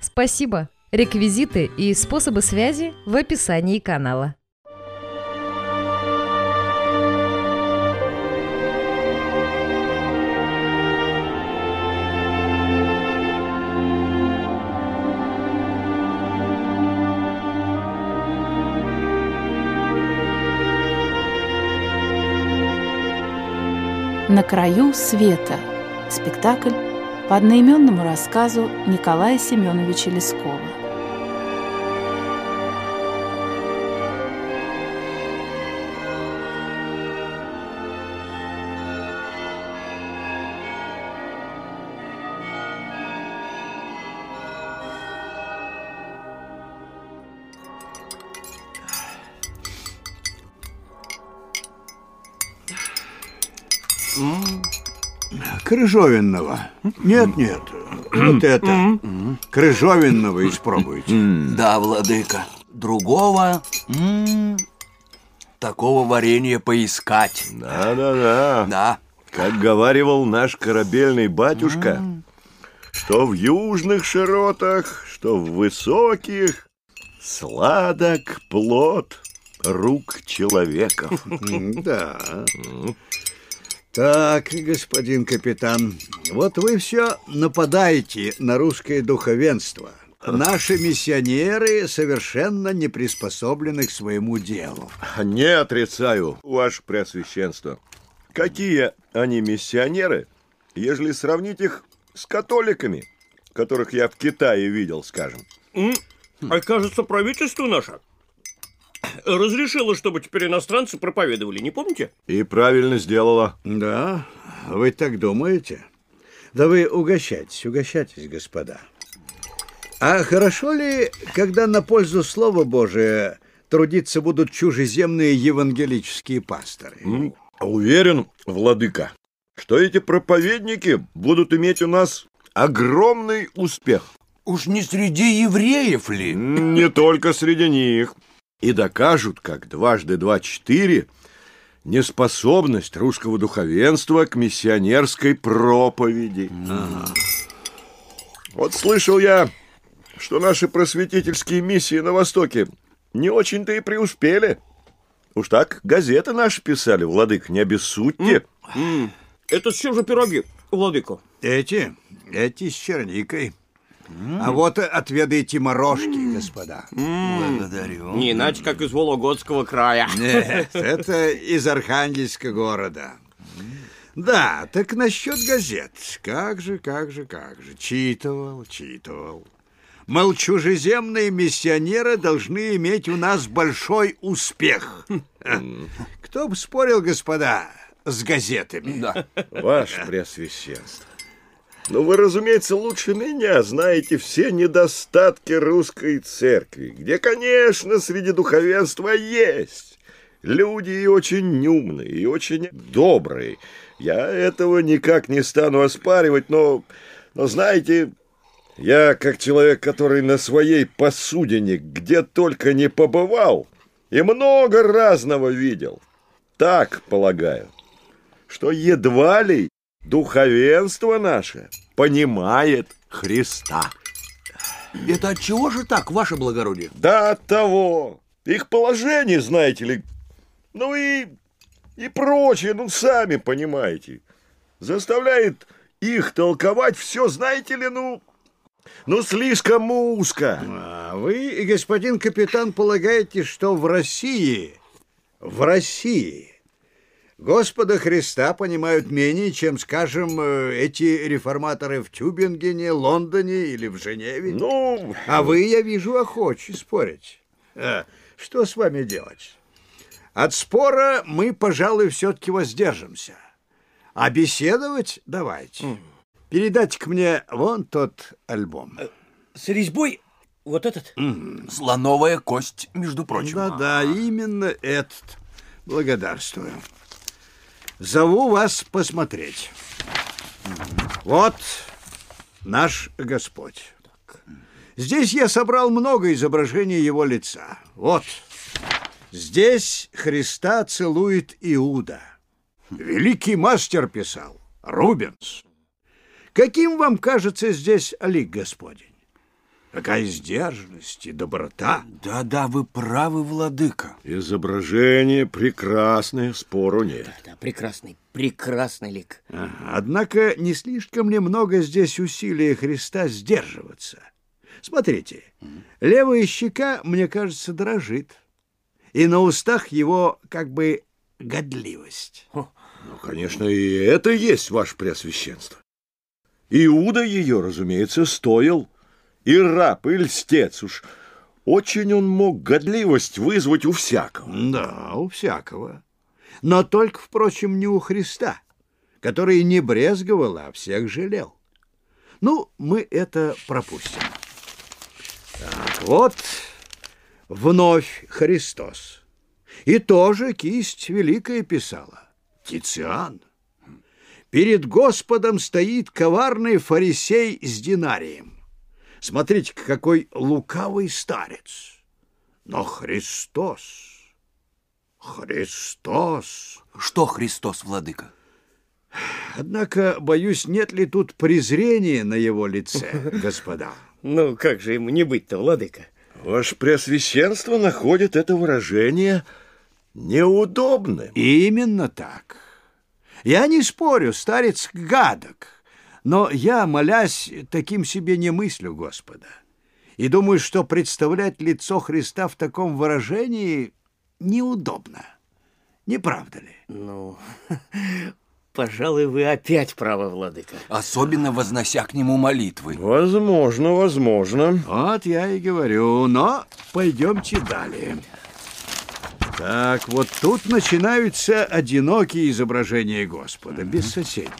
Спасибо! Реквизиты и способы связи в описании канала. «На краю света» – спектакль по одноименному рассказу Николая Семеновича Лескова. Крыжовенного. Нет, нет. Вот это. Крыжовенного испробуйте. Да, владыка. Другого м, такого варенья поискать. Да-да-да. Да. Как говаривал наш корабельный батюшка, что в южных широтах, что в высоких, сладок плод рук человеков. Да. Так, господин капитан, вот вы все нападаете на русское духовенство. Наши миссионеры совершенно не приспособлены к своему делу. Не отрицаю, ваше преосвященство. Какие они миссионеры, ежели сравнить их с католиками, которых я в Китае видел, скажем. А кажется, правительство наше разрешило, чтобы теперь иностранцы проповедовали, не помните? И правильно сделала. Да, вы так думаете? Да вы угощайтесь, угощайтесь, господа. А хорошо ли, когда на пользу Слова Божия трудиться будут чужеземные евангелические пасторы? М, Уверен, владыка, что эти проповедники будут иметь у нас огромный успех. Уж не среди евреев ли? Не только среди них. И докажут, как дважды два четыре, неспособность русского духовенства к миссионерской проповеди. Вот слышал я, что наши просветительские миссии на Востоке не очень-то и преуспели. Уж так газеты наши писали, владык, не обессудьте. Это с чем же пироги, владыка? Эти, эти с черникой. А вот отведайте морожки, господа. Благодарю. Не иначе, как из Вологодского края. Нет, это из Архангельска города. Да, так насчет газет. Как же, как же, как же. Читывал, читывал. Мол, чужеземные миссионеры должны иметь у нас большой успех. Кто бы спорил, господа, с газетами? Да. Ваше Преосвященство. Ну, вы, разумеется, лучше меня знаете все недостатки русской церкви, где, конечно, среди духовенства есть люди и очень умные, и очень добрые. Я этого никак не стану оспаривать, но, но знаете, я, как человек, который на своей посудине где только не побывал и много разного видел, так полагаю, что едва ли духовенство наше понимает Христа. Это от чего же так, ваше благородие? Да от того. Их положение, знаете ли, ну и, и прочее, ну сами понимаете. Заставляет их толковать все, знаете ли, ну, ну слишком узко. А вы, господин капитан, полагаете, что в России, в России Господа Христа понимают менее, чем, скажем, э, эти реформаторы в Тюбингене, Лондоне или в Женеве? Ну, А вы, я вижу, охочи спорить. А, что с вами делать? От спора мы, пожалуй, все-таки воздержимся. А беседовать давайте. Передайте-ка мне вон тот альбом. С резьбой вот этот? Слоновая кость, между прочим. Да-да, именно этот. Благодарствую. Зову вас посмотреть. Вот наш Господь. Здесь я собрал много изображений его лица. Вот. Здесь Христа целует Иуда. Великий мастер писал. Рубенс. Каким вам кажется здесь лик Господень? Какая сдержанность и доброта. Да-да, вы правы, владыка. Изображение прекрасное, спору нет. Да, прекрасный, прекрасный лик. Ага, Однако не слишком ли много здесь усилия Христа сдерживаться? Смотрите, левая щека, мне кажется, дрожит, и на устах его как бы годливость. Ну, конечно, и это есть ваше преосвященство. Иуда ее, разумеется, стоил. И раб, и льстец уж. Очень он мог годливость вызвать у всякого. Да, у всякого. Но только, впрочем, не у Христа, который не брезговал, а всех жалел. Ну, мы это пропустим. Так, вот вновь Христос. И тоже кисть великая писала. Тициан. Перед Господом стоит коварный фарисей с динарием. Смотрите, какой лукавый старец. Но Христос, Христос. Что Христос, владыка? Однако, боюсь, нет ли тут презрения на его лице, господа? Ну, как же ему не быть-то, владыка? Ваше преосвященство находит это выражение неудобным. Именно так. Я не спорю, старец гадок, но я, молясь, таким себе не мыслю Господа. И думаю, что представлять лицо Христа в таком выражении неудобно. Не правда ли? Ну, пожалуй, вы опять правы, владыка. Особенно вознося к нему молитвы. Возможно, возможно. Вот я и говорю, но пойдемте далее. Так, вот тут начинаются одинокие изображения Господа, без соседей.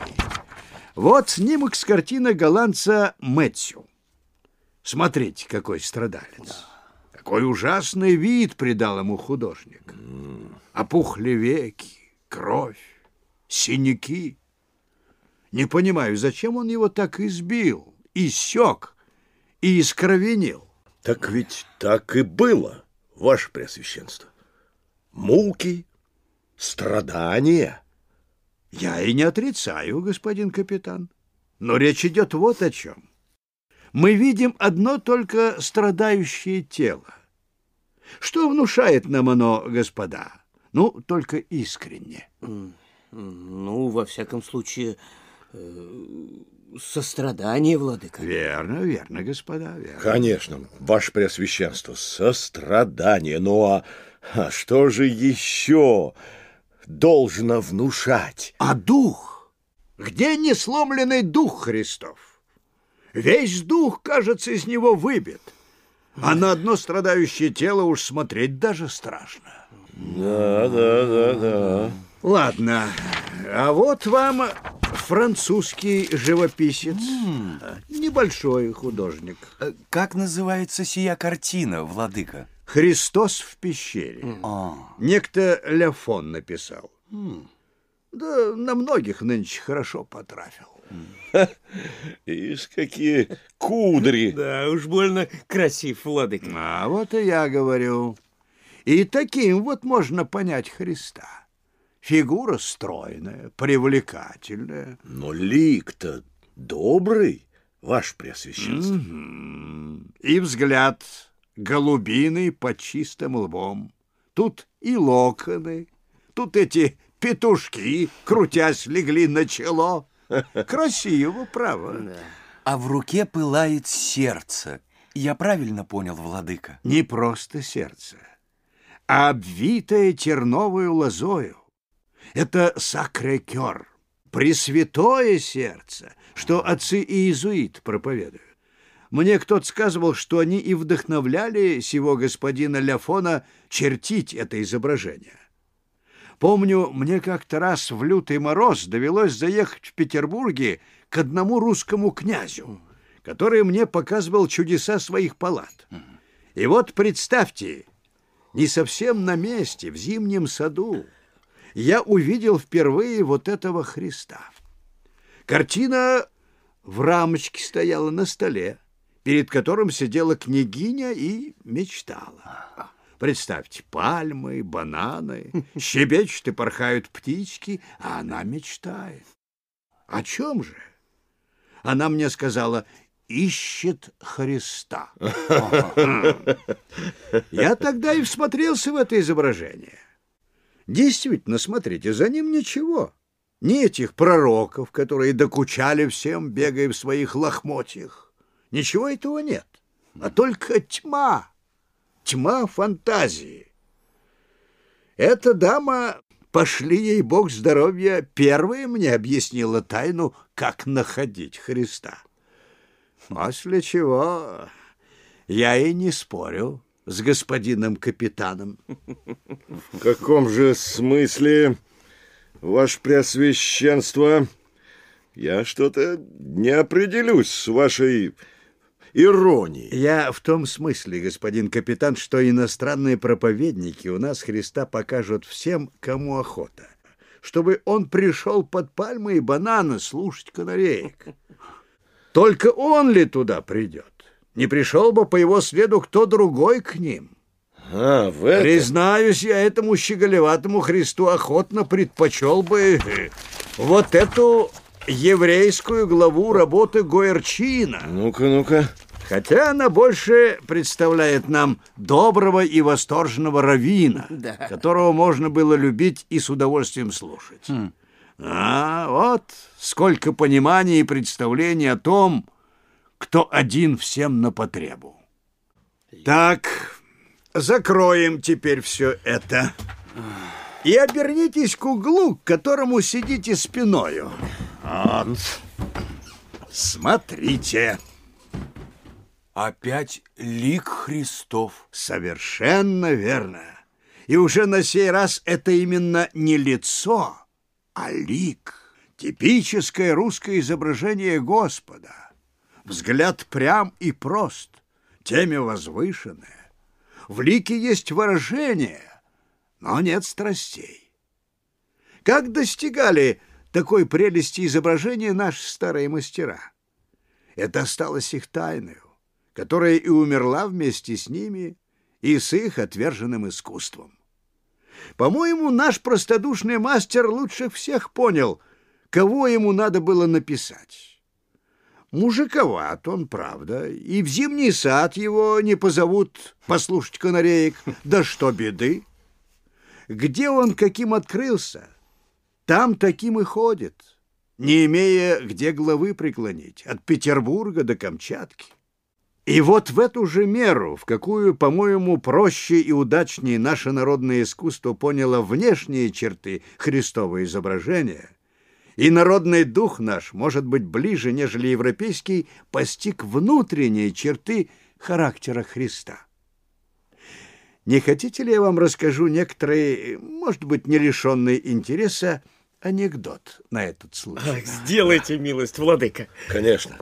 Вот снимок с картины голландца Мэтью. Смотрите, какой страдалец. Какой ужасный вид придал ему художник. Опухли веки, кровь, синяки. Не понимаю, зачем он его так избил, иссек и искровенил. Так ведь так и было, ваше преосвященство. Муки, страдания. Я и не отрицаю, господин капитан. Но речь идет вот о чем. Мы видим одно только страдающее тело. Что внушает нам оно, господа? Ну, только искренне. Ну, во всяком случае, э, сострадание, владыка. Верно, верно, господа, верно. Конечно, ваше преосвященство, сострадание. Ну а, а что же еще должно внушать? А дух? Где несломленный дух Христов? Весь дух, кажется, из него выбит. А на одно страдающее тело уж смотреть даже страшно. Да, да, да, да. Ладно, а вот вам французский живописец. Небольшой художник. Как называется сия картина, владыка? Христос в пещере. А, Некто Ляфон написал. Да на многих нынче хорошо потрафил. Ишь, какие кудри. Да, уж больно красив, владыка. А вот и я говорю. И таким вот можно понять Христа. Фигура стройная, привлекательная. Но лик-то добрый, ваше преосвященство. Мгм. И взгляд голубиный под чистым лбом. Тут и локоны, тут эти петушки, крутясь, легли на чело. Красиво, право. а в руке пылает сердце. Я правильно понял, владыка? Не просто сердце, а обвитое терновую лозою. Это сакрекер, пресвятое сердце, что отцы и иезуит проповедуют. Мне кто-то сказывал, что они и вдохновляли сего господина Ляфона чертить это изображение. Помню, мне как-то раз в лютый мороз довелось заехать в Петербурге к одному русскому князю, который мне показывал чудеса своих палат. И вот представьте, не совсем на месте, в зимнем саду, я увидел впервые вот этого Христа. Картина в рамочке стояла на столе, перед которым сидела княгиня и мечтала. Представьте, пальмы, бананы, щебечут и порхают птички, а она мечтает. О чем же? Она мне сказала, ищет Христа. Я тогда и всмотрелся в это изображение. Действительно, смотрите, за ним ничего. Ни этих пророков, которые докучали всем, бегая в своих лохмотьях. Ничего этого нет, а только тьма, тьма фантазии. Эта дама, пошли ей Бог здоровья, первая мне объяснила тайну, как находить Христа. После чего я и не спорю с господином капитаном. В каком же смысле, ваше преосвященство, я что-то не определюсь с вашей иронией? Я в том смысле, господин капитан, что иностранные проповедники у нас Христа покажут всем, кому охота, чтобы он пришел под пальмы и бананы слушать канареек. Только он ли туда придет? Не пришел бы по его следу кто другой к ним. А, в этом... Признаюсь, я этому щеголеватому Христу охотно предпочел бы вот эту еврейскую главу работы Гойерчина. Ну-ка, ну-ка. Хотя она больше представляет нам доброго и восторженного равина, Да. которого можно было любить и с удовольствием слушать. А вот сколько понимания и представлений о том, кто один всем на потребу. Так, закроем теперь все это. И обернитесь к углу, к которому сидите спиною. Вот. Смотрите. Опять лик Христов. Совершенно верно. И уже на сей раз это именно не лицо, а лик. Типическое русское изображение Господа. Взгляд прям и прост, темя возвышенное. В лике есть выражение, но нет страстей. Как достигали такой прелести изображения наши старые мастера? Это осталось их тайною, которая и умерла вместе с ними и с их отверженным искусством. По-моему, наш простодушный мастер лучше всех понял, кого ему надо было написать. Мужиковат он, правда, и в зимний сад его не позовут послушать канареек. Да что беды! Где он каким открылся, там таким и ходит, не имея где главы преклонить, от Петербурга до Камчатки. И вот в эту же меру, в какую, по-моему, проще и удачнее наше народное искусство поняло внешние черты Христового изображения, и народный дух наш, может быть, ближе, нежели европейский, постиг внутренние черты характера Христа. Не хотите ли я вам расскажу некоторые, может быть, не лишенные интереса, анекдот на этот случай? Ах, сделайте милость, владыка. Конечно.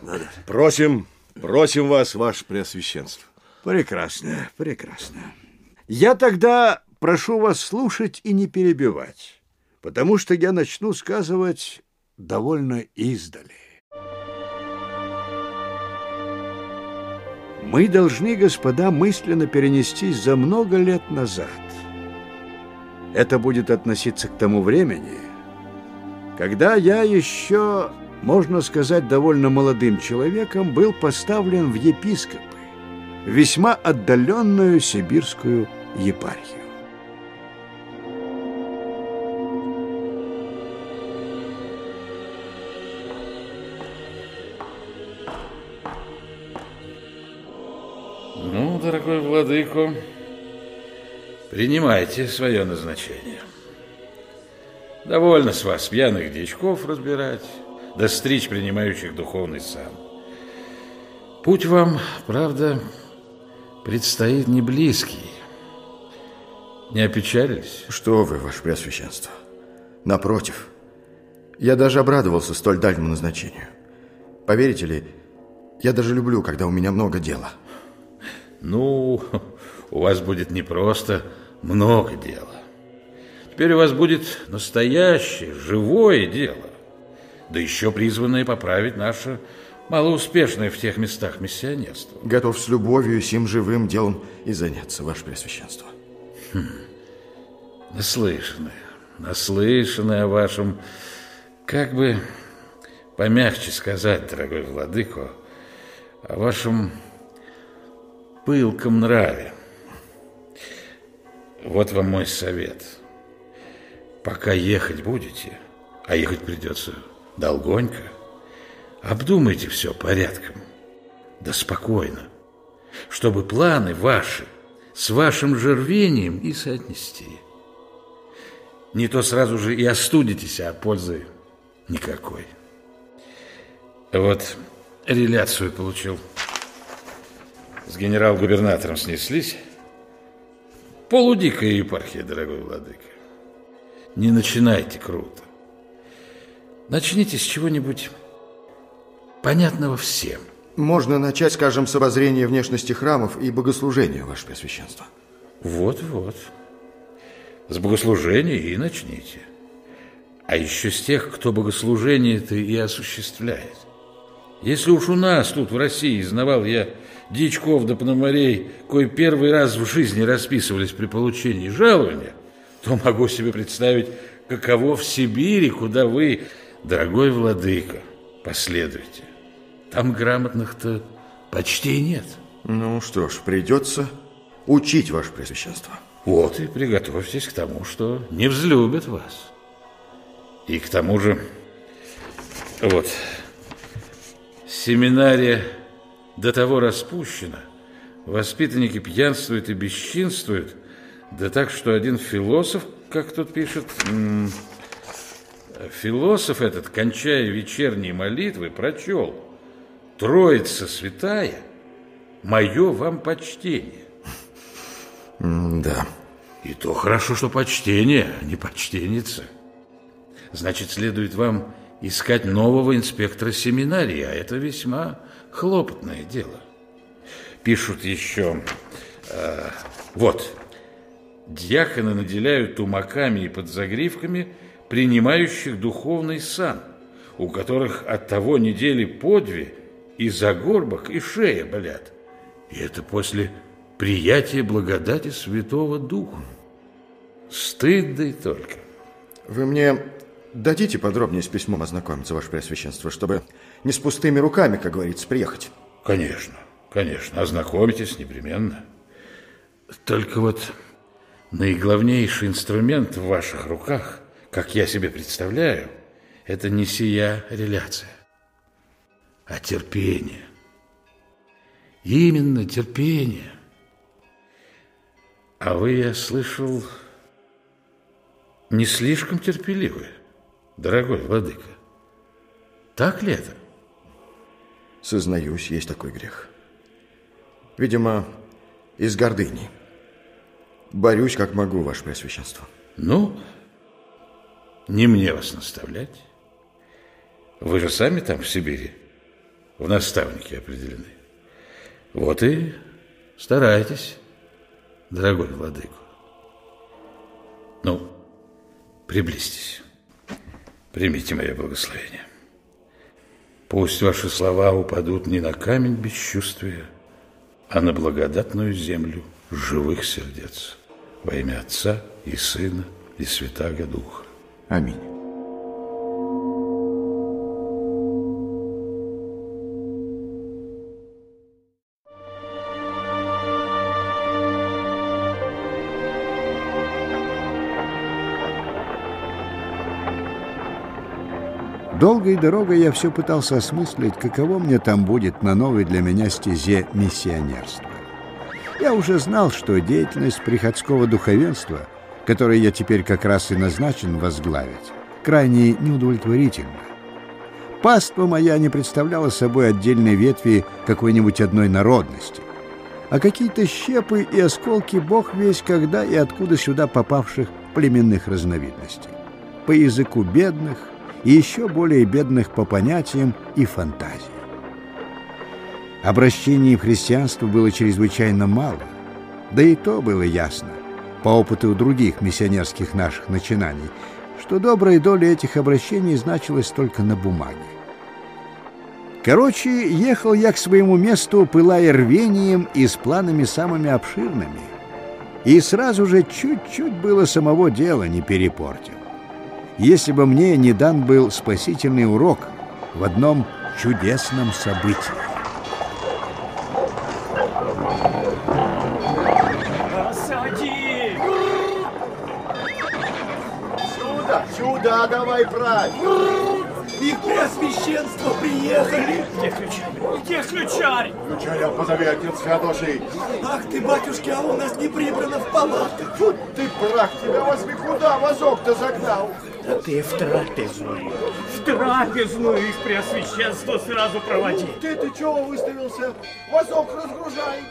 Просим, просим вас, ваше преосвященство. Прекрасно, прекрасно. Я тогда прошу вас слушать и не перебивать, потому что я начну сказывать довольно издали. Мы должны, господа, мысленно перенестись за много лет назад. Это будет относиться к тому времени, когда я еще, можно сказать, довольно молодым человеком был поставлен в епископы, весьма отдаленную сибирскую епархию. Ну, дорогой владыко, принимайте свое назначение. Довольно с вас пьяных дичков разбирать, да стричь принимающих духовный сан. Путь вам, правда, предстоит не близкий. Не опечалились? Что вы, ваше преосвященство? Напротив, я даже обрадовался столь дальнему назначению. Поверите ли, я даже люблю, когда у меня много дела. Ну, у вас будет не просто много дела. Теперь у вас будет настоящее, живое дело. Да еще призванное поправить наше малоуспешное в тех местах миссионерство. Готов с любовью сим живым делом и заняться, Ваше Преосвященство. Хм. Наслышанное, наслышанное о вашем, как бы помягче сказать, дорогой владыко, о вашем пылком нраве. Вот вам мой совет. Пока ехать будете, а ехать придется долгонько, обдумайте все порядком, да спокойно, чтобы планы ваши с вашим же рвением и соотнести. Не то сразу же и остудитесь, а пользы никакой. Вот реляцию получил. С генерал-губернатором снеслись. Полудикая епархия, дорогой владыка. Не начинайте круто. Начните с чего-нибудь понятного всем. Можно начать, скажем, с обозрения внешности храмов и богослужения, Ваше Преосвященство. Вот-вот. С богослужения и начните. А еще с тех, кто богослужение-то и осуществляет. Если уж у нас тут в России знавал я дичков да пономарей, кое первый раз в жизни расписывались при получении жалования, то могу себе представить, каково в Сибири, куда вы, дорогой владыка, последуете. Там грамотных-то почти нет. Ну что ж, придется учить, Ваше Преосвященство. Вот и приготовьтесь к тому, что не взлюбят вас. И к тому же, вот, семинария до того распущена, воспитанники пьянствуют и бесчинствуют, да так, что один философ, как тут пишет, философ этот, кончая вечерние молитвы, прочел «Троица святая, мое вам почтение». да. И то хорошо, что почтение, а не почтенница. Значит, следует вам искать нового инспектора семинарии, а это весьма хлопотное дело. Пишут еще... Э, вот. Дьяконы наделяют тумаками и подзагривками принимающих духовный сан, у которых от того недели по две и загорбок, и шея болят. И это после приятия благодати Святого Духа. Стыд да и только. Вы мне дадите подробнее с письмом ознакомиться, Ваше Преосвященство, чтобы не с пустыми руками, как говорится, приехать? Конечно, конечно, ознакомитесь непременно. Только вот наиглавнейший инструмент в ваших руках, как я себе представляю, это не сия реляция, а терпение. Именно терпение. А вы, я слышал, не слишком терпеливы, дорогой владыка. Так ли это? Сознаюсь, есть такой грех. Видимо, из гордыни. Борюсь, как могу, Ваше Преосвященство. Ну, не мне вас наставлять. Вы же сами там, в Сибири, в наставнике определены. Вот и старайтесь, дорогой владыку. Ну, приблизьтесь. Примите мое благословение. Пусть ваши слова упадут не на камень бесчувствия, а на благодатную землю живых сердец. Во имя Отца и Сына и Святаго Духа. Аминь. Долгой дорогой я все пытался осмыслить, каково мне там будет на новой для меня стезе миссионерства. Я уже знал, что деятельность приходского духовенства, которое я теперь как раз и назначен возглавить, крайне неудовлетворительна. Паства моя не представляла собой отдельной ветви какой-нибудь одной народности, а какие-то щепы и осколки бог весь когда и откуда сюда попавших племенных разновидностей. По языку бедных – и еще более бедных по понятиям и фантазии. Обращений в христианство было чрезвычайно мало. Да и то было ясно, по опыту других миссионерских наших начинаний, что добрая доля этих обращений значилась только на бумаге. Короче, ехал я к своему месту, пылая рвением и с планами самыми обширными. И сразу же чуть-чуть было самого дела не перепортил. Если бы мне не дан был спасительный урок в одном чудесном событии. Сюда давай правь! Их преосвященство приехали! Где ключарь? Где ключарь? Ключаря позови, отец Феодосий! Ах ты, батюшки, а у нас не прибрано в палатках! Фу ты, прах, тебя возьми куда возок-то загнал? Да ты в трапезную. В трапезную их преосвященство сразу проводи. Ты, ты чего выставился? Возок разгружай!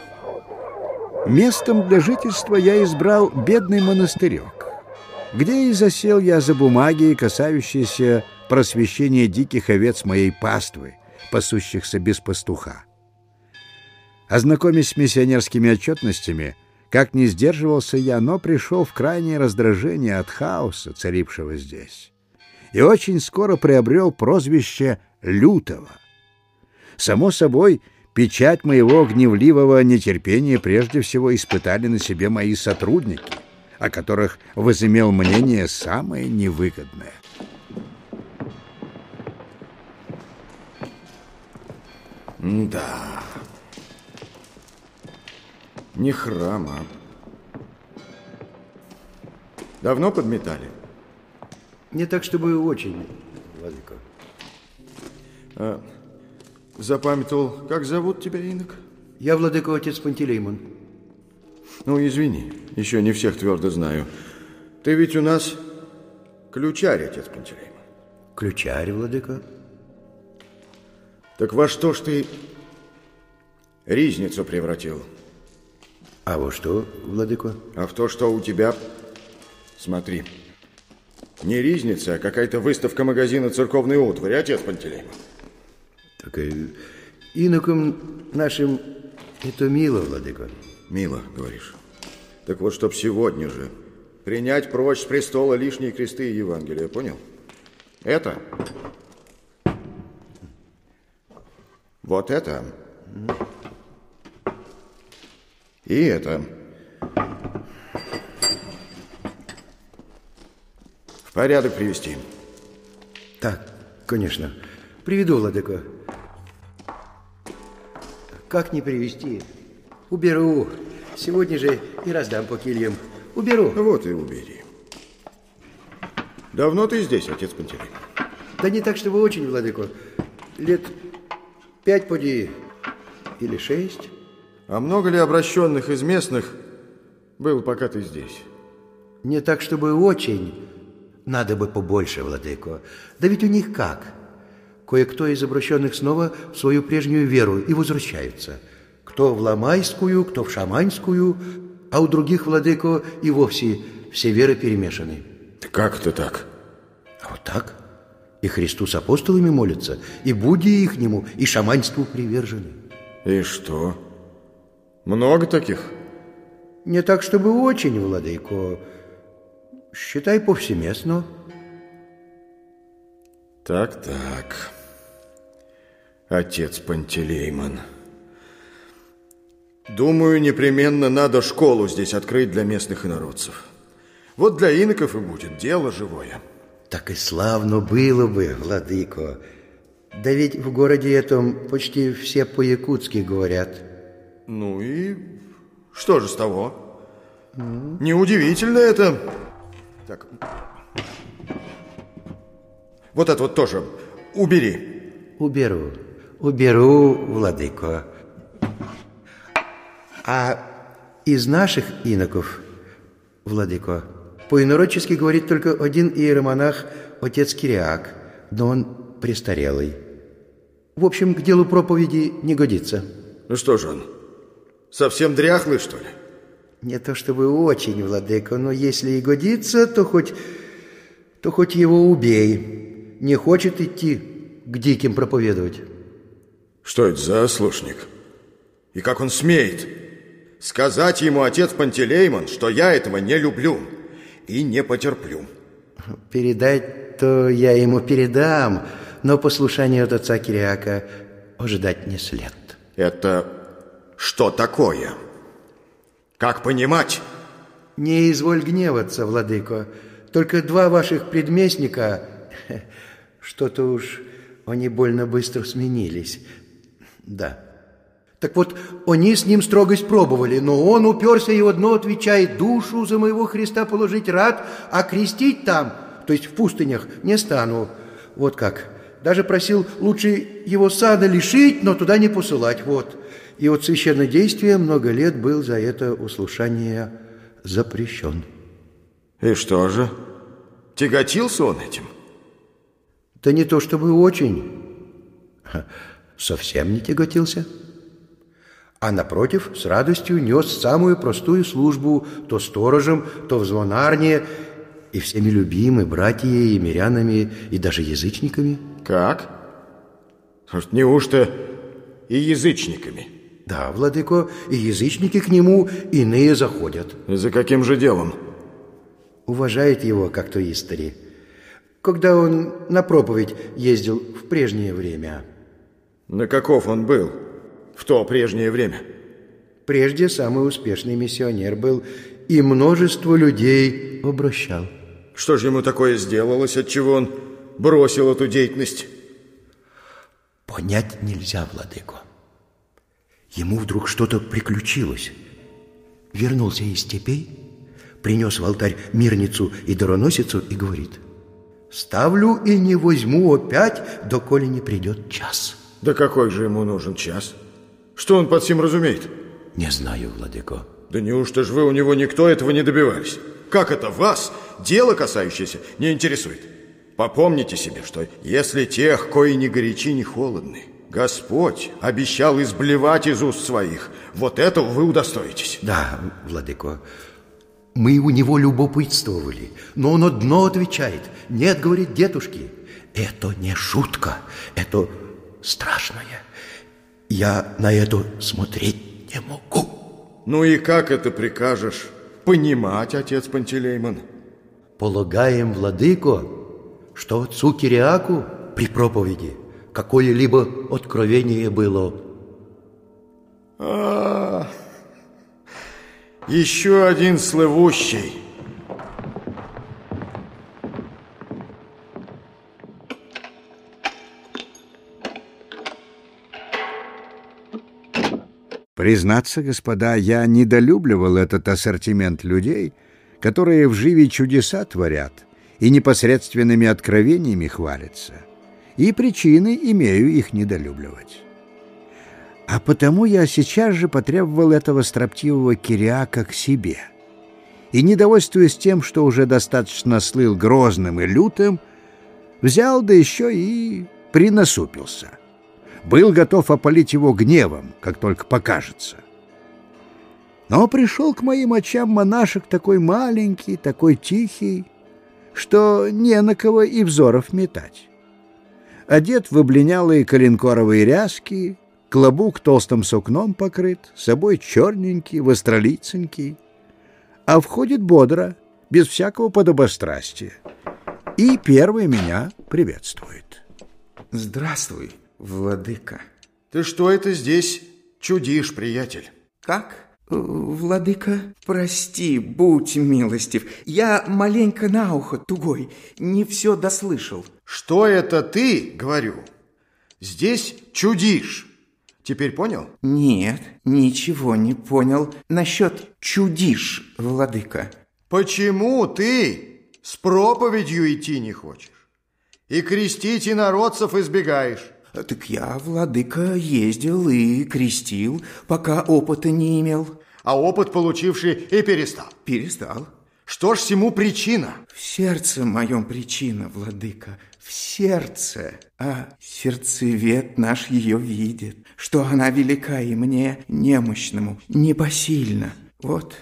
Местом для жительства я избрал бедный монастырек, где и засел я за бумаги, касающиеся просвещения диких овец моей паствы, пасущихся без пастуха. Ознакомясь с миссионерскими отчетностями, как не сдерживался я, но пришел в крайнее раздражение от хаоса, царившего здесь, и очень скоро приобрел прозвище «Лютого». Само собой, печать моего гневливого нетерпения прежде всего испытали на себе мои сотрудники, о которых возымел мнение самое невыгодное. Да. Не храм, а... Давно подметали? Не так, чтобы очень, Владыка. А, запамятовал, как зовут тебя, инок? Я, Владыка, отец Пантелеймон. Ну, извини, еще не всех твердо знаю. Ты ведь у нас ключарь, отец Пантелеймон. Ключарь, Владыка. Так во что ж ты ризницу превратил? А во что, Владыко? А в то, что у тебя... Смотри. Не ризница, а какая-то выставка магазина церковной утвари, отец Пантелеймон. Так и инокам нашим это мило, Владыко. Мило, говоришь. Так вот, чтоб сегодня же принять прочь с престола лишние кресты и Евангелия, понял? Это Вот это. И это. В порядок привести. Так, конечно. Приведу, Владыка. Как не привести? Уберу. Сегодня же и раздам по кильям. Уберу. Вот и убери. Давно ты здесь, отец Пантелей? Да не так, чтобы очень, Владыко. Лет Пять поди или шесть. А много ли обращенных из местных было, пока ты здесь? Не так, чтобы очень. Надо бы побольше, владыко. Да ведь у них как? Кое-кто из обращенных снова в свою прежнюю веру и возвращаются. Кто в ламайскую, кто в шаманскую, а у других, владыко, и вовсе все веры перемешаны. Как это так? А вот так. И Христу с апостолами молятся, и Будде ихнему, и шаманству привержены. И что? Много таких? Не так, чтобы очень, владыко. Считай повсеместно. Так-так. Отец Пантелеймон. Думаю, непременно надо школу здесь открыть для местных инородцев. Вот для иноков и будет дело живое. Так и славно было бы, владыко. Да ведь в городе этом почти все по-якутски говорят. Ну и что же с того? Mm. Неудивительно это. Так. Вот это вот тоже убери. Уберу. Уберу, владыко. А из наших иноков, владыко, по-инородчески говорит только один иеромонах, отец Кириак, но он престарелый. В общем, к делу проповеди не годится. Ну что же он, совсем дряхлый, что ли? Не то чтобы очень, владыка, но если и годится, то хоть, то хоть его убей. Не хочет идти к диким проповедовать. Что это за ослушник? И как он смеет сказать ему отец Пантелеймон, что я этого не люблю и не потерплю. Передать-то я ему передам, но послушание от отца Кириака ожидать не след. Это что такое? Как понимать? Не изволь гневаться, владыко. Только два ваших предместника, что-то уж они больно быстро сменились. Да. Так вот, они с ним строгость пробовали, но он уперся и одно отвечает, душу за моего Христа положить рад, а крестить там, то есть в пустынях, не стану. Вот как. Даже просил лучше его сада лишить, но туда не посылать. Вот. И от священнодействия много лет был за это услушание запрещен. И что же? Тяготился он этим? Да не то чтобы очень. Совсем не тяготился. А напротив, с радостью нес самую простую службу то сторожем, то в звонарне, и всеми любимы братья и мирянами, и даже язычниками. Как? Неужто и язычниками? Да, владыко, и язычники к нему иные заходят. За каким же делом? Уважает его, как то истори. Когда он на проповедь ездил в прежнее время. На каков он был в то прежнее время? Прежде самый успешный миссионер был и множество людей обращал. Что же ему такое сделалось, от чего он бросил эту деятельность? Понять нельзя, владыко. Ему вдруг что-то приключилось. Вернулся из степей, принес в алтарь мирницу и дароносицу и говорит, «Ставлю и не возьму опять, доколе не придет час». Да какой же ему нужен час? Что он под сим разумеет? Не знаю, владыко. Да неужто ж вы у него никто этого не добивались? Как это вас, дело касающееся, не интересует? Попомните себе, что если тех, кои не горячи, не холодны, Господь обещал изблевать из уст своих. Вот этого вы удостоитесь. Да, владыко. Мы у него любопытствовали, но он одно отвечает. Нет, говорит дедушки, это не шутка, это страшное. Я на это смотреть не могу. Ну и как это прикажешь понимать, отец Пантелеймон? Полагаем, владыко, что отцу Кириаку при проповеди – какое-либо откровение было. А, еще один слывущий. Признаться, господа, я недолюбливал этот ассортимент людей, которые в живе чудеса творят и непосредственными откровениями хвалятся и причины имею их недолюбливать. А потому я сейчас же потребовал этого строптивого Кириака к себе. И, недовольствуясь тем, что уже достаточно слыл грозным и лютым, взял да еще и принасупился. Был готов опалить его гневом, как только покажется. Но пришел к моим очам монашек такой маленький, такой тихий, что не на кого и взоров метать одет в облинялые коленкоровые ряски, клобук толстым сукном покрыт, собой черненький, востролиценький, а входит бодро, без всякого подобострастия, и первый меня приветствует. Здравствуй, владыка. Ты что это здесь чудишь, приятель? Как? «Владыка, прости, будь милостив. Я маленько на ухо тугой, не все дослышал». «Что это ты, говорю? Здесь чудишь. Теперь понял?» «Нет, ничего не понял. Насчет чудишь, владыка». «Почему ты с проповедью идти не хочешь? И крестить инородцев избегаешь?» Так я, владыка, ездил и крестил, пока опыта не имел. А опыт получивший и перестал? Перестал. Что ж всему причина? В сердце моем причина, владыка, в сердце. А сердцевед наш ее видит, что она велика и мне, немощному, непосильна. Вот,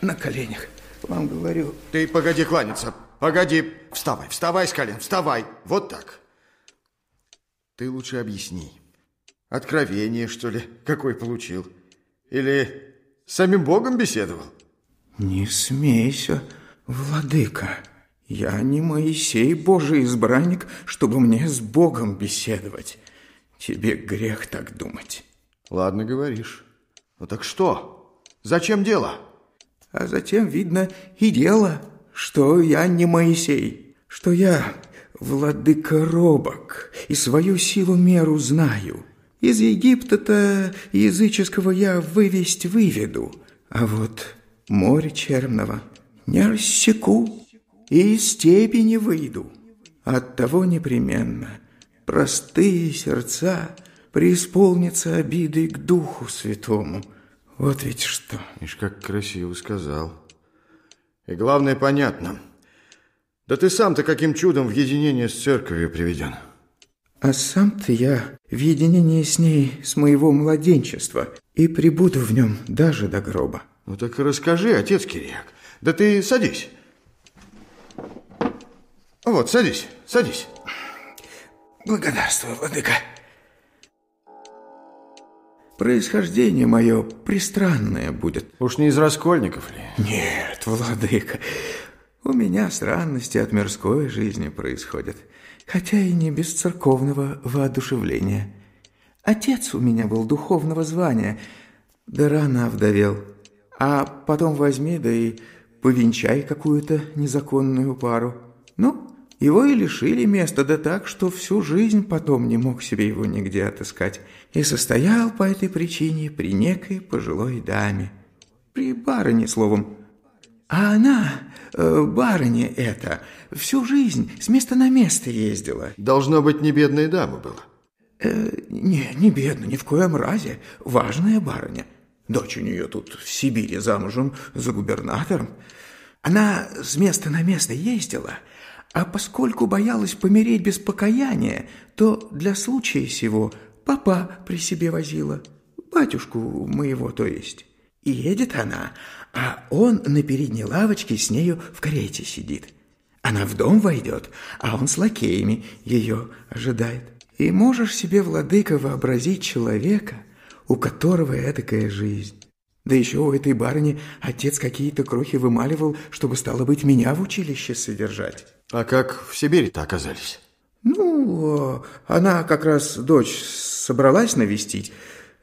на коленях вам говорю. Ты погоди кланяться, погоди. Вставай, вставай с колен, вставай. Вот так. Ты лучше объясни, Откровение, что ли, какой получил? Или с самим Богом беседовал? Не смейся, владыка. Я не Моисей, Божий избранник, чтобы мне с Богом беседовать. Тебе грех так думать. Ладно, говоришь. Ну так что? Зачем дело? А затем, видно, и дело, что я не Моисей, что я владыка робок и свою силу меру знаю. Из Египта-то языческого я вывесть выведу, а вот море черного не рассеку и из степи не выйду. Оттого непременно простые сердца преисполнятся обидой к Духу Святому. Вот ведь что. Ишь, как красиво сказал. И главное, понятно. Да ты сам-то каким чудом в единение с церковью приведен? А сам-то я в единении с ней с моего младенчества и прибуду в нем даже до гроба. Ну так расскажи, отец Кириак. Да ты садись. Вот, садись, садись. Благодарствую, владыка. Происхождение мое пристранное будет. Уж не из раскольников ли? Нет, владыка. У меня странности от мирской жизни происходят хотя и не без церковного воодушевления. Отец у меня был духовного звания, да рано овдовел. А потом возьми, да и повенчай какую-то незаконную пару. Ну, его и лишили места, да так, что всю жизнь потом не мог себе его нигде отыскать. И состоял по этой причине при некой пожилой даме. При барыне, словом. А она, э, барыня эта, всю жизнь с места на место ездила. Должно быть, не бедная дама была. Э, не, не бедная, ни в коем разе. Важная барыня. Дочь у нее тут в Сибири замужем за губернатором. Она с места на место ездила, а поскольку боялась помереть без покаяния, то для случая сего папа при себе возила. Батюшку моего, то есть. И едет она, а он на передней лавочке с нею в карете сидит. Она в дом войдет, а он с лакеями ее ожидает. И можешь себе, владыка, вообразить человека, у которого этакая жизнь. Да еще у этой барыни отец какие-то крохи вымаливал, чтобы, стало быть, меня в училище содержать. А как в Сибири-то оказались? Ну, она как раз дочь собралась навестить,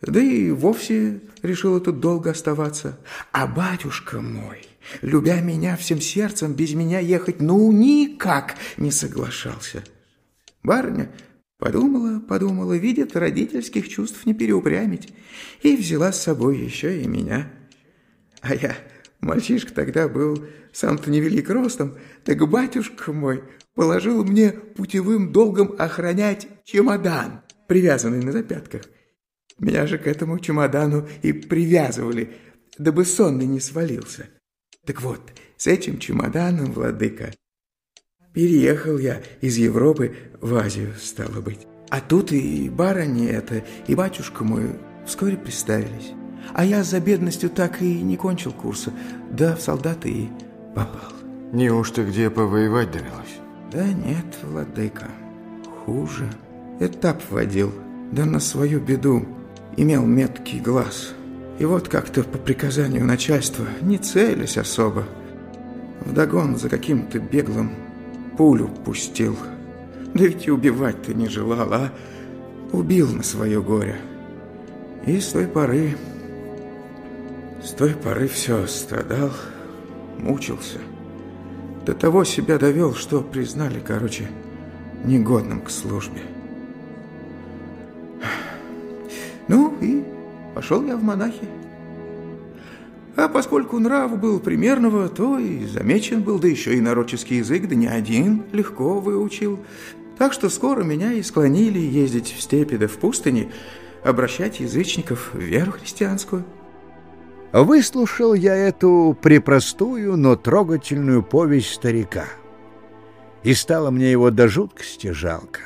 да и вовсе решила тут долго оставаться. А батюшка мой, любя меня всем сердцем, без меня ехать ну никак не соглашался. Барыня подумала, подумала, видит, родительских чувств не переупрямить, и взяла с собой еще и меня. А я, мальчишка тогда был сам-то невелик ростом, так батюшка мой положил мне путевым долгом охранять чемодан, привязанный на запятках. Меня же к этому чемодану и привязывали, дабы сонный не свалился. Так вот, с этим чемоданом, владыка, переехал я из Европы в Азию, стало быть. А тут и барыня это, и батюшка мой вскоре представились. А я за бедностью так и не кончил курса, да в солдаты и попал. Неужто где повоевать довелось? Да нет, владыка, хуже. Этап водил, да на свою беду имел меткий глаз. И вот как-то по приказанию начальства, не целясь особо, вдогон за каким-то беглым пулю пустил. Да ведь и убивать-то не желал, а убил на свое горе. И с той поры, с той поры все страдал, мучился. До того себя довел, что признали, короче, негодным к службе. Ну и пошел я в монахи. А поскольку нрав был примерного, то и замечен был, да еще и нароческий язык, да не один легко выучил. Так что скоро меня и склонили ездить в степи да в пустыне, обращать язычников в веру христианскую. Выслушал я эту препростую, но трогательную повесть старика. И стало мне его до жуткости жалко.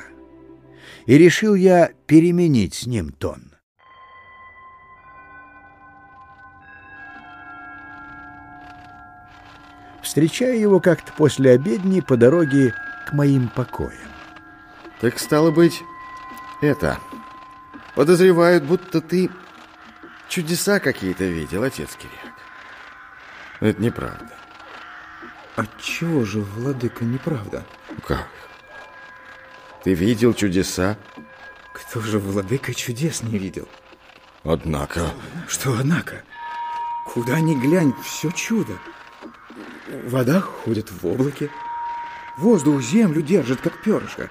И решил я переменить с ним тон. Встречая его как-то после обедни по дороге к моим покоям. Так стало быть, это... подозревают, будто ты чудеса какие-то видел, отец Кириак. Это неправда. Отчего же, владыка, неправда? Как? Ты видел чудеса? Кто же, владыка, чудес не видел? Однако... Что однако? Куда ни глянь, все чудо. Вода ходит в облаке, воздух землю держит, как перышко.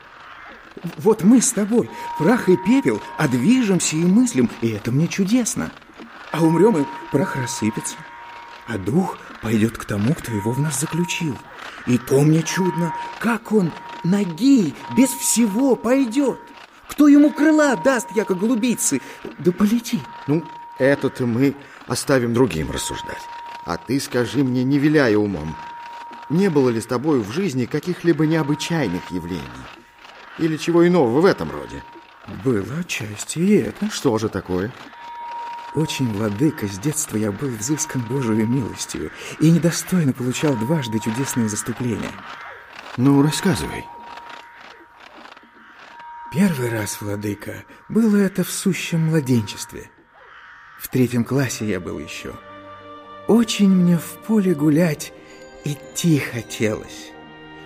Вот мы с тобой, прах и пепел, а движемся и мыслим, и это мне чудесно. А умрем, и прах рассыпется, а дух пойдет к тому, кто его в нас заключил. И то мне чудно, как он ноги без всего пойдет. Кто ему крыла даст, яко голубицы? Да полети. Ну, это-то мы оставим другим рассуждать. А ты скажи мне, не виляя умом, не было ли с тобой в жизни каких-либо необычайных явлений? Или чего иного в этом роде? Было отчасти и это. Что же такое? Очень, владыка, с детства я был взыскан Божию милостью и недостойно получал дважды чудесные заступления. Ну, рассказывай. Первый раз, владыка, было это в сущем младенчестве. В третьем классе я был еще. Очень мне в поле гулять идти хотелось.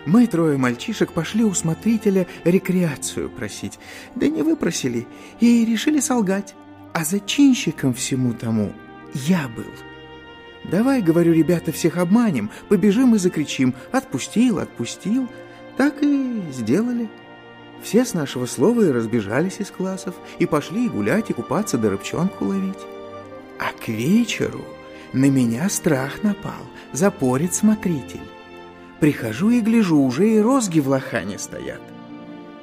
Мы, трое мальчишек, пошли у смотрителя рекреацию просить. Да не выпросили и решили солгать. А зачинщиком всему тому я был. Давай, говорю, ребята, всех обманем, побежим и закричим «Отпустил, отпустил!» Так и сделали. Все с нашего слова и разбежались из классов, и пошли гулять, и купаться, да рыбчонку ловить. А к вечеру на меня страх напал, запорит смотритель. Прихожу и гляжу, уже и розги в лохане стоят.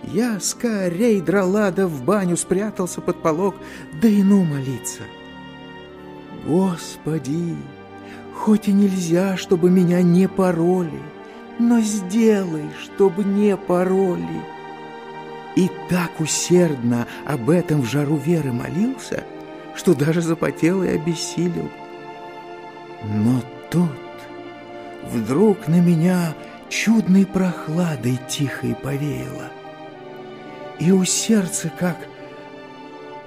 Я скорей драла, да в баню спрятался под полог, да и ну молиться. Господи, хоть и нельзя, чтобы меня не пороли, но сделай, чтобы не пороли. И так усердно об этом в жару веры молился, что даже запотел и обессилел. Но тут вдруг на меня чудной прохладой тихой повеяло, и у сердца как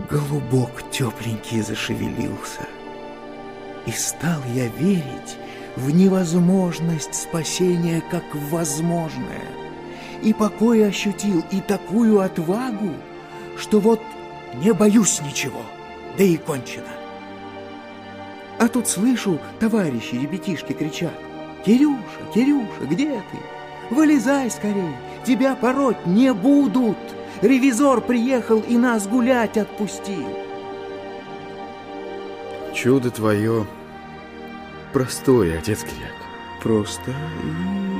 голубок тепленький зашевелился. И стал я верить в невозможность спасения как в возможное — и покой ощутил, и такую отвагу, что вот не боюсь ничего, да и кончено. А тут слышу, товарищи, ребятишки кричат, «Кирюша, Кирюша, где ты? Вылезай скорее, тебя пороть не будут! Ревизор приехал и нас гулять отпустил!» Чудо твое простое, отец Киряк. Просто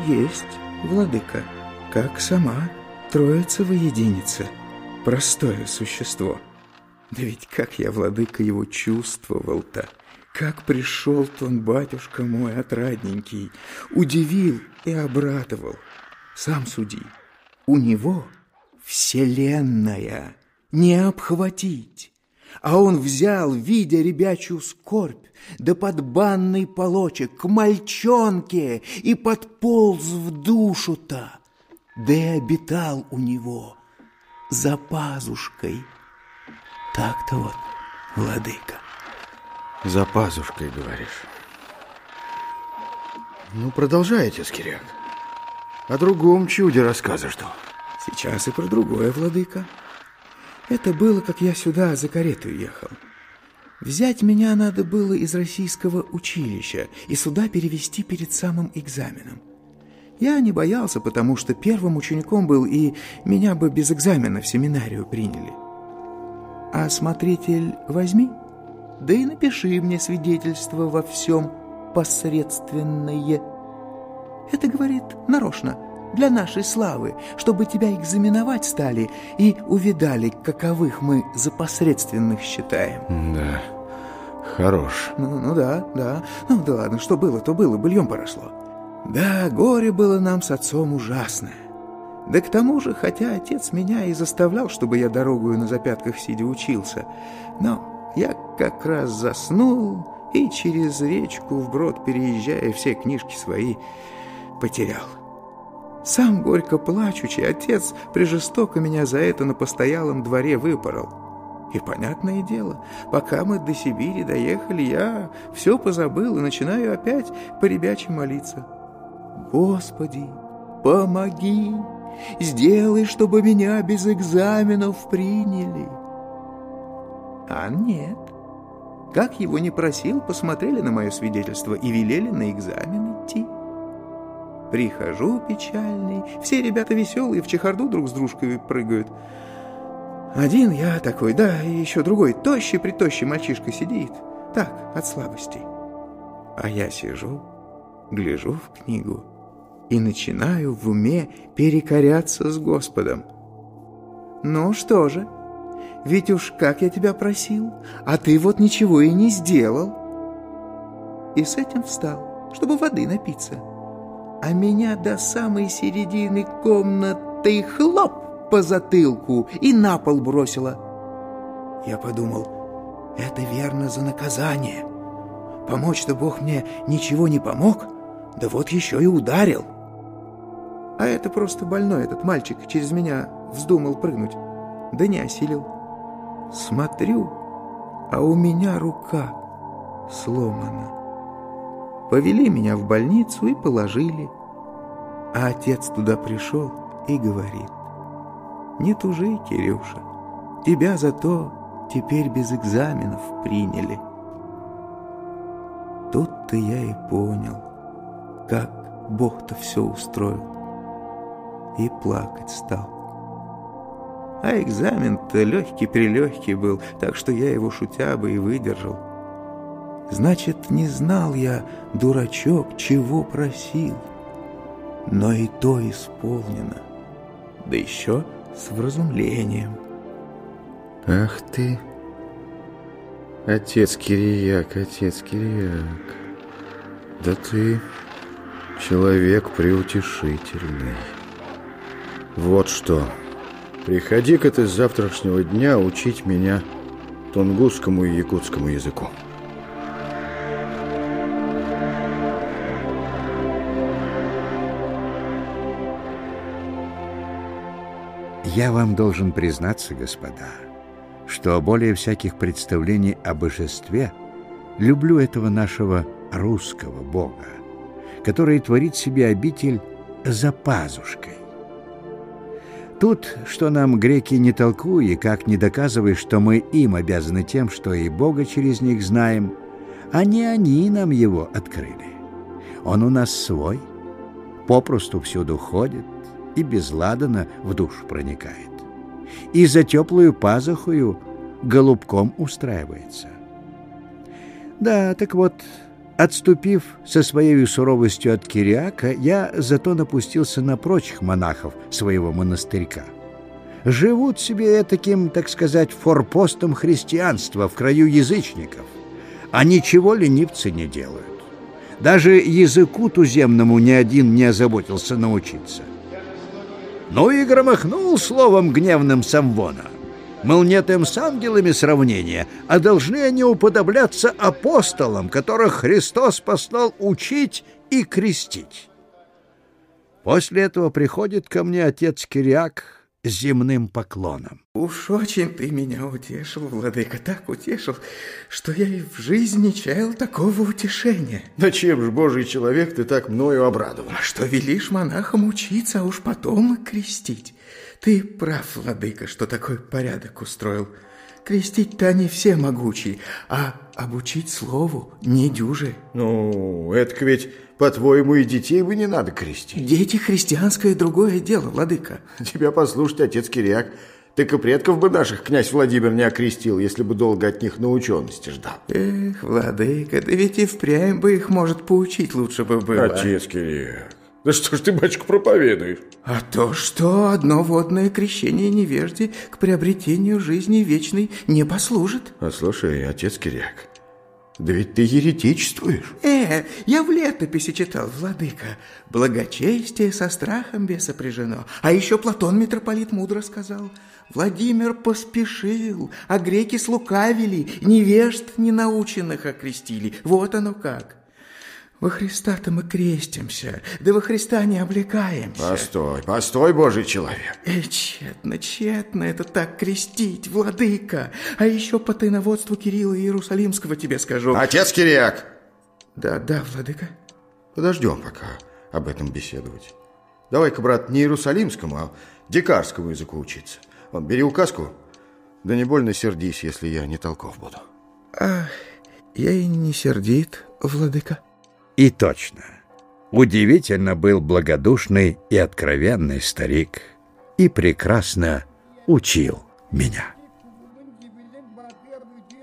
и есть, владыка как сама Троица воединится, простое существо. Да ведь как я, владыка, его чувствовал-то, как пришел-то он, батюшка мой отрадненький, удивил и обрадовал. Сам суди, у него вселенная, не обхватить. А он взял, видя ребячью скорбь, да под банный полочек к мальчонке и подполз в душу-то да и обитал у него за пазушкой. Так-то вот, владыка. За пазушкой, говоришь. Ну, продолжайте, Скиряк. О другом чуде рассказа что? Сейчас и про другое, владыка. Это было, как я сюда за карету ехал. Взять меня надо было из российского училища и сюда перевести перед самым экзаменом. Я не боялся, потому что первым учеником был, и меня бы без экзамена в семинарию приняли. А смотритель возьми, да и напиши мне свидетельство во всем посредственное. Это, говорит, нарочно, для нашей славы, чтобы тебя экзаменовать стали и увидали, каковых мы за посредственных считаем. Да, хорош. Ну, ну да, да. Ну да ладно, что было, то было, быльем поросло. Да, горе было нам с отцом ужасное. Да к тому же, хотя отец меня и заставлял, чтобы я дорогую на запятках сидя учился, но я как раз заснул и через речку вброд переезжая все книжки свои потерял. Сам горько плачучий, отец прижестоко меня за это на постоялом дворе выпорол. И понятное дело, пока мы до Сибири доехали, я все позабыл и начинаю опять по ребяче молиться. Господи, помоги, сделай, чтобы меня без экзаменов приняли. А нет. Как его не просил, посмотрели на мое свидетельство и велели на экзамен идти. Прихожу печальный, все ребята веселые, в чехарду друг с дружкой прыгают. Один я такой, да, и еще другой, тощий-притощий мальчишка сидит. Так, от слабости. А я сижу, гляжу в книгу и начинаю в уме перекоряться с Господом. Ну что же, ведь уж как я тебя просил, а ты вот ничего и не сделал. И с этим встал, чтобы воды напиться. А меня до самой середины комнаты хлоп! по затылку и на пол бросила. Я подумал, это верно за наказание. Помочь-то Бог мне ничего не помог, да вот еще и ударил. А это просто больной этот мальчик через меня вздумал прыгнуть, да не осилил. Смотрю, а у меня рука сломана. Повели меня в больницу и положили. А отец туда пришел и говорит, не тужи, Кирюша. Тебя зато теперь без экзаменов приняли. Тут-то я и понял, как Бог-то все устроил. И плакать стал. А экзамен-то легкий-прелегкий был, так что я его шутя бы и выдержал. Значит, не знал я, дурачок, чего просил. Но и то исполнено. Да еще с вразумлением. Ах ты, отец Кирияк, отец Кирияк, да ты человек преутешительный. Вот что, приходи-ка ты с завтрашнего дня учить меня тунгусскому и якутскому языку. Я вам должен признаться, господа, что более всяких представлений о божестве люблю этого нашего русского бога, который творит себе обитель за пазушкой. Тут, что нам греки не толкуй и как не доказывай, что мы им обязаны тем, что и Бога через них знаем, а не они нам его открыли. Он у нас свой, попросту всюду ходит, и безладно в душу проникает. И за теплую пазухою голубком устраивается. Да, так вот, отступив со своей суровостью от Кириака, я зато напустился на прочих монахов своего монастырька. Живут себе таким, так сказать, форпостом христианства в краю язычников, а ничего ленивцы не делают. Даже языку туземному ни один не озаботился научиться. Ну и громыхнул словом гневным Самвона. Мол, нет им с ангелами сравнения, а должны они уподобляться апостолам, которых Христос послал учить и крестить. После этого приходит ко мне отец Кириак с земным поклоном. Уж очень ты меня утешил, владыка, так утешил, что я и в жизни не чаял такого утешения. Да чем ж, божий человек, ты так мною обрадовал? А что велишь монахам учиться, а уж потом и крестить? Ты прав, владыка, что такой порядок устроил. Крестить-то они все могучие, а обучить слову не дюжи. Ну, это ведь по-твоему, и детей бы не надо крестить? Дети христианское другое дело, владыка. Тебя послушать, отец Кириак. Так и предков бы наших князь Владимир не окрестил, если бы долго от них наученности ждал. Эх, владыка, да ведь и впрямь бы их, может, поучить лучше бы было. Отец Кириак, да что ж ты, батюшка, проповедуешь? А то, что одно водное крещение невежде к приобретению жизни вечной не послужит. А слушай, отец Кириак, да ведь ты еретичествуешь. Э, я в летописи читал, владыка. Благочестие со страхом сопряжено. А еще Платон митрополит мудро сказал. Владимир поспешил, а греки слукавили, невежд ненаученных окрестили. Вот оно как. Во Христа-то мы крестимся, да во Христа не облекаемся. Постой, постой, Божий человек. И тщетно, тщетно это так крестить, владыка. А еще по тайноводству Кирилла Иерусалимского тебе скажу. Отец Кириак! Да, да, владыка. Подождем пока об этом беседовать. Давай-ка, брат, не Иерусалимскому, а дикарскому языку учиться. Вон, бери указку, да не больно сердись, если я не толков буду. А, я и не сердит, владыка. И точно. Удивительно был благодушный и откровенный старик. И прекрасно учил меня.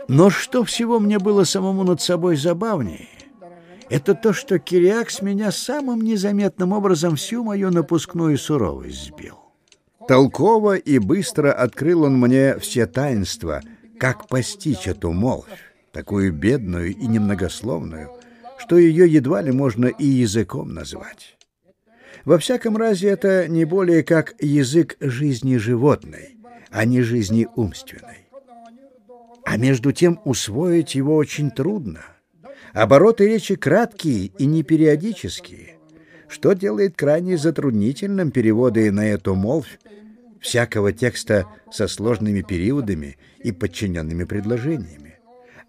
Но что всего мне было самому над собой забавнее, это то, что Кириак с меня самым незаметным образом всю мою напускную суровость сбил. Толково и быстро открыл он мне все таинства, как постичь эту молвь, такую бедную и немногословную, что ее едва ли можно и языком назвать. Во всяком разе это не более как язык жизни животной, а не жизни умственной. А между тем усвоить его очень трудно. Обороты речи краткие и непериодические, что делает крайне затруднительным переводы на эту молвь всякого текста со сложными периодами и подчиненными предложениями,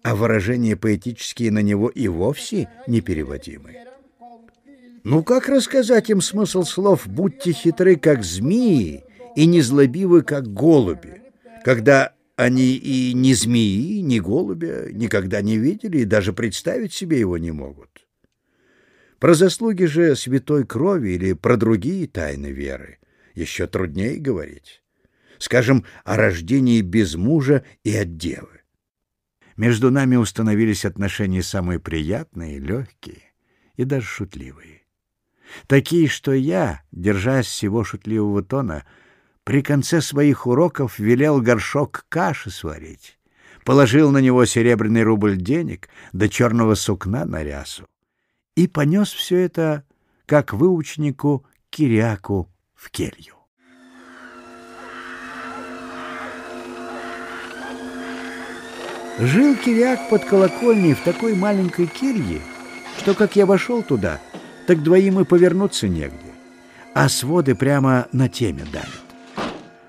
а выражения поэтические на него и вовсе непереводимы. Ну как рассказать им смысл слов «будьте хитры, как змеи, и незлобивы, как голуби», когда они и ни змеи, ни голубя никогда не видели и даже представить себе его не могут? Про заслуги же святой крови или про другие тайны веры еще труднее говорить. Скажем, о рождении без мужа и от девы. Между нами установились отношения самые приятные, легкие и даже шутливые. Такие, что я, держась всего шутливого тона, при конце своих уроков велел горшок каши сварить, положил на него серебряный рубль денег до черного сукна на рясу и понес все это, как выученику Киряку в келью. Жил Киряк под колокольней в такой маленькой келье, что, как я вошел туда, так двоим и повернуться негде, а своды прямо на теме давят.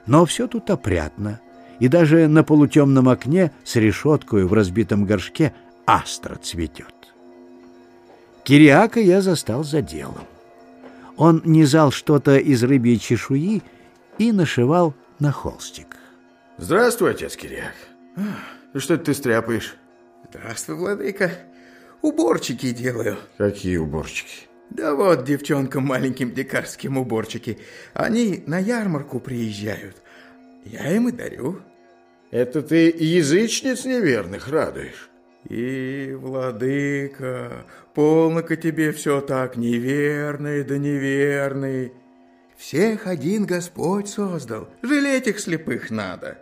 Но все тут опрятно, и даже на полутемном окне с решеткой в разбитом горшке астра цветет. Кириака я застал за делом. Он низал что-то из рыбьей чешуи и нашивал на холстик. Здравствуй, отец Кириак. Что ты стряпаешь? Здравствуй, владыка. Уборчики делаю. Какие уборчики? Да вот девчонкам маленьким дикарским уборчики. Они на ярмарку приезжают. Я им и дарю. Это ты язычниц неверных радуешь? И, владыка, полно-ка тебе все так неверный да неверный. Всех один Господь создал, жалеть их слепых надо.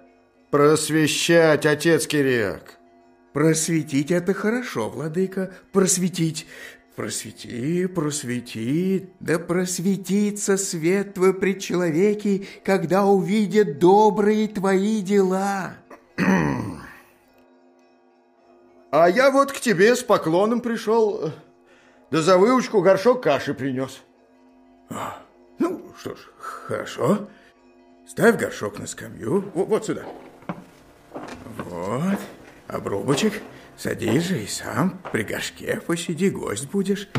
Просвещать, отец Кириак. Просветить это хорошо, владыка, просветить. Просвети, просвети, да просветится свет твой пред человеки, когда увидят добрые твои дела. А я вот к тебе с поклоном пришел, да за выучку горшок каши принес. А, ну, что ж, хорошо. Ставь горшок на скамью, вот сюда. Вот, обрубочек, садись же и сам при горшке посиди, гость будешь.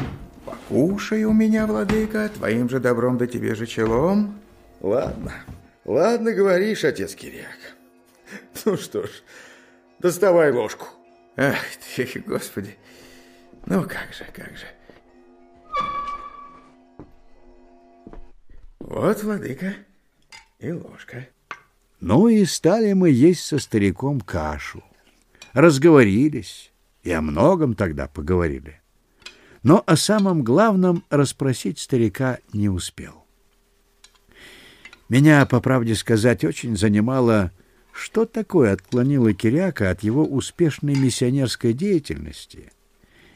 Покушай у меня, владыка, твоим же добром да тебе же челом. Ладно, ладно говоришь, отец Кириак. Ну что ж, доставай ложку. Ах ты, Господи. Ну как же, как же. Вот, владыка, и ложка. Ну и стали мы есть со стариком кашу. Разговорились, и о многом тогда поговорили. Но о самом главном расспросить старика не успел. Меня, по правде сказать, очень занимало что такое отклонило Киряка от его успешной миссионерской деятельности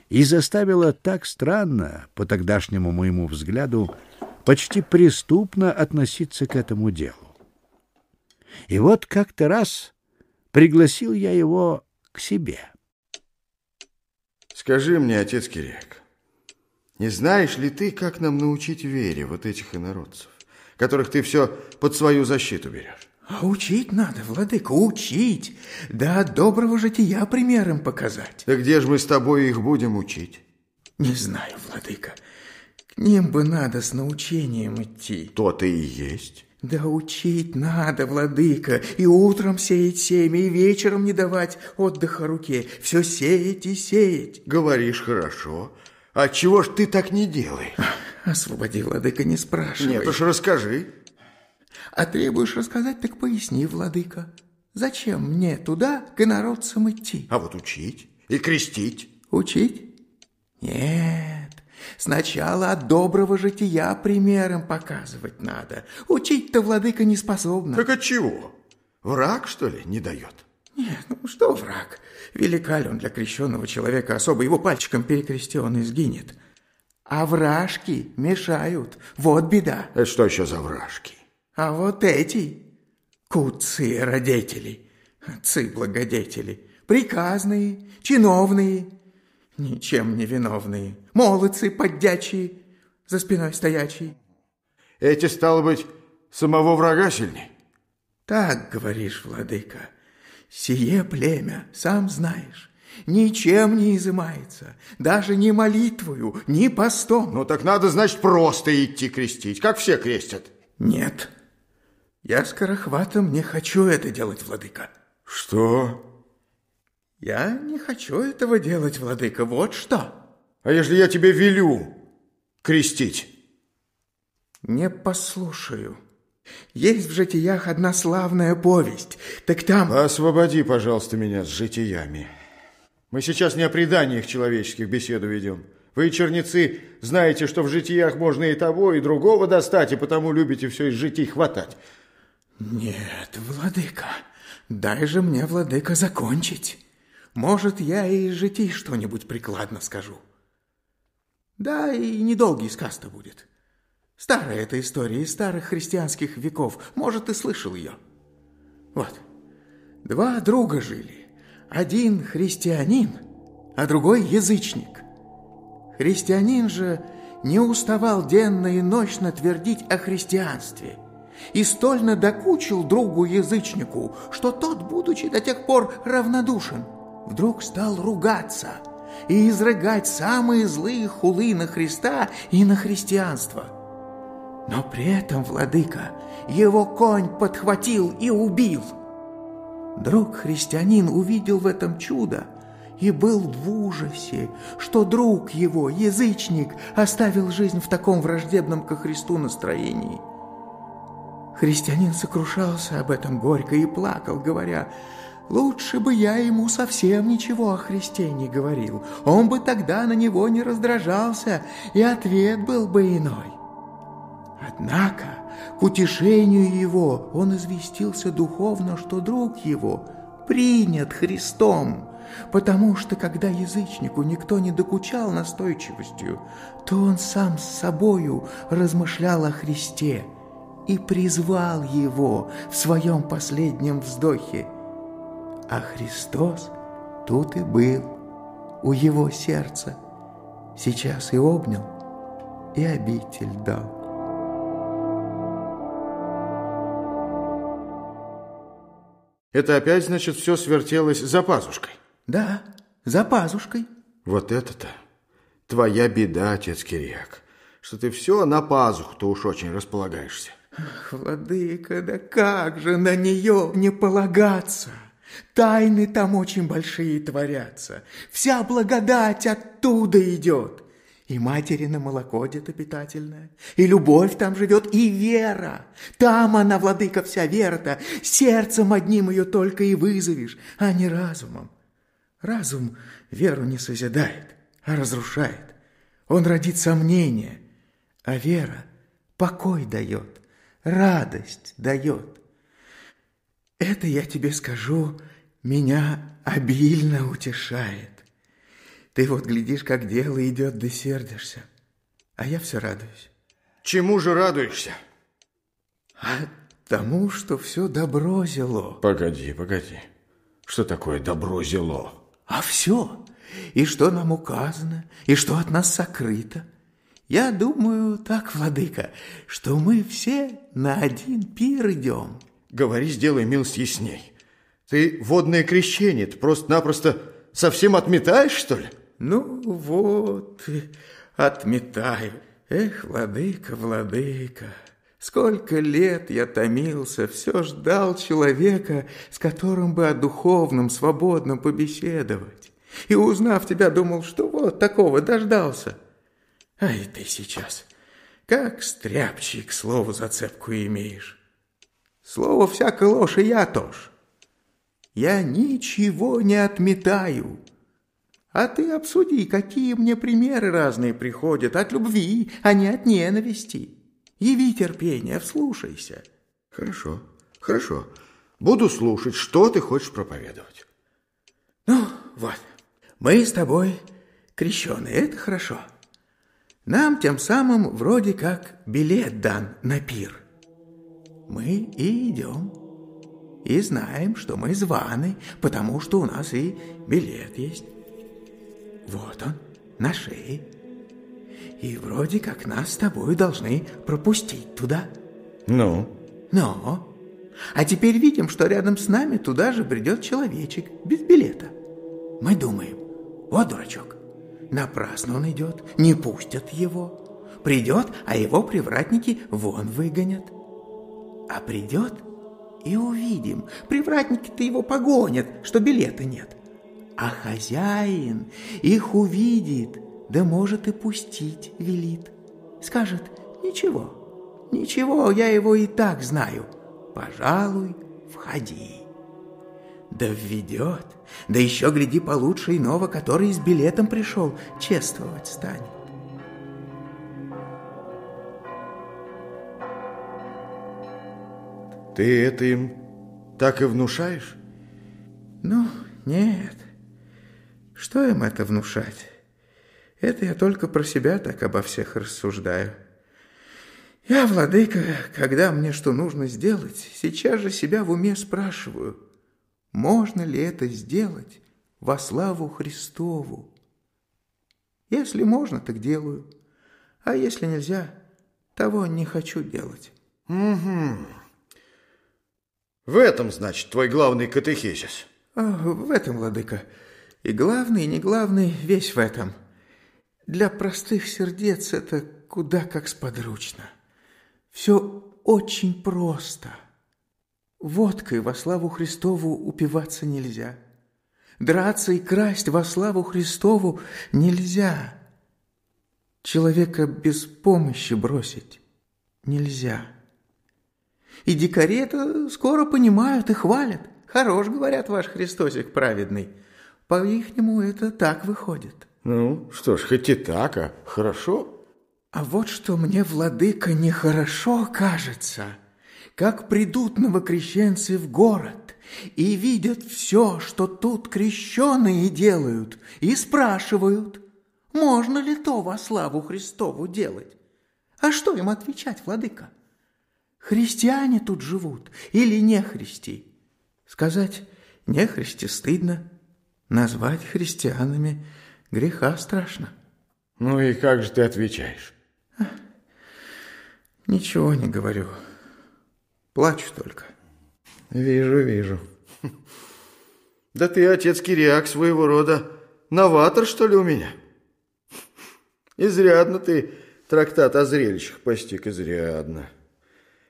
и заставило так странно, по тогдашнему моему взгляду, почти преступно относиться к этому делу? И вот как-то раз пригласил я его к себе. Скажи мне, отец Киряк, Не знаешь ли ты, как нам научить вере вот этих инородцев, которых ты все под свою защиту берешь? А учить надо, владыка, учить. Да от доброго жития примером показать. Да где же мы с тобой их будем учить? Не знаю, владыка. К ним бы надо с научением идти. То-то и есть. Да учить надо, владыка, и утром сеять семя, и вечером не давать отдыха руке. Все сеять и сеять. Говоришь хорошо. А чего ж ты так не делаешь? Освободи, владыка, не спрашивай. Нет уж, расскажи. А требуешь рассказать, так поясни, владыка. Зачем мне туда к инородцам идти? А вот учить и крестить. Учить? Нет. Сначала от доброго жития примером показывать надо. Учить-то владыка не способна. Так от чего? Враг, что ли, не дает? Нет, ну что враг? Велика ли он для крещенного человека особо? Его пальчиком перекрести он и сгинет. А вражки мешают. Вот беда. Это что еще за вражки? А вот эти куцы родители, отцы благодетели, приказные, чиновные, ничем не виновные, молодцы поддячие, за спиной стоячие. Эти, стало быть, самого врага сильней? Так говоришь, владыка. Сие племя, сам знаешь, ничем не изымается, даже ни молитвою, ни постом. Ну так надо, значит, просто идти крестить, как все крестят. Нет, я скорохватом не хочу это делать, владыка. Что? Я не хочу этого делать, владыка, вот что. А если я тебе велю крестить? Не послушаю. Есть в житиях одна славная повесть. Так там... Освободи, пожалуйста, меня с житиями. Мы сейчас не о преданиях человеческих беседу ведем. Вы, черницы, знаете, что в житиях можно и того, и другого достать, и потому любите все из житий хватать. Нет, владыка, дай же мне, владыка, закончить. Может, я и из житий что-нибудь прикладно скажу. Да, и недолгий сказ-то будет. Старая эта история из старых христианских веков. Может, ты слышал ее. Вот. Два друга жили. Один христианин, а другой язычник. Христианин же не уставал денно и ночно твердить о христианстве и столь надокучил другу-язычнику, что тот, будучи до тех пор равнодушен, вдруг стал ругаться и изрыгать самые злые хулы на Христа и на христианство – но при этом, владыка, его конь подхватил и убил. Друг-христианин увидел в этом чудо и был в ужасе, что друг его, язычник, оставил жизнь в таком враждебном ко Христу настроении. Христианин сокрушался об этом горько и плакал, говоря, «Лучше бы я ему совсем ничего о Христе не говорил, он бы тогда на него не раздражался, и ответ был бы иной». Однако, к утешению его, он известился духовно, что друг его принят Христом, потому что, когда язычнику никто не докучал настойчивостью, то он сам с собою размышлял о Христе и призвал его в своем последнем вздохе. А Христос тут и был, у его сердца, сейчас и обнял, и обитель дал. Это опять, значит, все свертелось за пазушкой? Да, за пазушкой. Вот это-то твоя беда, отец Кириак, что ты все на пазуху-то уж очень располагаешься. Ах, владыка, да как же на нее не полагаться? Тайны там очень большие творятся. Вся благодать оттуда идет. И материно молоко где-то питательное, и любовь там живет, и вера. Там она, владыка, вся вера-то. Сердцем одним ее только и вызовешь, а не разумом. Разум веру не созидает, а разрушает. Он родит сомнения, а вера покой дает, радость дает. Это, я тебе скажу, меня обильно утешает. Ты вот глядишь, как дело идет, да сердишься. А я все радуюсь. Чему же радуешься? А тому, что все добро зело. Погоди, погоди. Что такое добро зело? А все. И что нам указано, и что от нас сокрыто. Я думаю так, владыка, что мы все на один пир идем. Говори, сделай милость ясней. Ты водное крещение ты просто-напросто совсем отметаешь, что ли? Ну вот, отметаю. Эх, владыка, владыка, сколько лет я томился, все ждал человека, с которым бы о духовном свободном побеседовать. И узнав тебя, думал, что вот такого дождался. А и ты сейчас, как стряпчий к слову зацепку имеешь. Слово всякой ложь, и я тоже. Я ничего не отметаю. А ты обсуди, какие мне примеры разные приходят от любви, а не от ненависти. Яви терпение, вслушайся. Хорошо, хорошо. Буду слушать, что ты хочешь проповедовать. Ну, вот, мы с тобой крещеные, это хорошо. Нам тем самым вроде как билет дан на пир. Мы и идем. И знаем, что мы званы, потому что у нас и билет есть. Вот он, на шее. И вроде как нас с тобой должны пропустить туда. Ну? Но. А теперь видим, что рядом с нами туда же придет человечек без билета. Мы думаем, вот дурачок, Напрасно он идет, не пустят его. Придет, а его привратники вон выгонят. А придет, и увидим, привратники-то его погонят, что билета нет. А хозяин их увидит, да может и пустить велит. Скажет, ничего, ничего, я его и так знаю. Пожалуй, входи. Да введет, да еще, гляди, получше иного, который с билетом пришел, чествовать станет. Ты это им так и внушаешь? Ну, нет. Что им это внушать? Это я только про себя так обо всех рассуждаю. Я, владыка, когда мне что нужно сделать, сейчас же себя в уме спрашиваю – можно ли это сделать во славу Христову? Если можно, так делаю. А если нельзя, того не хочу делать. Угу. В этом, значит, твой главный катехизис? В этом, владыка. И главный, и не главный, весь в этом. Для простых сердец это куда как сподручно. Все очень просто. Водкой во славу Христову упиваться нельзя. Драться и красть во славу Христову нельзя. Человека без помощи бросить нельзя. И дикари это скоро понимают и хвалят. Хорош, говорят, ваш Христосик праведный. По-ихнему это так выходит. Ну, что ж, хоть и так, а хорошо. А вот что мне, владыка, нехорошо кажется – как придут новокрещенцы в город и видят все, что тут крещеные делают, и спрашивают, можно ли то во славу Христову делать. А что им отвечать, владыка? Христиане тут живут или не христи? Сказать не христи стыдно, назвать христианами греха страшно. Ну и как же ты отвечаешь? Ничего не говорю. Плачу только. Вижу, вижу. Да ты, отец Кириак, своего рода новатор, что ли, у меня? Изрядно ты трактат о зрелищах постиг, изрядно.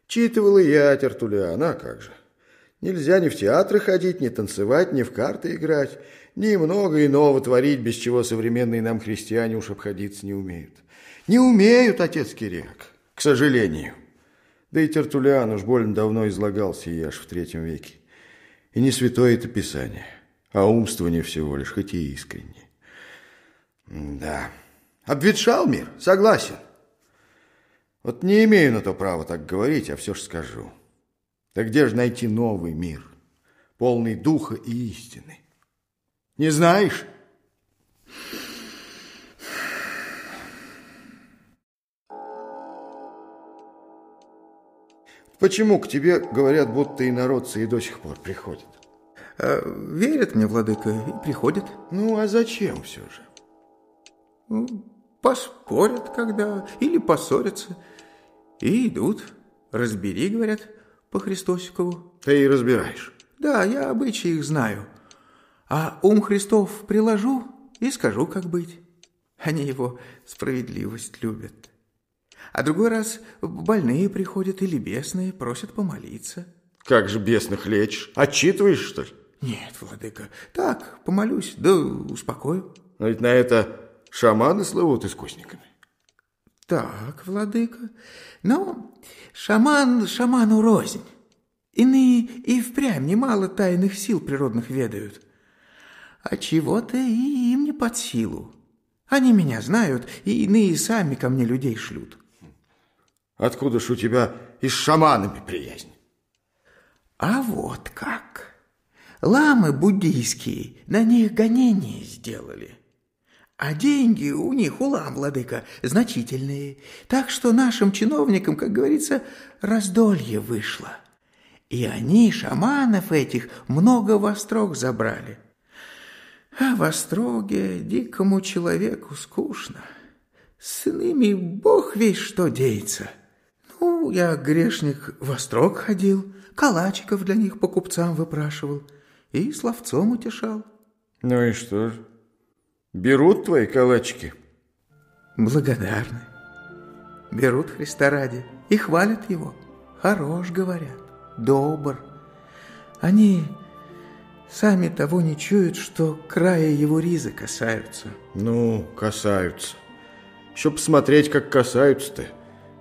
Читывал и я, Тертулян, а как же. Нельзя ни в театры ходить, ни танцевать, ни в карты играть, ни много иного творить, без чего современные нам христиане уж обходиться не умеют. Не умеют, отец Кириак, к сожалению. Да и Тертулиан уж больно давно излагался и аж в третьем веке. И не святое это писание, а умствование всего лишь, хоть и искренне. Да, обветшал мир, согласен. Вот не имею на то права так говорить, а все ж скажу. Да где же найти новый мир, полный духа и истины? Не знаешь? Почему к тебе, говорят, будто инородцы и до сих пор приходят? А, верят мне, владыка, и приходят. Ну, а зачем все же? Поспорят когда или поссорятся. И идут. Разбери, говорят, по Христосикову. Ты и разбираешь. Да, я обычаи их знаю. А ум Христов приложу и скажу, как быть. Они его справедливость любят. А другой раз больные приходят или бесные, просят помолиться. Как же бесных лечишь? Отчитываешь, что ли? Нет, владыка, так, помолюсь, да успокою. Но ведь на это шаманы слывут искусниками. Так, владыка, но шаман шаману рознь. Иные и впрямь немало тайных сил природных ведают. А чего-то и им не под силу. Они меня знают, и иные сами ко мне людей шлют. Откуда ж у тебя и с шаманами приязнь? А вот как. Ламы буддийские на них гонения сделали. А деньги у них, у лам, владыка, значительные. Так что нашим чиновникам, как говорится, раздолье вышло. И они, шаманов этих, много в острог забрали. А в остроге дикому человеку скучно. С иными бог весь что деется. Ну, я, грешник, в острог ходил, калачиков для них по купцам выпрашивал и словцом утешал. Ну и что же? Берут твои калачики? Благодарны. Берут Христа ради и хвалят его. Хорош, говорят, добр. Они сами того не чуют, что края его ризы касаются. Ну, касаются. Еще посмотреть, как касаются-то.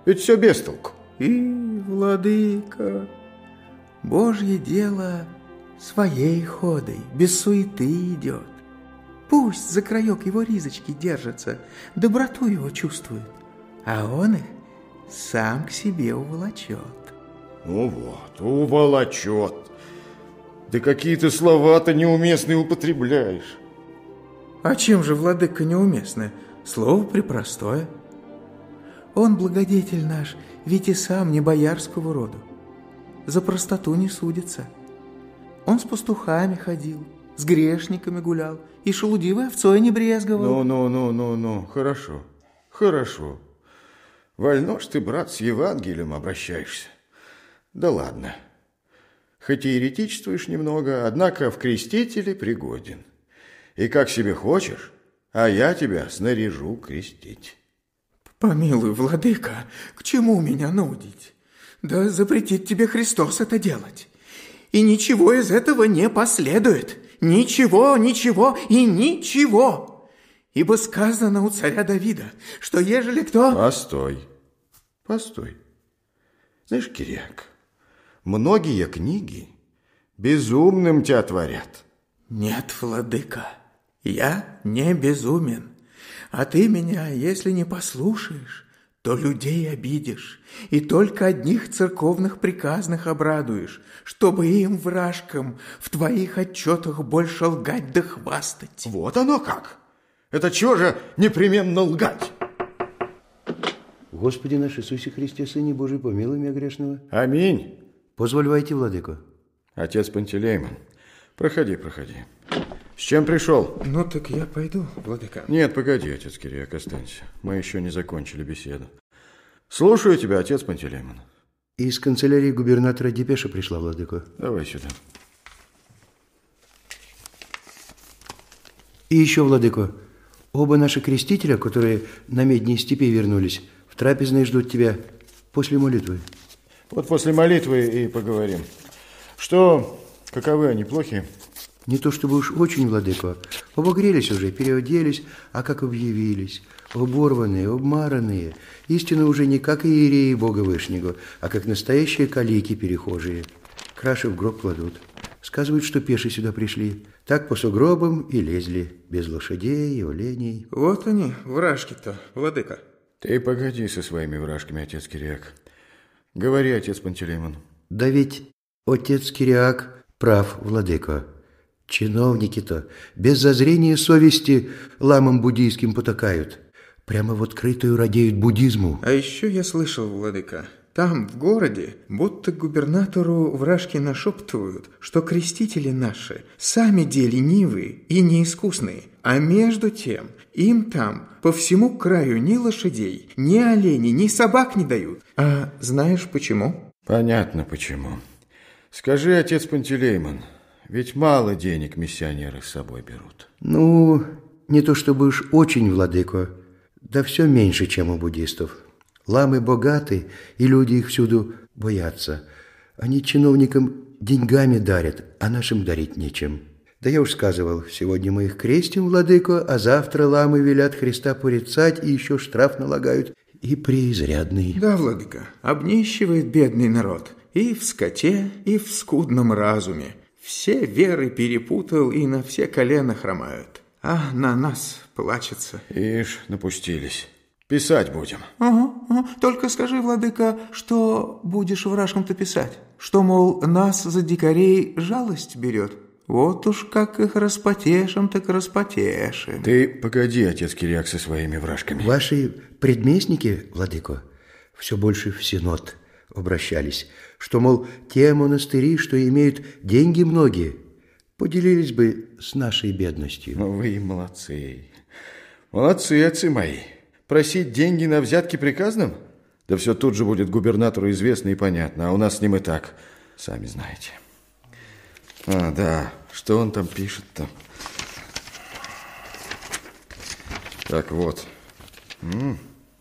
Ведь все без толку. И, владыка, Божье дело своей ходой, без суеты идет. Пусть за краек его ризочки держатся, доброту его чувствует, а он их сам к себе уволочет. Ну вот, уволочет. Да какие ты слова-то неуместные употребляешь. А чем же, владыка, неуместное? Слово припростое. Он, благодетель наш, ведь и сам не боярского роду. За простоту не судится. Он с пастухами ходил, с грешниками гулял, и шелудивой овцой не брезговал. Ну-ну-ну-ну-ну, хорошо, хорошо. Вольно ж ты, брат, с Евангелием обращаешься. Да ладно. Хоть и еретичествуешь немного, однако в крестителе пригоден. И как себе хочешь, а я тебя снаряжу крестить. Помилуй, владыка, к чему меня нудить? Да запретит тебе Христос это делать. И ничего из этого не последует. Ничего, ничего и ничего. Ибо сказано у царя Давида, что ежели кто... Постой, постой. Знаешь, Киряк, многие книги безумным тебя творят. Нет, владыка, я не безумен. А ты меня, если не послушаешь, то людей обидишь, и только одних церковных приказных обрадуешь, чтобы им, вражкам, в твоих отчетах больше лгать да хвастать. Вот оно как! Это чего же непременно лгать? Господи наш Иисусе Христе, Сыне Божий, помилуй меня грешного. Аминь. Позволь войти, владыко. Отец Пантелеймон, проходи, проходи. С чем пришел? Ну, так я пойду, владыка. Нет, погоди, отец Кириак, останься. Мы еще не закончили беседу. Слушаю тебя, отец Пантелеймон. Из канцелярии губернатора Депеша пришла, владыка. Давай сюда. И еще, владыко, оба наши крестителя, которые на медней степи вернулись, в трапезной ждут тебя после молитвы. Вот после молитвы и поговорим. Что, каковы они, плохи? Не то чтобы уж очень, владыко. Обогрелись уже, переоделись, а как объявились. Оборванные, обмаранные. Истинно уже не как иереи Бога Вышнего, а как настоящие калики перехожие. Краши в гроб кладут. Сказывают, что пеши сюда пришли. Так по сугробам и лезли, без лошадей и оленей. Вот они, вражки-то, владыка. Ты погоди со своими вражками, отец Кириак. Говори, отец Пантелеймон. Да ведь отец Кириак прав, владыка. Чиновники-то без зазрения совести ламам буддийским потакают. Прямо в открытую радеют буддизму. А еще я слышал, владыка, Там, в городе, будто губернатору вражки нашептывают, что крестители наши сами де ленивые и неискусные, а между тем им там по всему краю ни лошадей, ни оленей, ни собак не дают. А знаешь почему? Понятно почему. Скажи, отец Пантелеймон, ведь мало денег миссионеры с собой берут. Ну, не то чтобы уж очень, владыко, да все меньше, чем у буддистов. Ламы богаты, и люди их всюду боятся. Они чиновникам деньгами дарят, а нашим дарить нечем. Да я уж сказывал, сегодня мы их крестим, владыко, а завтра ламы велят Христа порицать и еще штраф налагают, и преизрядный. Да, владыка, обнищивает бедный народ и в скоте, и в скудном разуме. Все веры перепутал и на все колена хромают, а на нас плачется. Ишь, напустились. Писать будем. Ага, ага. Только скажи, владыка, что будешь вражкам-то писать? Что, мол, нас за дикарей жалость берет? Вот уж как их распотешим, так распотешим. Ты погоди, отец Кириак, со своими вражками. Ваши предместники, владыко, все больше в Синод обращались, что, мол, те монастыри, что имеют деньги многие, поделились бы с нашей бедностью. Ну, вы молодцы. Молодцы, отцы мои. Просить деньги на взятки приказным? Да все тут же будет губернатору известно и понятно, а у нас с ним и так, сами знаете. А, да, что он там пишет-то? Так вот. М -м,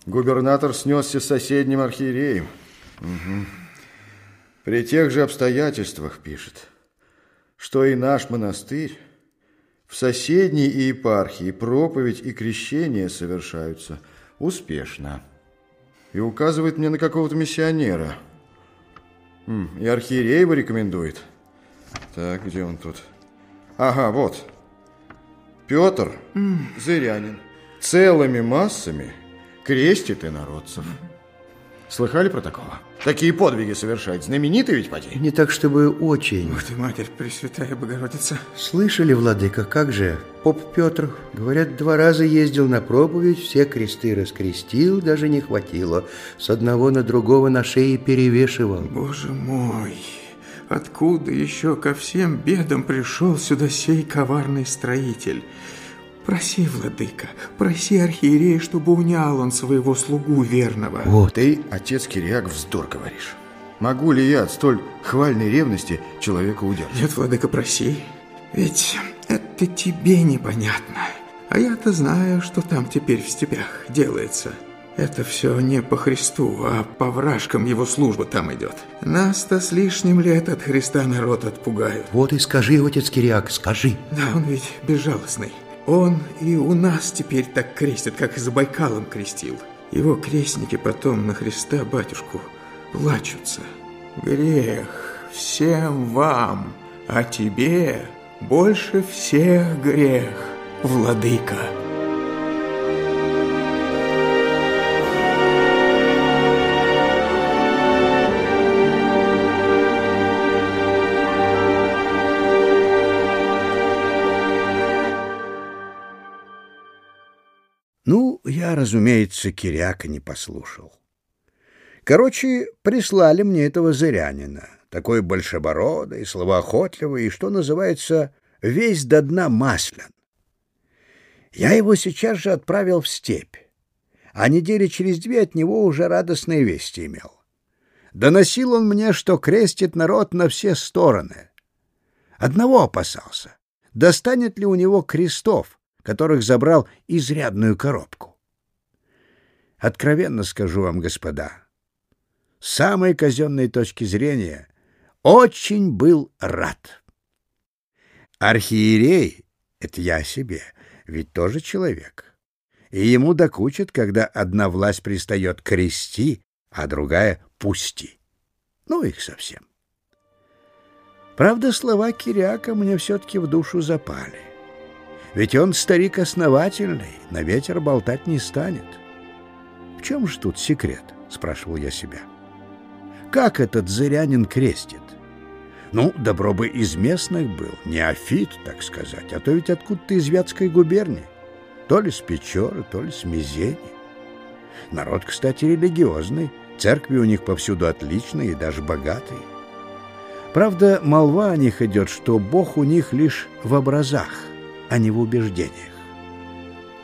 губернатор снесся с соседним архиереем. Угу. При тех же обстоятельствах пишет, что и наш монастырь в соседней епархии проповедь и крещение совершаются успешно. И указывает мне на какого-то миссионера. И архиерей его рекомендует. Так, где он тут? Ага, вот. Петр, зырянин, целыми массами крестит инородцев. Слыхали про такого? Такие подвиги совершать. Знаменитый ведь поди. Не так, чтобы очень. Вот и Матерь Пресвятая Богородица. Слышали, владыка, как же? Поп Петр, говорят, два раза ездил на проповедь, все кресты раскрестил, даже не хватило. С одного на другого на шее перевешивал. Боже мой, откуда еще ко всем бедам пришел сюда сей коварный строитель? Проси, владыка, проси архиерея, чтобы унял он своего слугу верного. Вот. Ты, отец Кириак, вздор говоришь. Могу ли я от столь хвальной ревности человека удержать? Нет, владыка, проси. Ведь это тебе непонятно. А я-то знаю, что там теперь в степях делается. Это все не по Христу, а по вражкам его служба там идет. Нас-то с лишним лет от Христа народ отпугают. Вот и скажи, отец Кириак, скажи. Да, он ведь безжалостный. Он и у нас теперь так крестит, как и за Байкалом крестил. Его крестники потом на Христа батюшку плачутся. Грех всем вам, а тебе больше всех грех, владыка. Я, разумеется, Киряка не послушал. Короче, прислали мне этого зырянина, такой большебородый, словоохотливый и, что называется, весь до дна маслян. Я его сейчас же отправил в степь, а недели через две от него уже радостные вести имел. Доносил он мне, что крестит народ на все стороны. Одного опасался. Достанет ли у него крестов, которых забрал изрядную коробку. Откровенно скажу вам, господа, с самой казенной точки зрения очень был рад. Архиерей — это я себе, ведь тоже человек. И ему докучит, когда одна власть пристает крести, а другая — пусти. Ну, их совсем. Правда, слова Киряка мне все-таки в душу запали. Ведь он старик основательный, на ветер болтать не станет. Чем же тут секрет? Спрашивал я себя. Как этот зырянин крестит? Ну, добро бы из местных был, неофит, так сказать, а то ведь откуда-то из Вятской губернии. То ли с Печоры, то ли с Мизени. Народ, кстати, религиозный, Церкви у них повсюду отличные и даже богатые. Правда, молва о них идет, что Бог у них лишь в образах, а не в убеждениях.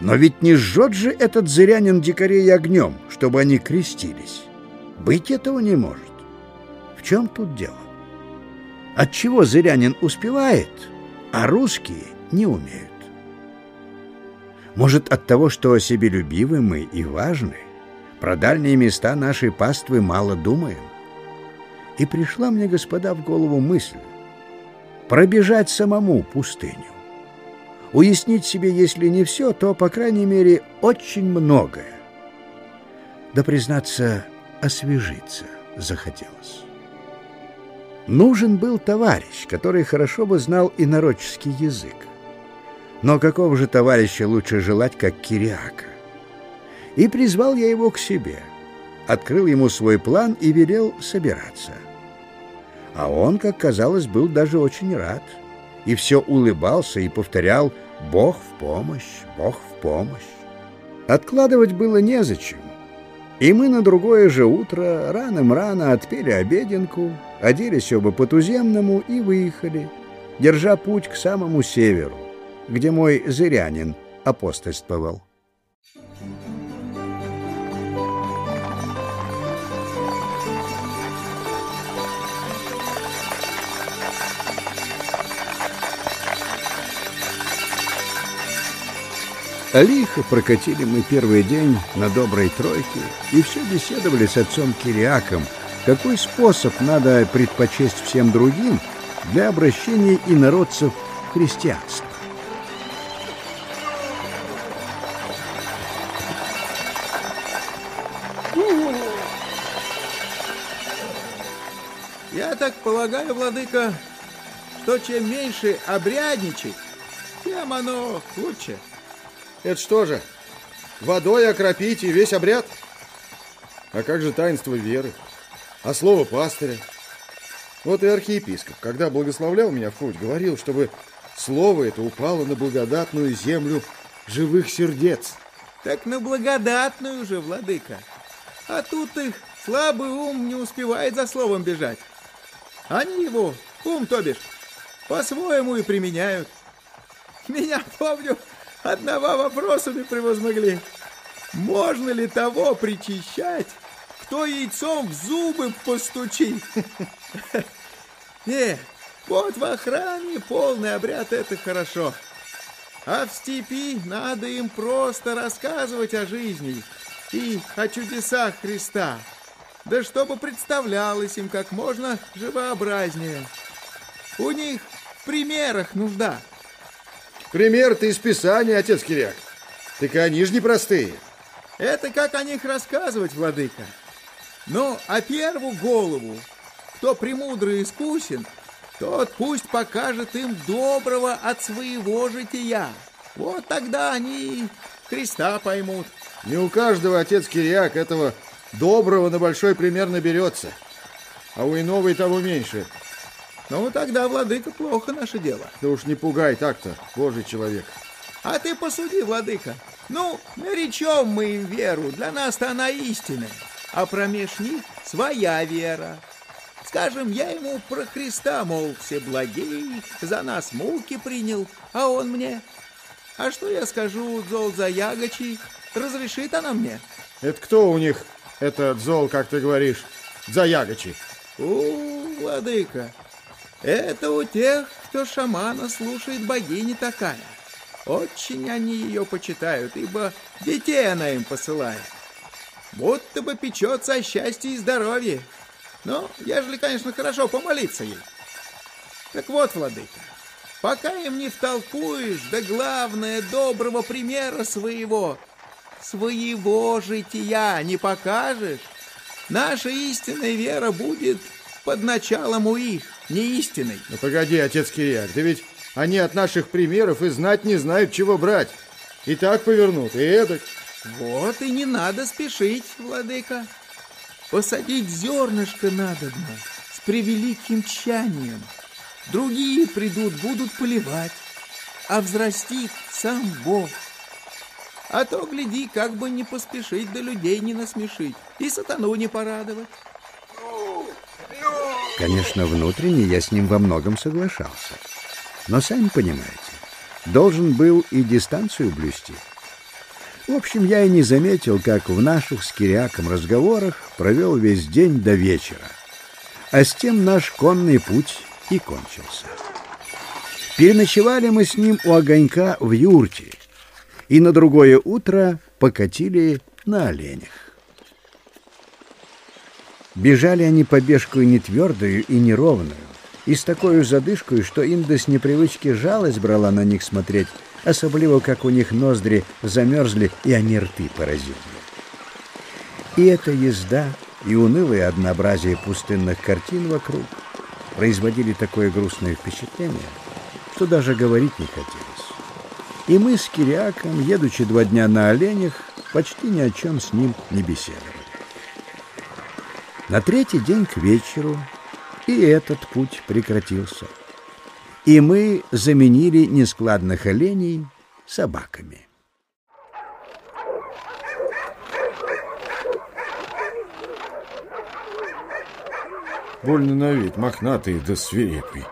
Но ведь не жжет же этот зырянин дикарей огнем, чтобы они крестились. Быть этого не может. В чем тут дело? Отчего зырянин успевает, а русские не умеют? Может, от того, что себелюбивы мы и важны, про дальние места нашей паствы мало думаем? И пришла мне, господа, в голову мысль пробежать самому пустыню. Уяснить себе, если не все, то, по крайней мере, очень многое. Да, признаться, освежиться захотелось. Нужен был товарищ, который хорошо бы знал инородческий язык. Но какого же товарища лучше желать, как Кириака? И призвал я его к себе, открыл ему свой план и велел собираться. А он, как казалось, был даже очень рад, и все улыбался и повторял «Бог в помощь, Бог в помощь». Откладывать было незачем, и мы на другое же утро раным-рано отпели обеденку, оделись оба по-туземному и выехали, держа путь к самому северу, где мой зырянин апостольствовал. Лихо прокатили мы первый день на доброй тройке и все беседовали с отцом Кириаком, какой способ надо предпочесть всем другим для обращения инородцев в христианство. Я так полагаю, владыка, что чем меньше обрядничать, тем оно лучше. Это что же, водой окропить и весь обряд? А как же таинство веры? А слово пастыря? Вот и архиепископ, когда благословлял меня в путь, говорил, чтобы слово это упало на благодатную землю живых сердец. Так на благодатную же, владыка. А тут их слабый ум не успевает за словом бежать. Они его, ум то бишь, по-своему и применяют. Меня, помню, одного вопросами превозмогли. Можно ли того причащать, кто яйцом в зубы постучит? Не, вот в охране полный обряд это хорошо. А в степи надо им просто рассказывать о жизни и о чудесах Христа. Да чтобы представлялось им как можно живообразнее. У них в примерах нужда. Пример-то из Писания, отец Киряк. Так они же непростые. Это как о них рассказывать, владыка. Ну, а первую голову, кто премудрый и искусен, тот пусть покажет им доброго от своего жития. Вот тогда они Христа поймут. Не у каждого отец Кириак этого доброго на большой пример наберется, а у иного и того меньше. Ну, тогда, владыка, плохо наше дело. Да уж не пугай так-то, божий человек. А ты посуди, владыка. Ну, наречем мы им веру, для нас-то она истинная, а промеж них своя вера. Скажем, я ему про Христа, мол, все благие, за нас муки принял, а он мне. А что я скажу, Дзол за Ягочи, разрешит она мне? Это кто у них, этот Зол, как ты говоришь, за Ягочи? У, владыка, это у тех, кто шамана слушает богини такая. Очень они ее почитают, ибо детей она им посылает. Будто бы печется о счастье и здоровье. Ну, ежели, конечно, хорошо помолиться ей. Так вот, владыка, пока им не втолкуешь, да главное, доброго примера своего, своего жития не покажешь, наша истинная вера будет под началом у их не истиной. Ну погоди, отец Кириак, да ведь они от наших примеров и знать не знают, чего брать. И так повернут, и эдак. Вот и не надо спешить, владыка. Посадить зернышко надобно с превеликим тщанием. Другие придут, будут поливать, а взрастит сам Бог. А то, гляди, как бы не поспешить, да людей не насмешить, и сатану не порадовать. Конечно, внутренне я с ним во многом соглашался. Но, сами понимаете, должен был и дистанцию блюсти. В общем, я и не заметил, как в наших с Киряком разговорах провел весь день до вечера. А с тем наш конный путь и кончился. Переночевали мы с ним у огонька в юрте, и на другое утро покатили на оленях. Бежали они побежкою не твердую и неровную, и с такой задышкой, что Инда с непривычки жалость брала на них смотреть, особливо как у них ноздри замерзли и они рты поразили. И эта езда, и унылое однообразие пустынных картин вокруг производили такое грустное впечатление, что даже говорить не хотелось. И мы с Кириаком, едучи два дня на оленях, почти ни о чем с ним не беседовали. На третий день к вечеру и этот путь прекратился. И мы заменили нескладных оленей собаками. Больно на вид, мохнатый да свирепый.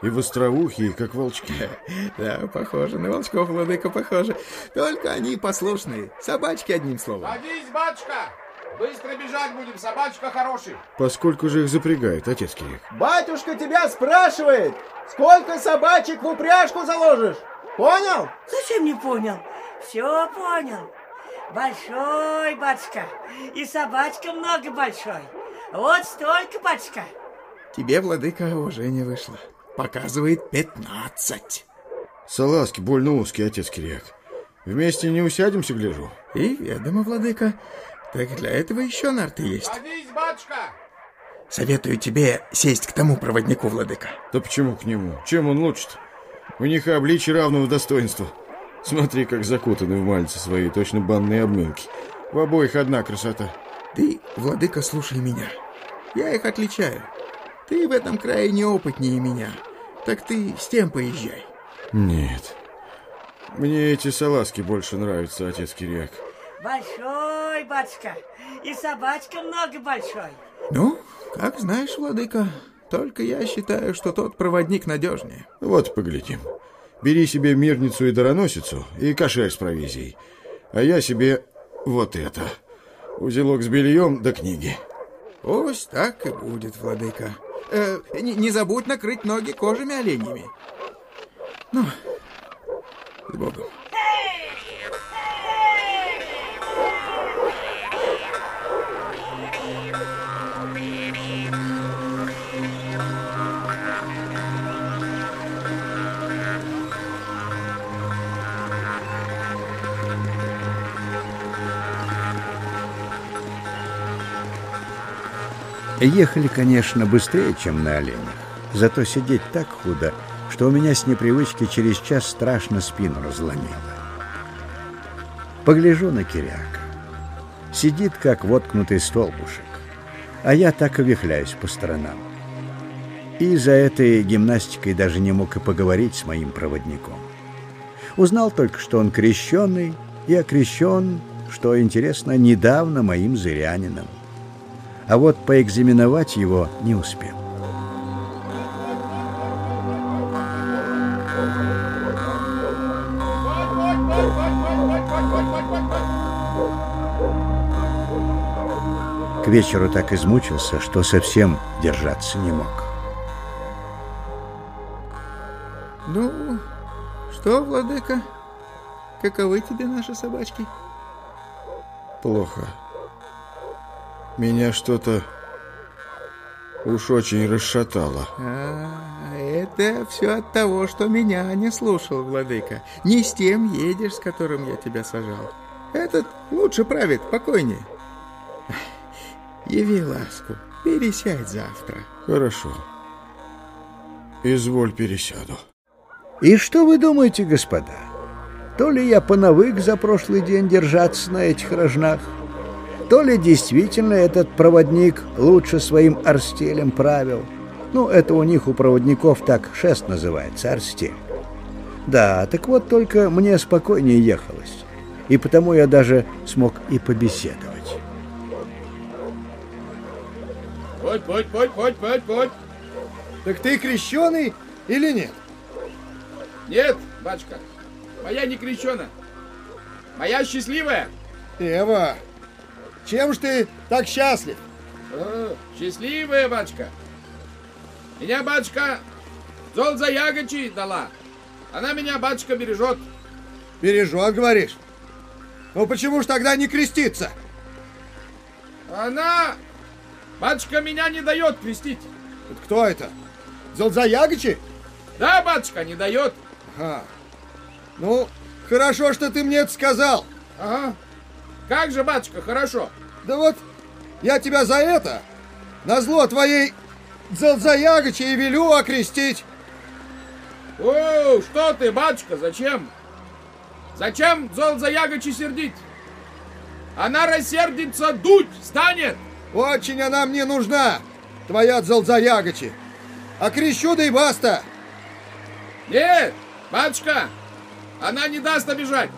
И востроухие, как волчки. Да, похоже, на волчков, владыка, похоже. Только они послушные. Собачки, одним словом. Садись, батюшка! Быстро бежать будем, собачка хороший. Поскольку же их запрягают, отец Кирик? Батюшка тебя спрашивает, сколько собачек в упряжку заложишь? Понял? Зачем не понял? Все понял. Большой, батюшка. И собачка много большой. Вот столько, батюшка. Тебе, владыка, уважение вышло. Показывает пятнадцать. Салазки больно узкий, отец Кириак. Вместе не усядемся, гляжу. И ведомо, владыка, так для этого еще нарты есть. Садись, батюшка! Советую тебе сесть к тому проводнику, владыка. Да почему к нему? Чем он лучше-то? У них обличие равного достоинства. Смотри, как закутаны в мальцы свои, точно банные обмылки. В обоих одна красота. Ты, владыка, слушай меня. Я их отличаю. Ты в этом крае неопытнее меня. Так ты с тем поезжай. Нет. Мне эти салазки больше нравятся, отец Кириак. Большой, батюшка. И собачка много большой. Ну, как знаешь, владыка. Только я считаю, что тот проводник надежнее. Вот поглядим. Бери себе мирницу и дароносицу, и кошель с провизией. А я себе вот это. Узелок с бельем да книги. Пусть так и будет, владыка. Э, не, не забудь накрыть ноги кожами оленями. Ну, с Богом. Ехали, конечно, быстрее, чем на оленях. Зато сидеть так худо, что у меня с непривычки через час страшно спину разломило. Погляжу на Киряка. Сидит, как воткнутый столбушек, а я так и вихляюсь по сторонам. И за этой гимнастикой даже не мог и поговорить с моим проводником. Узнал только, что он крещенный, и окрещен, что интересно, недавно моим зырянином а вот поэкзаменовать его не успел. К вечеру так измучился, что совсем держаться не мог. Ну, что, владыка, каковы тебе наши собачки? Плохо. Меня что-то уж очень расшатало. А, это все от того, что меня не слушал, владыка. Не с тем едешь, с которым я тебя сажал. Этот лучше правит, покойнее. Яви ласку, пересядь завтра. Хорошо. Изволь пересяду. И что вы думаете, господа? То ли я понавык за прошлый день держаться на этих рожнах, то ли действительно этот проводник лучше своим арстелем правил. Ну, это у них, у проводников, так шест называется, арстель. Да, так вот только мне спокойнее ехалось. и потому я даже смог и побеседовать. Путь, путь, путь, путь, путь, путь. Так ты крещеный или нет? Нет, батюшка, моя не крещена. Моя счастливая. Эва, чем ж ты так счастлив? О, счастливая, батюшка. Меня батюшка Золза Ягочи дала. Она меня, батюшка, бережет. Бережет, говоришь? Ну почему ж тогда не креститься? Она, батюшка, меня не дает крестить. Это кто это? Золзаягачи? Да, батюшка, не дает. Ага. Ну, хорошо, что ты мне это сказал. Ага. Как же, батюшка, хорошо. Да вот, я тебя за это, на зло твоей Золзаягачи и велю окрестить. О, что ты, батюшка, зачем? Зачем Золзаягачи сердить? Она рассердится, дуть станет. Очень она мне нужна, твоя Золзаягачи. Окрещу да и баста. Нет, батюшка, она не даст обижать.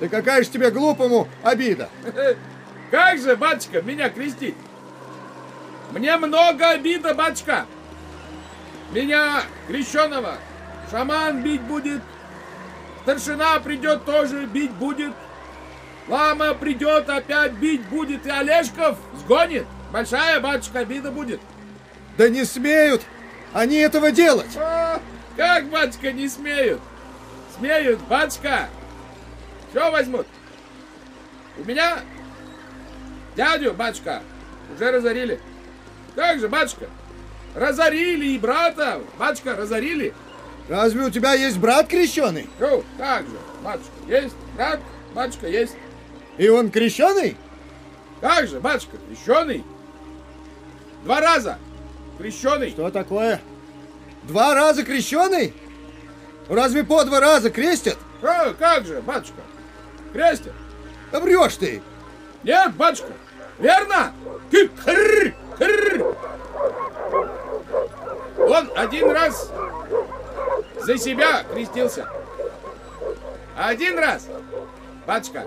Да какая же тебе глупому обида? Как же, батюшка, меня крестить? Мне много обида, батюшка. Меня, крещеного, шаман бить будет. Старшина придет тоже бить будет. Лама придет опять бить будет. И Олежков сгонит. Большая, батюшка, обида будет. Да не смеют они этого делать. А, как, батюшка, не смеют? Смеют, батюшка. Все возьмут. У меня дядю, батюшка, уже разорили. Как же, батюшка? Разорили и брата, батюшка, разорили. Разве у тебя есть брат крещеный? Ну, как же, батюшка, есть брат, батюшка, есть. И он крещеный? Как же, батюшка, крещеный? Два раза крещеный. Что такое? Два раза крещеный? Разве по два раза крестят? А, как же, батюшка, крестят. Да врешь ты. Нет, батюшка, верно? Кыр, кыр. Он один раз за себя крестился. Один раз, батюшка,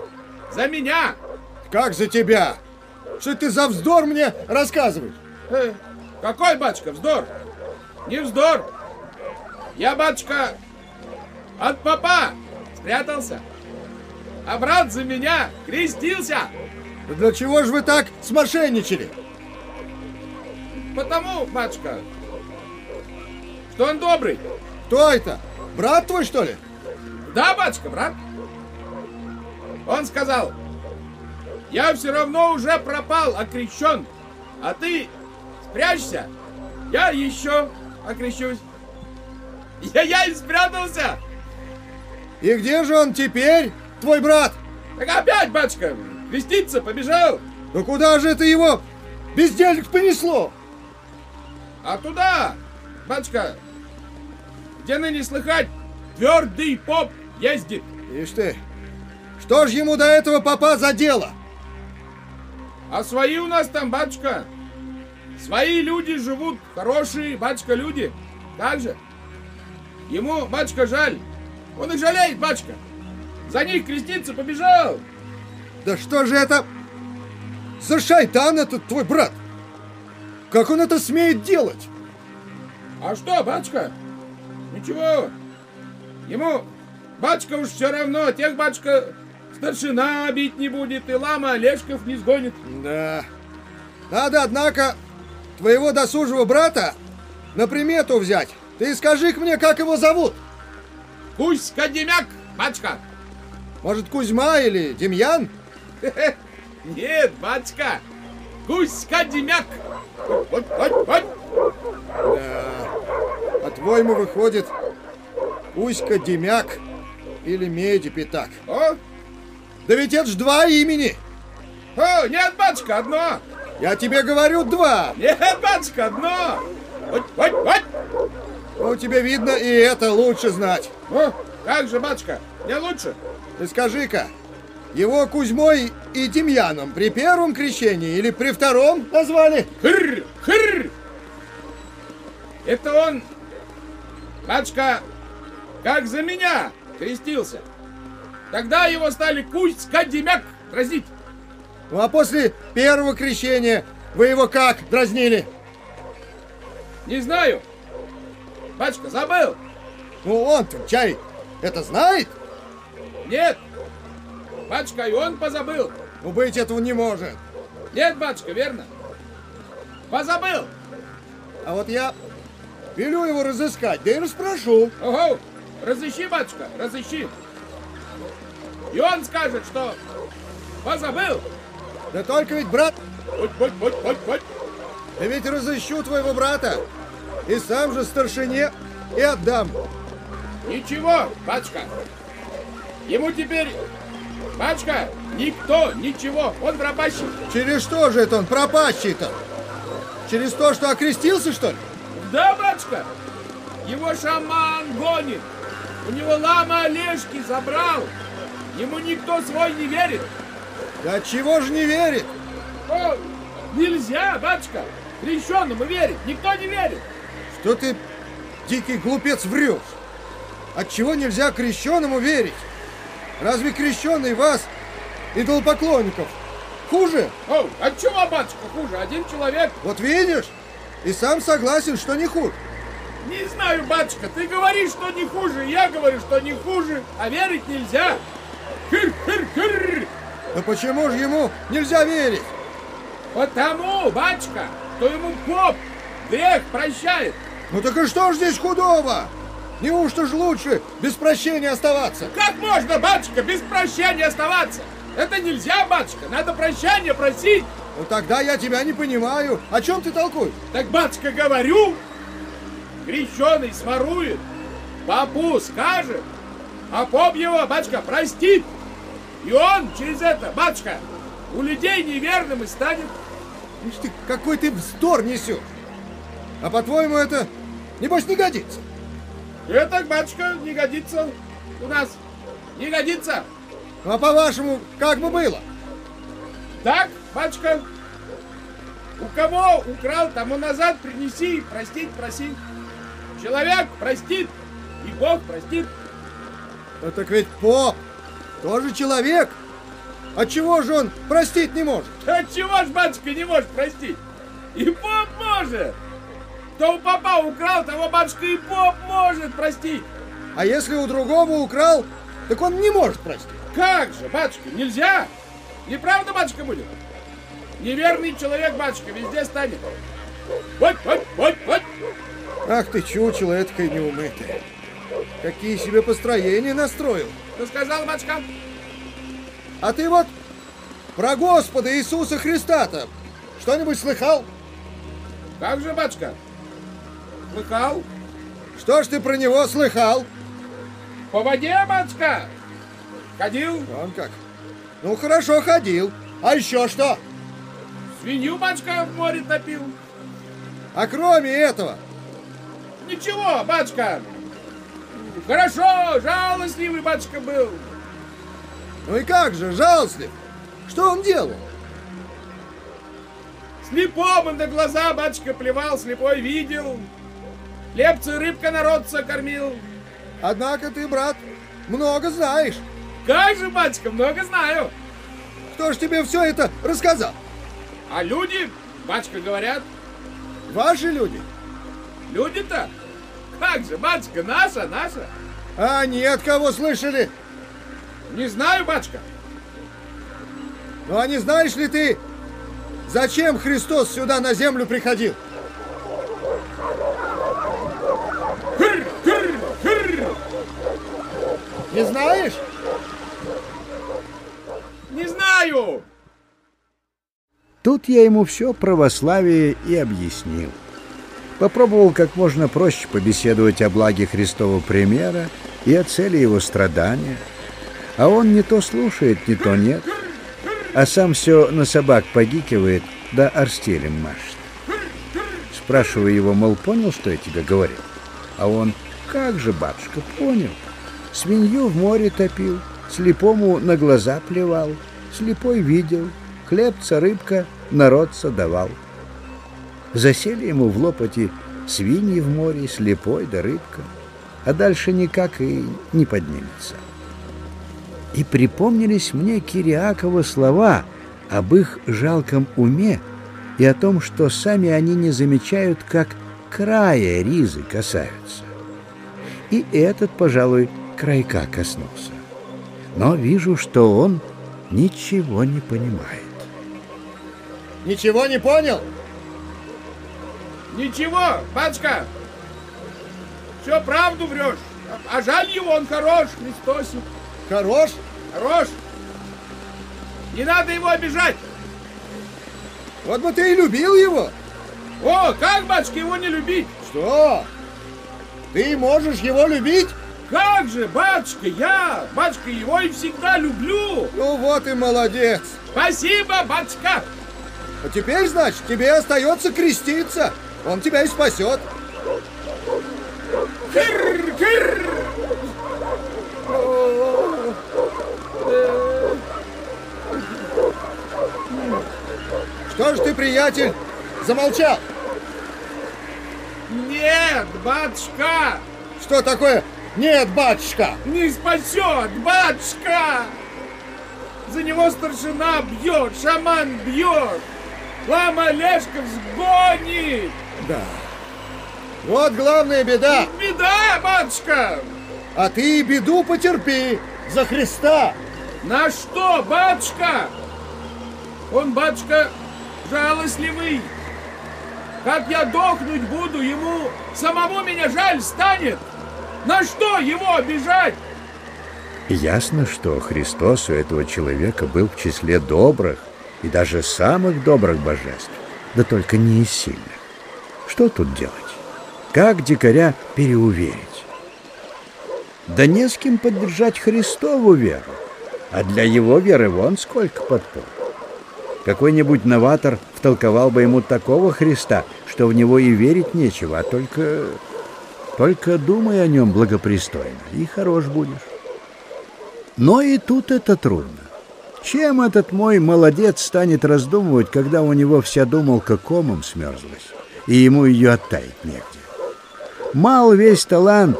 за меня. Как за тебя? Что ты за вздор мне рассказываешь? Э, какой, батюшка, вздор? Не вздор. Я, батюшка, от папа спрятался. А брат за меня крестился. Для чего же вы так смошенничали? Потому, батюшка, что он добрый. Кто это? Брат твой, что ли? Да, батюшка, брат. Он сказал, я все равно уже пропал, окрещен, а ты спрячься, я еще окрещусь. Я, я и спрятался. И где же он теперь, твой брат? Так опять, батюшка, креститься побежал. Да куда же это его бездельник понесло? А туда, батюшка, где ныне слыхать, твердый поп ездит. Ишь ты, что ж ему до этого попа за дело? А свои у нас там, батюшка, свои люди живут, хорошие, батюшка, люди. Как же? Ему, батюшка, жаль. Он их жалеет, батюшка. За них креститься побежал. Да что же это за шайтан этот твой брат? Как он это смеет делать? А что, батюшка? Ничего. Ему, батюшка, уж все равно. Тех, батюшка, старшина бить не будет, и лама Олежков не сгонит. Да. Надо, однако, твоего досужего брата на примету взять. Ты скажи-ка мне, как его зовут? Кузька Демяк, батюшка. Может, Кузьма или Демьян? Нет, батюшка. Кузька Демяк. Вот, вот, вот. Да. По-твоему, выходит, Кузька Демяк или Меди Пятак? О? Да ведь это ж два имени. О, нет, батюшка, одно. Я тебе говорю два. Нет, батюшка, одно. Вот, вот, вот. Ну, тебе видно, и это лучше знать. О, как же, батюшка, мне лучше. Ты скажи-ка, его Кузьмой и Демьяном при первом крещении или при втором назвали? Хыр, хыр. Это он, батюшка, как за меня крестился. Тогда его стали кусь, скадемяк дразнить. Ну а после первого крещения вы его как дразнили? Не знаю. Батюшка, забыл. Ну он-то, чай, это знает? Нет. Батюшка, и он позабыл. Ну быть этого не может. Нет, батюшка, верно. Позабыл. А вот я велю его разыскать, да и расспрошу. Ого, разыщи, батюшка, разыщи. И он скажет, что позабыл. Да только ведь брат... Будь, будь, будь, будь, будь. Да ведь разыщу твоего брата. И сам же старшине и отдам. Ничего, батюшка. Ему теперь, батюшка, никто, ничего. Он пропащий. Через что же это он пропащий-то? Через то, что окрестился, что ли? Да, батюшка. Его шаман гонит. У него лама Олежки забрал. Ему никто свой не верит. Да чего же не верит? О, нельзя, батюшка. Крещенному верить. Никто не верит. Что ты, дикий глупец, врешь? Отчего нельзя крещенному верить? Разве крещеный вас, идолопоклонников, хуже? О, от чего, батюшка, хуже? Один человек. Вот видишь? И сам согласен, что не хуже. Не знаю, батюшка, ты говоришь, что не хуже, я говорю, что не хуже, а верить нельзя. Хыр-хыр-хыр! Да почему же ему нельзя верить? Потому, батюшка, что ему поп грех прощает. Ну так и что ж здесь худого? Неужто ж лучше без прощения оставаться? Как можно, батюшка, без прощения оставаться? Это нельзя, батюшка, надо прощения просить. Ну тогда я тебя не понимаю. О чем ты толкуешь? Так, батюшка, говорю, крещеный сворует, папу скажет, а поп его, батюшка, простит. И он через это, батюшка, у людей неверным и станет. Ишь ты, какой ты вздор несешь. А по-твоему это, небось, не годится? Это, батюшка, не годится у нас. Не годится. А по-вашему, как бы было? Так, батюшка, у кого украл, тому назад принеси, простить проси. Человек простит, и Бог простит. Да так ведь поп тоже человек. Отчего же он простить не может? Отчего ж батюшка не может простить? И поп может. Кто у папа украл, того батюшка и поп может простить. А если у другого украл, так он не может простить. Как же, батюшка, нельзя? Неправда, батюшка, будет? Неверный человек, батюшка, везде станет. Вот, вот, вот, вот. Ах ты чучело эткой неумытое. Какие себе построения настроил. Что сказал, батюшка? А ты вот про Господа Иисуса Христа-то что-нибудь слыхал? Как же, батюшка? Слыхал? Что ж ты про него слыхал? По воде, батюшка. Ходил? Он как? Ну, хорошо ходил. А еще что? Свинью, батюшка, в море топил. А кроме этого? Ничего, батюшка. Хорошо, жалостливый батюшка был. Ну и как же, жалостлив? Что он делал? Слепому на глаза батюшка плевал, слепой видел. Лепцы рыбка народца кормил. Однако ты, брат, много знаешь. Как же, батюшка, много знаю. Кто ж тебе все это рассказал? А люди, батюшка, говорят. Ваши люди? Люди-то? Как же, батюшка, наша, наша. А нет, кого слышали? Не знаю, батюшка. Ну а не знаешь ли ты, зачем Христос сюда на землю приходил? Не знаешь? Не знаю. Тут я ему все православие и объяснил. Попробовал как можно проще побеседовать о благе Христового примера и о цели его страдания. А он не то слушает, не то нет, а сам все на собак погикивает, да арстелем машет. Спрашиваю его, мол, понял, что я тебе говорил? А он, как же, бабушка, понял. Свинью в море топил, слепому на глаза плевал, слепой видел, хлебца, рыбка, народца давал. Засели ему в лопати свиньи в море, слепой да рыбка, а дальше никак и не поднимется. И припомнились мне Кириакова слова об их жалком уме и о том, что сами они не замечают, как края ризы касаются. И этот, пожалуй, крайка коснулся. Но вижу, что он ничего не понимает. Ничего не понял? Ничего, батюшка. Все правду врешь. А жаль его, он хорош, Христосик. Хорош? Хорош. Не надо его обижать. Вот бы ты и любил его. О, как, батюшка, его не любить? Что? Ты можешь его любить? Как же, батюшка, я, батюшка, его и всегда люблю. Ну вот и молодец. Спасибо, батюшка. А теперь, значит, тебе остается креститься. Он тебя и спасет. Кыр, кыр. Что ж ты, приятель, замолчал? Нет, батюшка. Что такое «нет, батюшка»? Не спасет, батюшка. За него старшина бьет, шаман бьет. Лама Олежков сгонит. Да. Вот главная беда. Беда, батюшка. А ты беду потерпи за Христа. На что, батюшка? Он, батюшка, жалостливый. Как я дохнуть буду, ему самому меня жаль станет. На что его обижать? Ясно, что Христос у этого человека был в числе добрых и даже самых добрых божеств, да только не из сильных. Что тут делать? Как дикаря переуверить? Да не с кем поддержать Христову веру, а для его веры вон сколько подпор. Какой-нибудь новатор втолковал бы ему такого Христа, что в него и верить нечего, а только... Только думай о нем благопристойно, и хорош будешь. Но и тут это трудно. Чем этот мой молодец станет раздумывать, когда у него вся думалка комом смерзлась, и ему ее оттаять негде? Мал весь талант,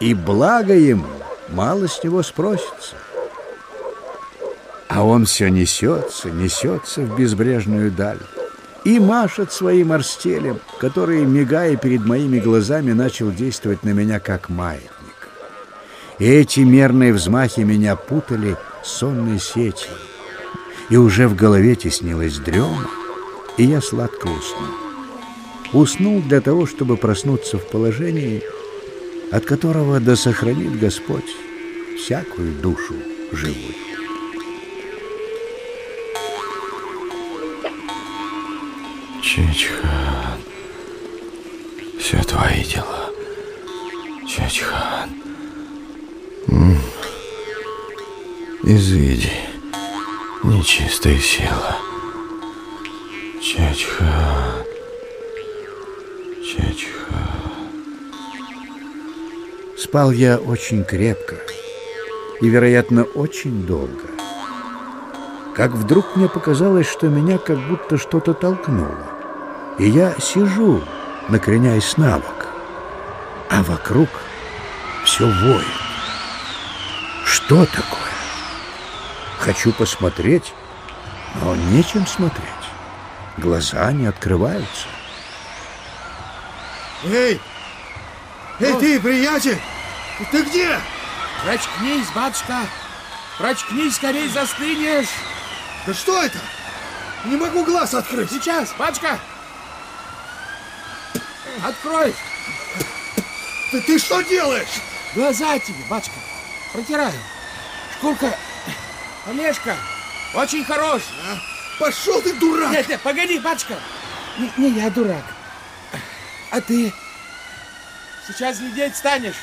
и благо ему, мало с него спросится. А он все несется, несется в безбрежную даль и машет своим арстелем, который, мигая перед моими глазами, начал действовать на меня как маятник. Эти мерные взмахи меня путали сонной сетью, и уже в голове теснилась дрема, и я сладко уснул. Уснул для того, чтобы проснуться в положении, от которого да сохранит Господь всякую душу живую. Чечхан, все твои дела. Чечхан. Изыди, нечистая сила. Чечхан. Чечхан. Спал я очень крепко и, вероятно, очень долго. Как вдруг мне показалось, что меня как будто что-то толкнуло. И я сижу, накреняясь на бок, а вокруг все воет. Что такое? Хочу посмотреть, но нечем смотреть. Глаза не открываются. Эй! Эй, ты, приятель! Ты где? Прочкнись, батюшка! Прочкнись, скорей застынешь! Да что это? Не могу глаз открыть! Сейчас, батюшка! Открой! Ты, ты что делаешь? Глаза тебе, батюшка! Протираю. Шкурка Олежка очень хорош. А? Пошел ты, дурак! Нет, нет, погоди, батюшка. Не, не я дурак. А ты сейчас глядеть станешь.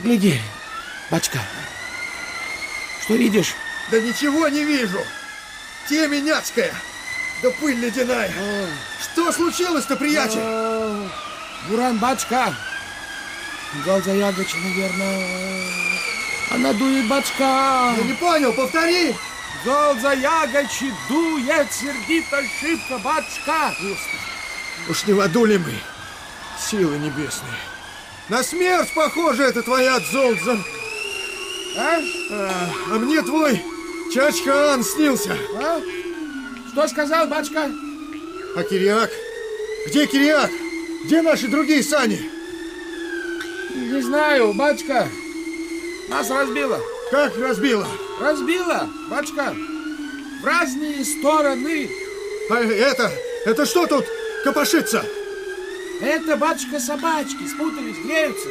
Гляди, батюшка. Что видишь? Да ничего не вижу. Теменяцкая. Да пыль ледяная. Что случилось-то, приятель? Буран, батюшка. Галза Ягач, наверное. Она дует, батюшка. Я не понял, повтори. Галза Ягач дует, сердито шибко, батюшка. Господи, уж не в аду ли мы? Силы небесные. На смерть похоже это твоя Дзолдза. А? А, а мне твой Чачхан снился. А? Что сказал, батюшка? А Кириак? Где Кириак? Где наши другие сани? Не знаю, батюшка. Нас разбило. Как разбило? Разбило, батюшка. В разные стороны. А это, это что тут копошится? Это, батюшка, собачки спутались, греются.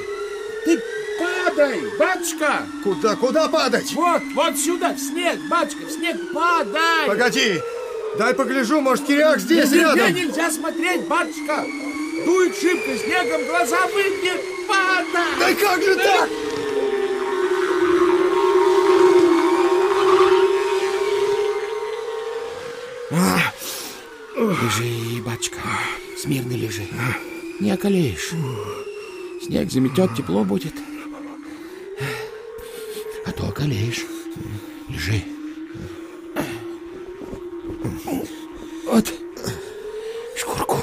Ты падай, батюшка! Куда, куда падать? Вот, вот сюда, в снег, батюшка, в снег падай! Погоди, дай погляжу, может, Кириак здесь Если рядом. нельзя смотреть, батюшка! Дует шибко, снегом глаза выбьет, падай! Да как же так? Лежи, батюшка, смирно лежи. Не околеешь. Снег заметет, тепло будет. А то околеешь. Лежи. Вот шкурку,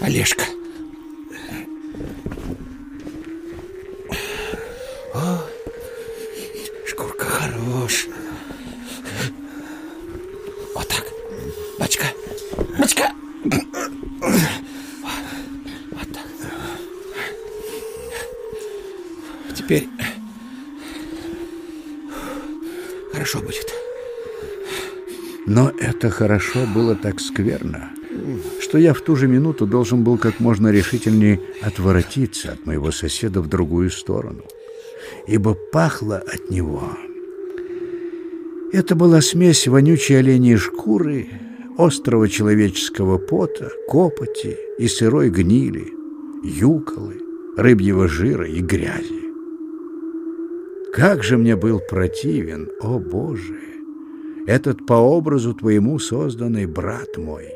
Олежка. О, шкурка хорош. Вот так. Бачка. Бачка. Вот так. Теперь хорошо будет. Но это хорошо было так скверно, что я в ту же минуту должен был как можно решительнее отворотиться от моего соседа в другую сторону, ибо пахло от него. Это была смесь вонючей оленьей шкуры, острого человеческого пота, копоти и сырой гнили, юколы, рыбьего жира и грязи. Как же мне был противен, о Боже! Этот по образу твоему созданный брат мой.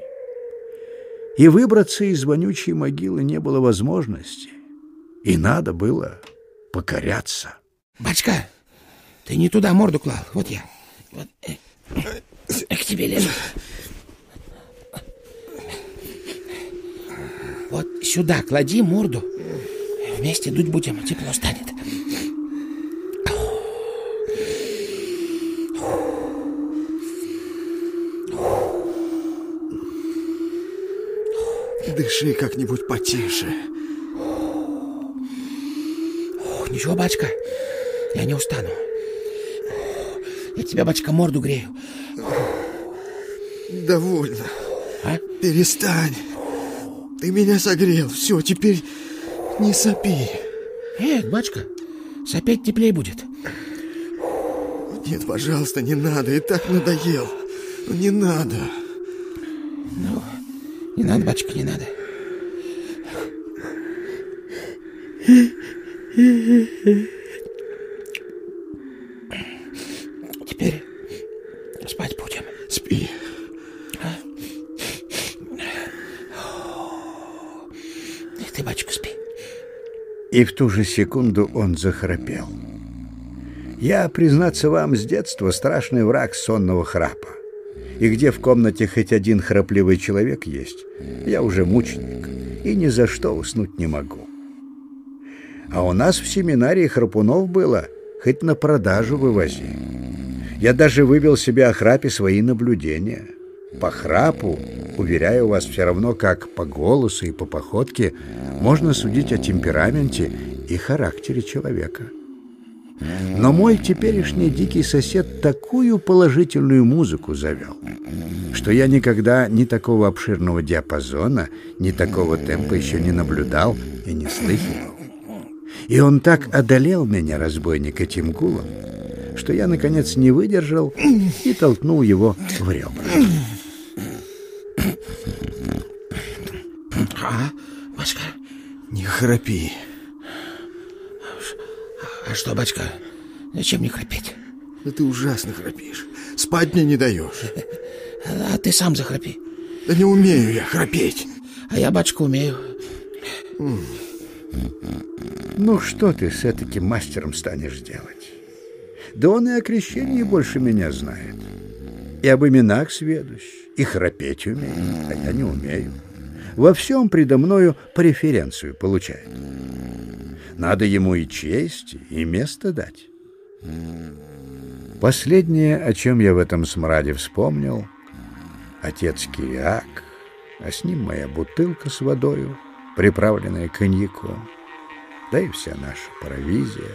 И выбраться из вонючей могилы не было возможности, и надо было покоряться. Бачка, ты не туда морду клал. Вот я. Вот, э, э, к тебе лезу. Вот сюда клади морду. Вместе дуть будем, тепло станет. Дыши как-нибудь потише. Ничего, бачка, я не устану. Я тебя, бачка, морду грею. Довольно. А? Перестань. Ты меня согрел. Все, теперь не сопи. Нет, бачка, сопеть теплее будет. Нет, пожалуйста, не надо. И так надоел. Не надо. Ну, не надо, бачка, не надо. Теперь спать будем. Спи. А? Ты, бачка, спи. И в ту же секунду он захрапел. Я, признаться вам, с детства страшный враг сонного храпа. И где в комнате хоть один храпливый человек есть, я уже мученик и ни за что уснуть не могу. А у нас в семинарии храпунов было, хоть на продажу вывози. Я даже вывел себе о храпе свои наблюдения. По храпу, уверяю вас, все равно как по голосу и по походке, можно судить о темпераменте и характере человека. Но мой теперешний дикий сосед такую положительную музыку завел, что я никогда ни такого обширного диапазона, ни такого темпа еще не наблюдал и не слыхивал. И он так одолел меня, разбойник, этим гулом, что я, наконец, не выдержал и толкнул его в ребра. А, бачка? Не храпи. Что, бачка, зачем мне храпеть? Да ты ужасно храпишь. Спать мне не даешь. А ты сам захрапи. Да не умею я храпеть. А я, бачка, умею. Ну, что ты с этим мастером станешь делать? Да он и о крещении больше меня знает. И об именах сведущ, и храпеть умеет, а я не умею. Во всем предо мною преференцию получает. Надо ему и честь, и место дать. Последнее, о чем я в этом смраде вспомнил, отец Кириак, а с ним моя бутылка с водою, приправленная коньяком, да и вся наша провизия.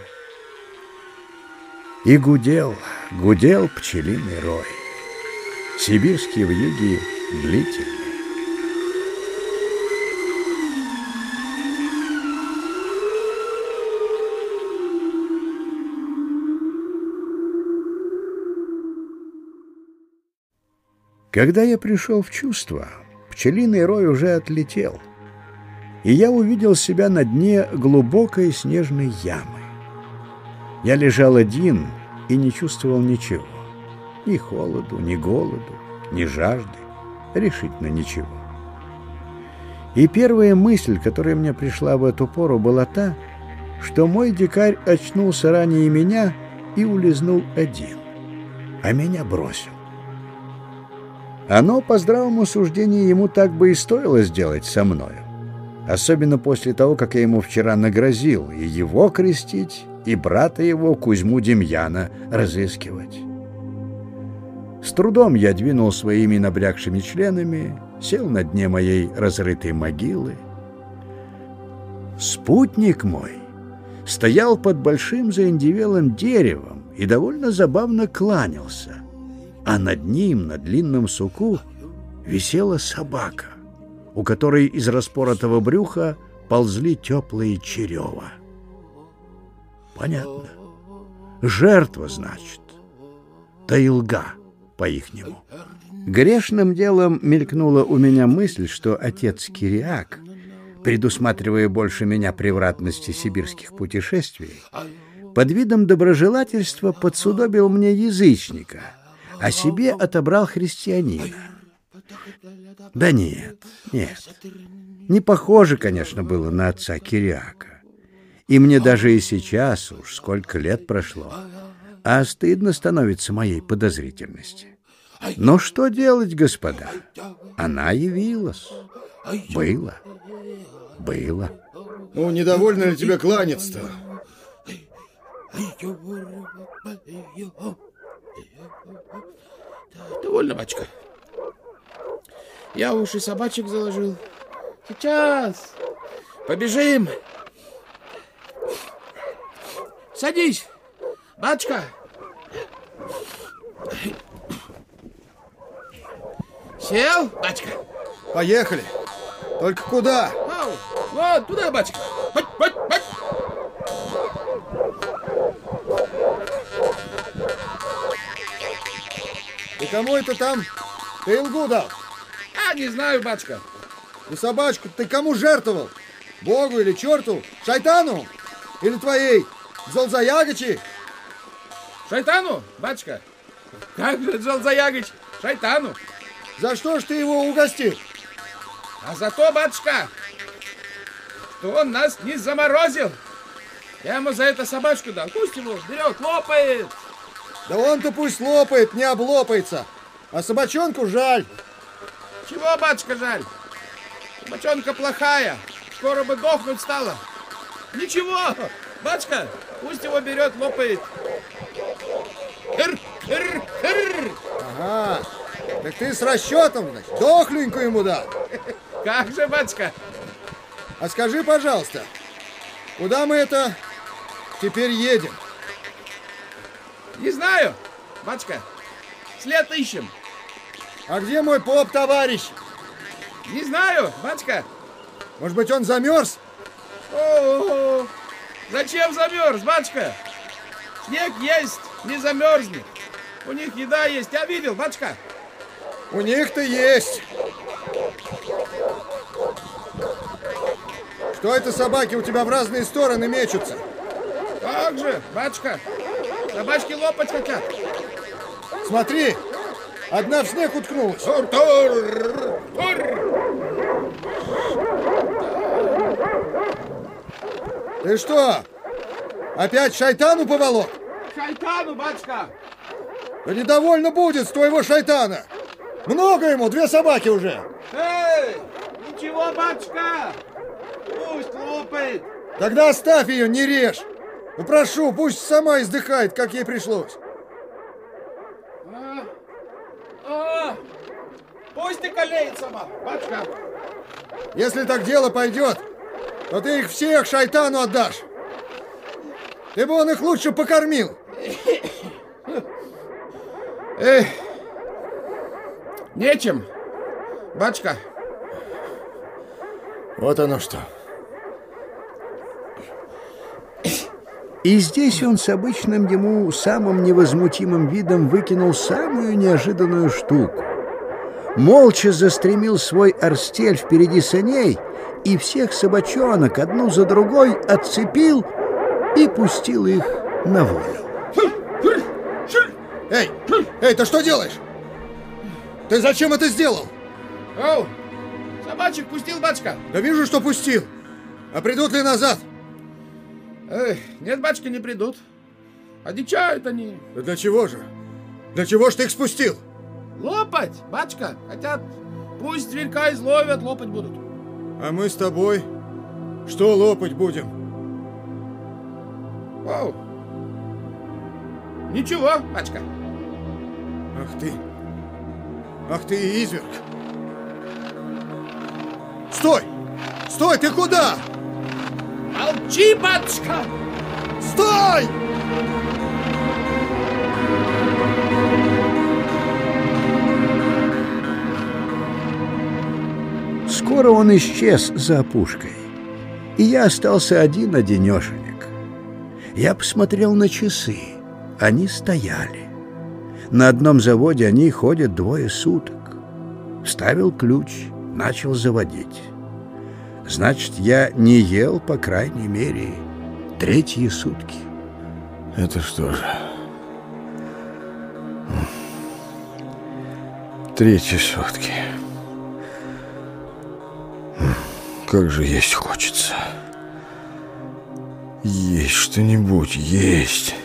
И гудел, гудел пчелиный рой. Сибирские вьюги длительные. Когда я пришел в чувство, пчелиный рой уже отлетел, и я увидел себя на дне глубокой снежной ямы. Я лежал один и не чувствовал ничего. Ни холоду, ни голоду, ни жажды, решительно ничего. И первая мысль, которая мне пришла в эту пору, была та, что мой дикарь очнулся ранее меня и улизнул один, а меня бросил. Оно, по здравому суждению, ему так бы и стоило сделать со мною. Особенно после того, как я ему вчера нагрозил и его крестить, и брата его, Кузьму Демьяна, разыскивать. С трудом я двинул своими набрякшими членами, сел на дне моей разрытой могилы. Спутник мой стоял под большим заиндевелым деревом и довольно забавно кланялся а над ним, на длинном суку, висела собака, у которой из распоротого брюха ползли теплые черева. Понятно. Жертва, значит. Таилга по-ихнему. Грешным делом мелькнула у меня мысль, что отец Кириак, предусматривая больше меня превратности сибирских путешествий, под видом доброжелательства подсудобил мне язычника — а себе отобрал христианина. Да нет, нет. Не похоже, конечно, было на отца Кириака. И мне даже и сейчас, уж сколько лет прошло, а стыдно становится моей подозрительности. Но что делать, господа? Она явилась. Было. Было. Ну, недовольно ли тебе кланяться-то? Довольно, батюшка. Я уж и собачек заложил. Сейчас. Побежим. Садись, батюшка. Сел, батюшка? Поехали. Только куда? Ау, вот туда, батюшка. Бать, бать, бать. И кому это там ты илгу дал? А, не знаю, батюшка. И собачку ты кому жертвовал? Богу или черту? Шайтану? Или твоей Золзаягачи? Шайтану, батюшка? Как же Золзаягач? Шайтану. За что ж ты его угостил? А за то, батюшка, что он нас не заморозил. Я ему за это собачку дал. Пусть его берет, лопает. Да он-то пусть лопает, не облопается. А собачонку жаль. Чего, батюшка, жаль? Собачонка плохая. Скоро бы дохнуть стала. Ничего, батюшка, пусть его берет, лопает. Кыр, кыр, кыр. Ага, так ты с расчетом, значит, дохленькую ему дал. Как же, батюшка? А скажи, пожалуйста, куда мы это теперь едем? Не знаю, батюшка. След ищем. А где мой поп, товарищ? Не знаю, батюшка. Может быть, он замерз? О, зачем замерз, батюшка? Снег есть, не замерзнет. У них еда есть, я видел, батюшка. У них-то есть. Что это собаки у тебя в разные стороны мечутся? Как же, батюшка, собачки лопать хотят. Смотри, одна в снег уткнулась. Тур, тур, тур. Ты что, опять шайтану поволок? Шайтану, батюшка. Да недовольно будет с твоего шайтана. Много ему, две собаки уже. Эй, ничего, батюшка. Пусть лопает. Тогда оставь ее, не режь. Упрошу, пусть сама издыхает, как ей пришлось. А, а, пусть и колеет сама, батюшка. Если так дело пойдет, то ты их всех шайтану отдашь. Ты бы он их лучше покормил. Эх, нечем, батюшка. Вот оно что. И здесь он с обычным ему самым невозмутимым видом выкинул самую неожиданную штуку. Молча застремил свой орстель впереди саней и всех собачонок одну за другой отцепил и пустил их на волю. Эй, эй, ты что делаешь? Ты зачем это сделал? Оу, собачек пустил, батюшка? Да вижу, что пустил. А придут ли назад? Эх, нет, батюшка, не придут. Одичают они. Да для чего же? Для чего ж ты их спустил? Лопать, батюшка. Хотят, пусть зверька изловят, лопать будут. А мы с тобой что лопать будем? Оу. Ничего, батюшка. Ах ты. Ах ты изверг. Стой! Стой, ты куда? Молчи, батюшка! Стой! Скоро он исчез за опушкой, и я остался один-одинешенек. Я посмотрел на часы. Они стояли. На одном заводе они ходят двое суток. Вставил ключ, начал заводить. Значит, я не ел, по крайней мере, третьи сутки. Это что же? Третьи сутки. Как же есть хочется. Есть что-нибудь, есть.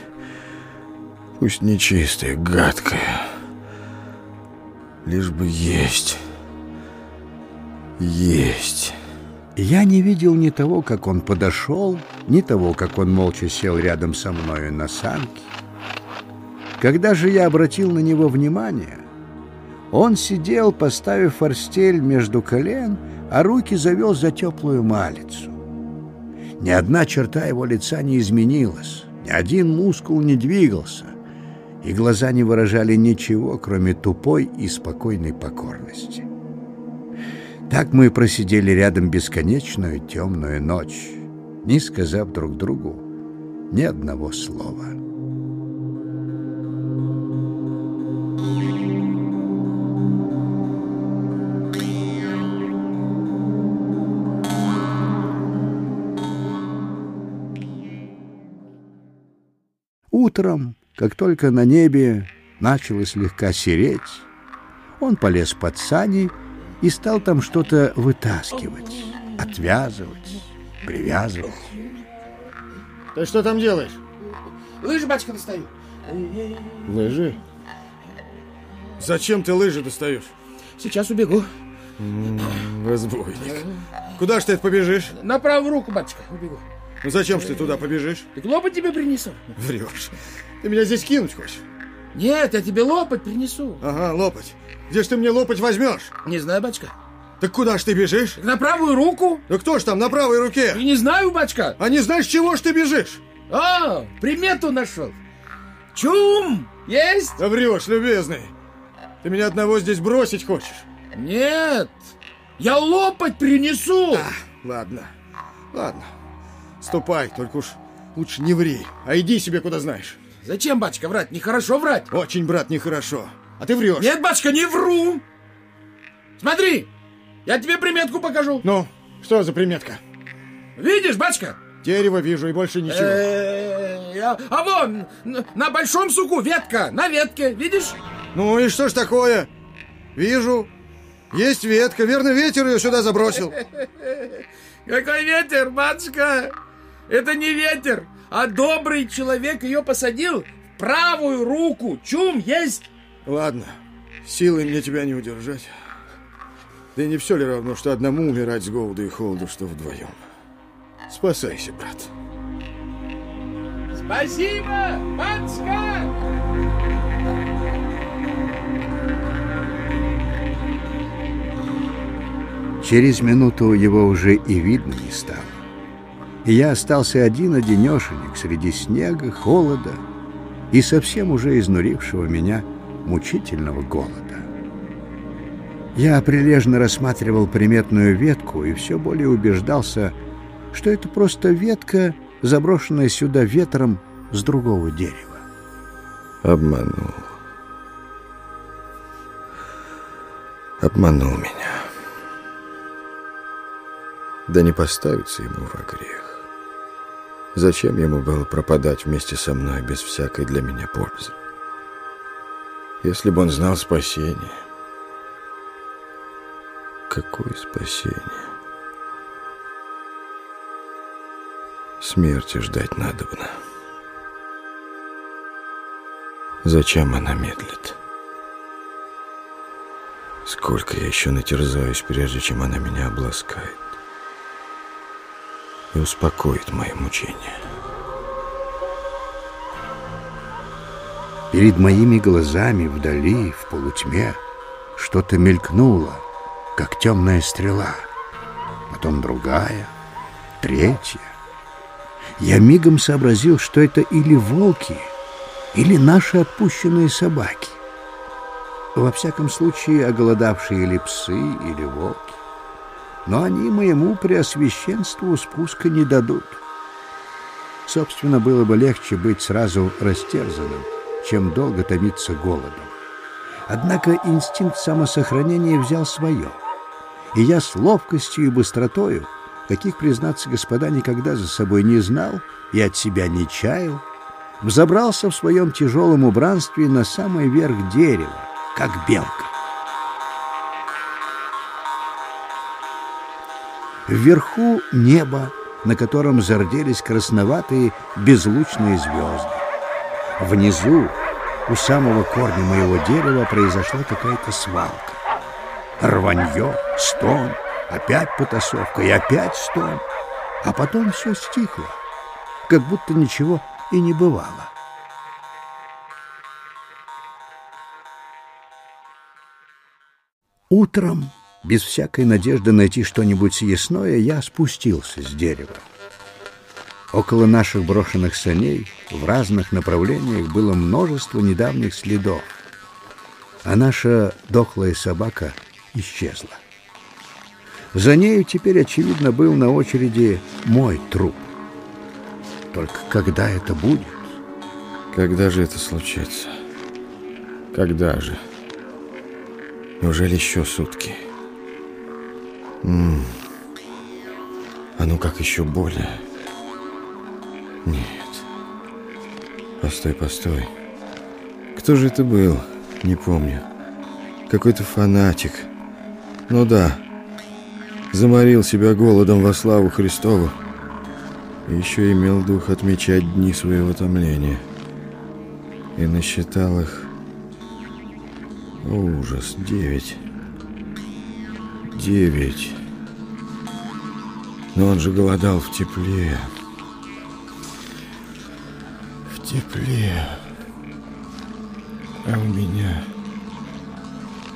Пусть нечистое, гадкое. Лишь бы есть. Есть. Я не видел ни того, как он подошел, ни того, как он молча сел рядом со мною на санки. Когда же я обратил на него внимание, он сидел, поставив форстель между колен, а руки завел за теплую малицу. Ни одна черта его лица не изменилась, ни один мускул не двигался, и глаза не выражали ничего, кроме тупой и спокойной покорности. Так мы просидели рядом бесконечную темную ночь, не сказав друг другу ни одного слова. Утром, как только на небе начало слегка сереть, он полез под сани и стал там что-то вытаскивать, отвязывать, привязывать. Ты что там делаешь? Лыжи, батюшка, достаю. Лыжи? Зачем ты лыжи достаешь? Сейчас убегу. Разбойник. Куда ж ты побежишь? На правую руку, батюшка, убегу. Ну зачем ж ты туда побежишь? Так лопать тебе принесу. Врешь. Ты меня здесь кинуть хочешь? Нет, я тебе лопать принесу. Ага, лопать. Где ж ты мне лопать возьмешь? Не знаю, батюшка. Так куда ж ты бежишь? Так на правую руку. Да кто ж там на правой руке? Я не знаю, батюшка. А не знаешь, чего ж ты бежишь? А, примету нашел. Чум! Есть? Да врешь, любезный. Ты меня одного здесь бросить хочешь? Нет, я лопать принесу. А, ладно, ладно. Ступай, только уж лучше не ври, а иди себе куда знаешь. Зачем, батюшка, врать? Нехорошо врать. Очень, брат, нехорошо. А ты врешь. Нет, батюшка, не вру. Смотри, я тебе приметку покажу. Ну, что за приметка? Видишь, батюшка? Дерево вижу и больше ничего. Э, А а вон, на большом суку ветка, на ветке, видишь? Ну и что ж такое? Вижу. Есть ветка, верно, ветер ее сюда забросил. Какой ветер, батюшка? Это не ветер, а добрый человек ее посадил в правую руку. Чум есть? Ладно, силой мне тебя не удержать. Да и не все ли равно, что одному умирать с голоду и холоду, что вдвоем? Спасайся, брат. Спасибо, батюшка! Через минуту его уже и видно не стало. И я остался один-одинешенек среди снега, холода и совсем уже изнурившего меня мучительного голода. Я прилежно рассматривал приметную ветку и все более убеждался, что это просто ветка, заброшенная сюда ветром с другого дерева. Обманул. Обманул меня. Да не поставится ему во грех. Зачем ему было пропадать вместе со мной без всякой для меня пользы? Если бы он знал спасение. Какое спасение? Смерти ждать надобно. Зачем она медлит? Сколько я еще натерзаюсь, прежде чем она меня обласкает и успокоит мои мучения. Перед моими глазами вдали, в полутьме, что-то мелькнуло, как темная стрела. Потом другая, третья. Я мигом сообразил, что это или волки, или наши отпущенные собаки. Во всяком случае, оголодавшие или псы, или волки. Но они моему преосвященству спуска не дадут. Собственно, было бы легче быть сразу растерзанным, чем долго томиться голодом. Однако инстинкт самосохранения взял свое, и я с ловкостью и быстротою, каких, признаться, господа никогда за собой не знал и от себя не чаял, взобрался в своем тяжелом убранстве на самый верх дерева, как белка. Вверху небо, на котором зарделись красноватые безлучные звезды. Внизу, у самого корня моего дерева, произошла какая-то свалка. Рванье, стон, опять потасовка и опять стон. А потом все стихло, как будто ничего и не бывало. Утром без всякой надежды найти что-нибудь съестное, я спустился с дерева. Около наших брошенных саней в разных направлениях было множество недавних следов, а наша дохлая собака исчезла. За нею теперь, очевидно, был на очереди мой труп. Только когда это будет? Когда же это случится? Когда же? Неужели еще сутки? М -м. А ну как еще более? Нет. Постой, постой. Кто же это был? Не помню. Какой-то фанатик. Ну да. Заморил себя голодом во славу Христову. Еще имел дух отмечать дни своего томления. И насчитал их... О, ужас, девять. Девять. Но он же голодал в тепле. В тепле. А у меня...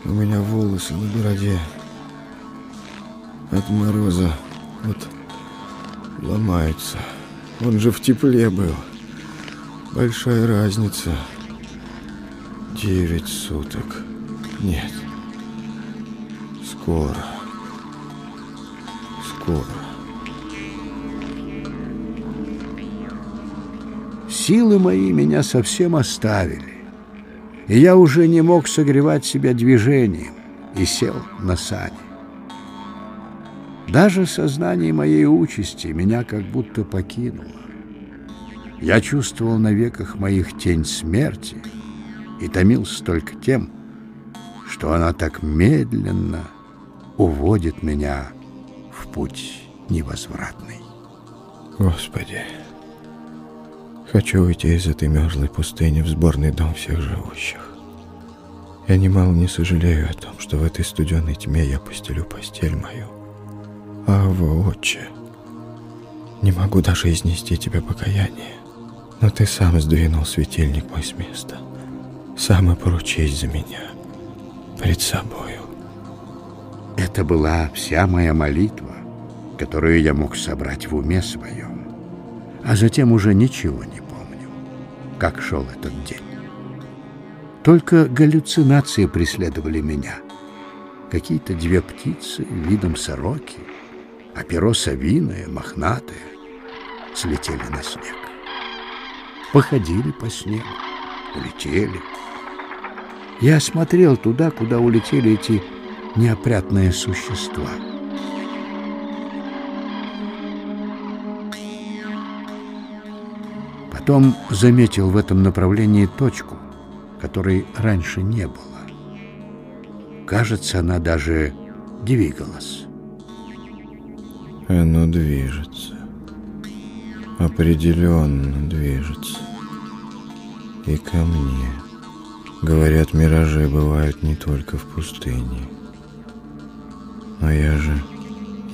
У меня волосы на бороде. От мороза вот ломаются. Он же в тепле был. Большая разница. Девять суток. Нет. Скоро. Скоро. Силы мои меня совсем оставили, и я уже не мог согревать себя движением и сел на сани. Даже сознание моей участи меня как будто покинуло. Я чувствовал на веках моих тень смерти и томился только тем, что она так медленно уводит меня путь невозвратный. Господи, хочу уйти из этой мерзлой пустыни в сборный дом всех живущих. Я немало не сожалею о том, что в этой студеной тьме я постелю постель мою. Ава, отче, не могу даже изнести тебе покаяние. Но ты сам сдвинул светильник мой с места. Сам и поручись за меня пред собою. Это была вся моя молитва, которую я мог собрать в уме своем. А затем уже ничего не помню, как шел этот день. Только галлюцинации преследовали меня. Какие-то две птицы видом сороки, а перо совиное, мохнатое, слетели на снег. Походили по снегу, улетели. Я смотрел туда, куда улетели эти неопрятные существа. Потом заметил в этом направлении точку, которой раньше не было. Кажется, она даже двигалась. Оно движется. Определенно движется. И ко мне. Говорят, миражи бывают не только в пустыне. Но я же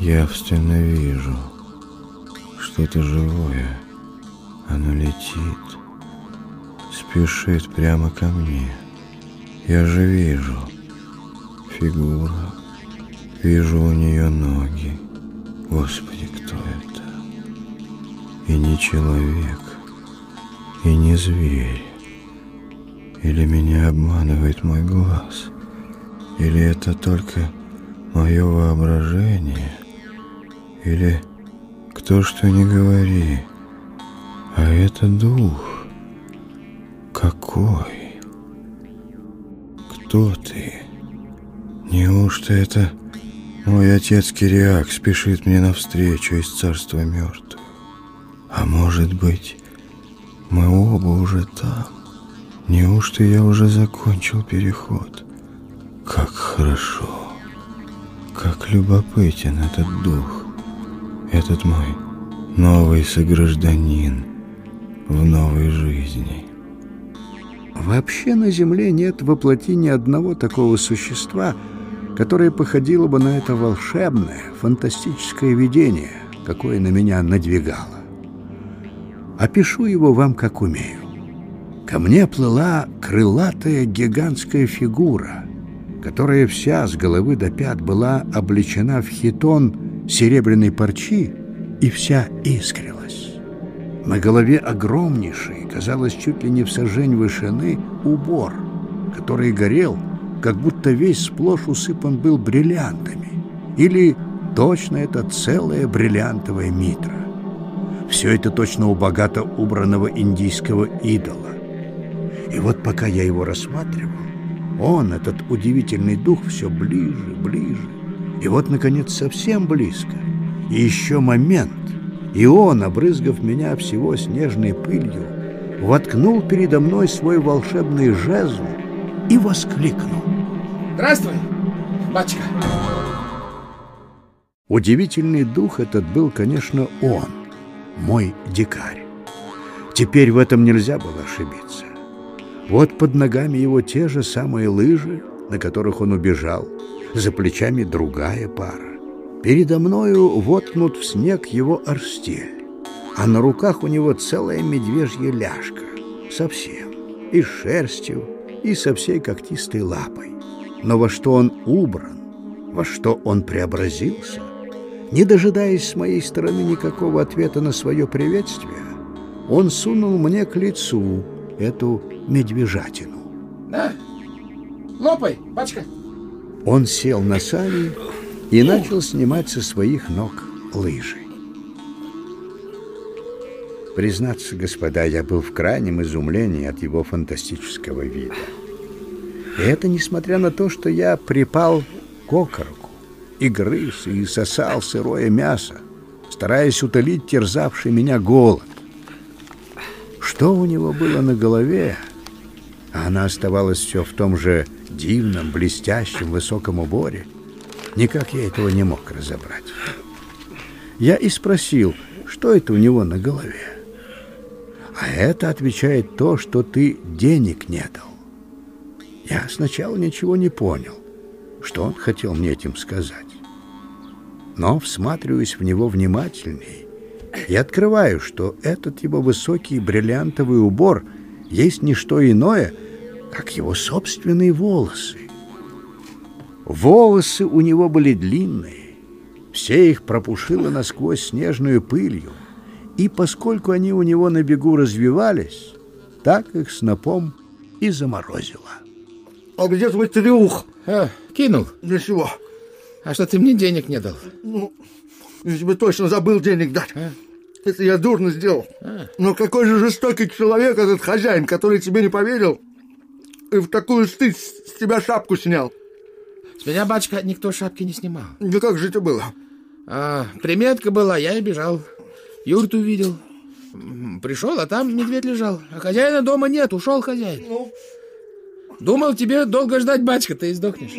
явственно вижу что-то живое. Оно летит, спешит прямо ко мне. Я же вижу фигура, вижу у нее ноги. Господи, кто это? И не человек, и не зверь. Или меня обманывает мой глаз? Или это только мое воображение? Или кто что не говори, а это дух? Какой? Кто ты? Неужто это мой отец Кириак спешит мне навстречу из царства мертвых? А может быть, мы оба уже там? Неужто я уже закончил переход? Как хорошо, как любопытен этот дух, этот мой новый согражданин в новой жизни. Вообще на Земле нет воплоти ни одного такого существа, которое походило бы на это волшебное, фантастическое видение, какое на меня надвигало. Опишу его вам, как умею. Ко мне плыла крылатая гигантская фигура, которая вся с головы до пят была облечена в хитон серебряной парчи и вся искрилась. На голове огромнейший, казалось, чуть ли не в сажень вышины, убор, который горел, как будто весь сплошь усыпан был бриллиантами. Или точно это целая бриллиантовая митра. Все это точно у богато убранного индийского идола. И вот пока я его рассматривал, он, этот удивительный дух, все ближе, ближе. И вот, наконец, совсем близко. И еще момент. И он, обрызгав меня всего снежной пылью, воткнул передо мной свой волшебный жезл и воскликнул. Здравствуй, батюшка. Удивительный дух этот был, конечно, он, мой дикарь. Теперь в этом нельзя было ошибиться. Вот под ногами его те же самые лыжи, на которых он убежал, за плечами другая пара. Передо мною воткнут в снег его орстель, а на руках у него целая медвежья ляжка, совсем, и с шерстью, и со всей когтистой лапой. Но во что он убран, во что он преобразился, не дожидаясь с моей стороны никакого ответа на свое приветствие, он сунул мне к лицу эту медвежатину. На, лопай, бачка. Он сел на сани и начал снимать со своих ног лыжи. Признаться, господа, я был в крайнем изумлении от его фантастического вида. И это несмотря на то, что я припал к окороку и грыз, и сосал сырое мясо, стараясь утолить терзавший меня голод. Что у него было на голове, а она оставалась все в том же дивном, блестящем, высоком уборе, никак я этого не мог разобрать. Я и спросил, что это у него на голове. А это отвечает то, что ты денег не дал. Я сначала ничего не понял, что он хотел мне этим сказать. Но, всматриваясь в него внимательней, и открываю, что этот его высокий бриллиантовый убор есть не что иное, как его собственные волосы. Волосы у него были длинные, все их пропушило насквозь снежную пылью, и поскольку они у него на бегу развивались, так их снопом и заморозило. А где твой трюх? А, кинул. Для чего? А что ты мне денег не дал? Ну, я тебе точно забыл денег дать. А? Это я дурно сделал. А. Но какой же жестокий человек этот хозяин, который тебе не поверил и в такую стыдь с тебя шапку снял. Меня, батюшка, никто шапки не снимал. Да как же это было? А, приметка была, я и бежал. Юрту увидел. Пришел, а там медведь лежал. А хозяина дома нет, ушел хозяин. Ну? Думал, тебе долго ждать, батюшка, ты и сдохнешь.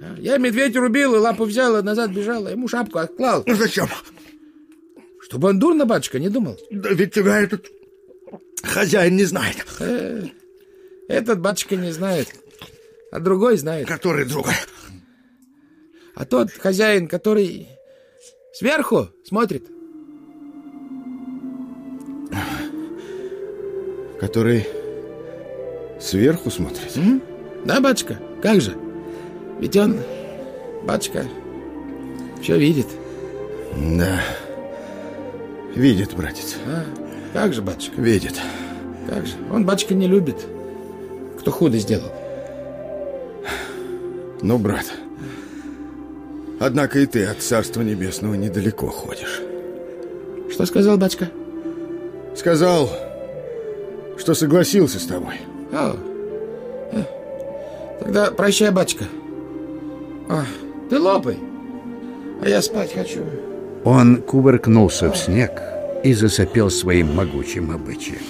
А, Я медведь рубил, и лапу взял, и назад бежал, а ему шапку отклал. Ну зачем? Чтобы он дурно, батюшка, не думал. Да ведь тебя этот хозяин не знает. Э, Этот батюшка не знает, а другой знает. Который другой? А тот хозяин, который сверху смотрит. Который сверху смотрит? М? Да, батюшка, как же? Ведь он, батюшка, все видит. Да. Видит, братец. А, как же, батюшка? Видит. Как же? Он, батюшка, не любит, кто худо сделал. Ну, брат, однако и ты от Царства Небесного недалеко ходишь. Что сказал батюшка? Сказал, что согласился с тобой. А, э, тогда прощай, батюшка. А, ты лопай, а я спать хочу. Он кувыркнулся в снег и засопел своим могучим обычаем.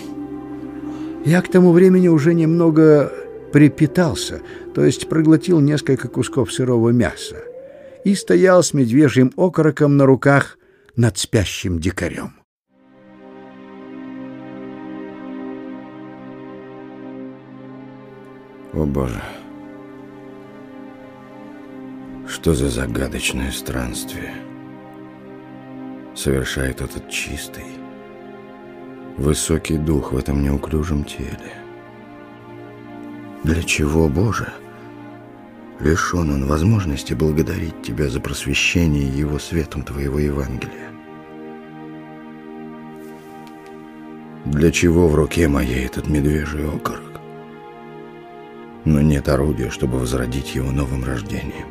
Я к тому времени уже немного припитался, то есть проглотил несколько кусков сырого мяса и стоял с медвежьим окороком на руках над спящим дикарем. О, Боже! Что за загадочное странствие совершает этот чистый, высокий дух в этом неуклюжем теле? Для чего, Боже, лишен он возможности благодарить Тебя за просвещение его светом Твоего Евангелия? Для чего в руке моей этот медвежий окорок? Но нет орудия, чтобы возродить его новым рождением.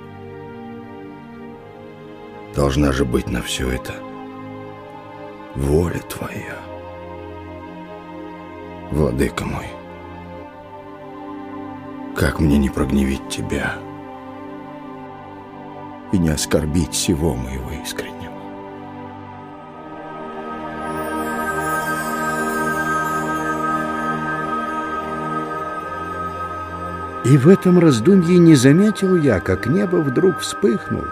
Должна же быть на все это воля Твоя. Владыка мой, как мне не прогневить Тебя и не оскорбить всего моего искреннего? И в этом раздумье не заметил я, как небо вдруг вспыхнуло,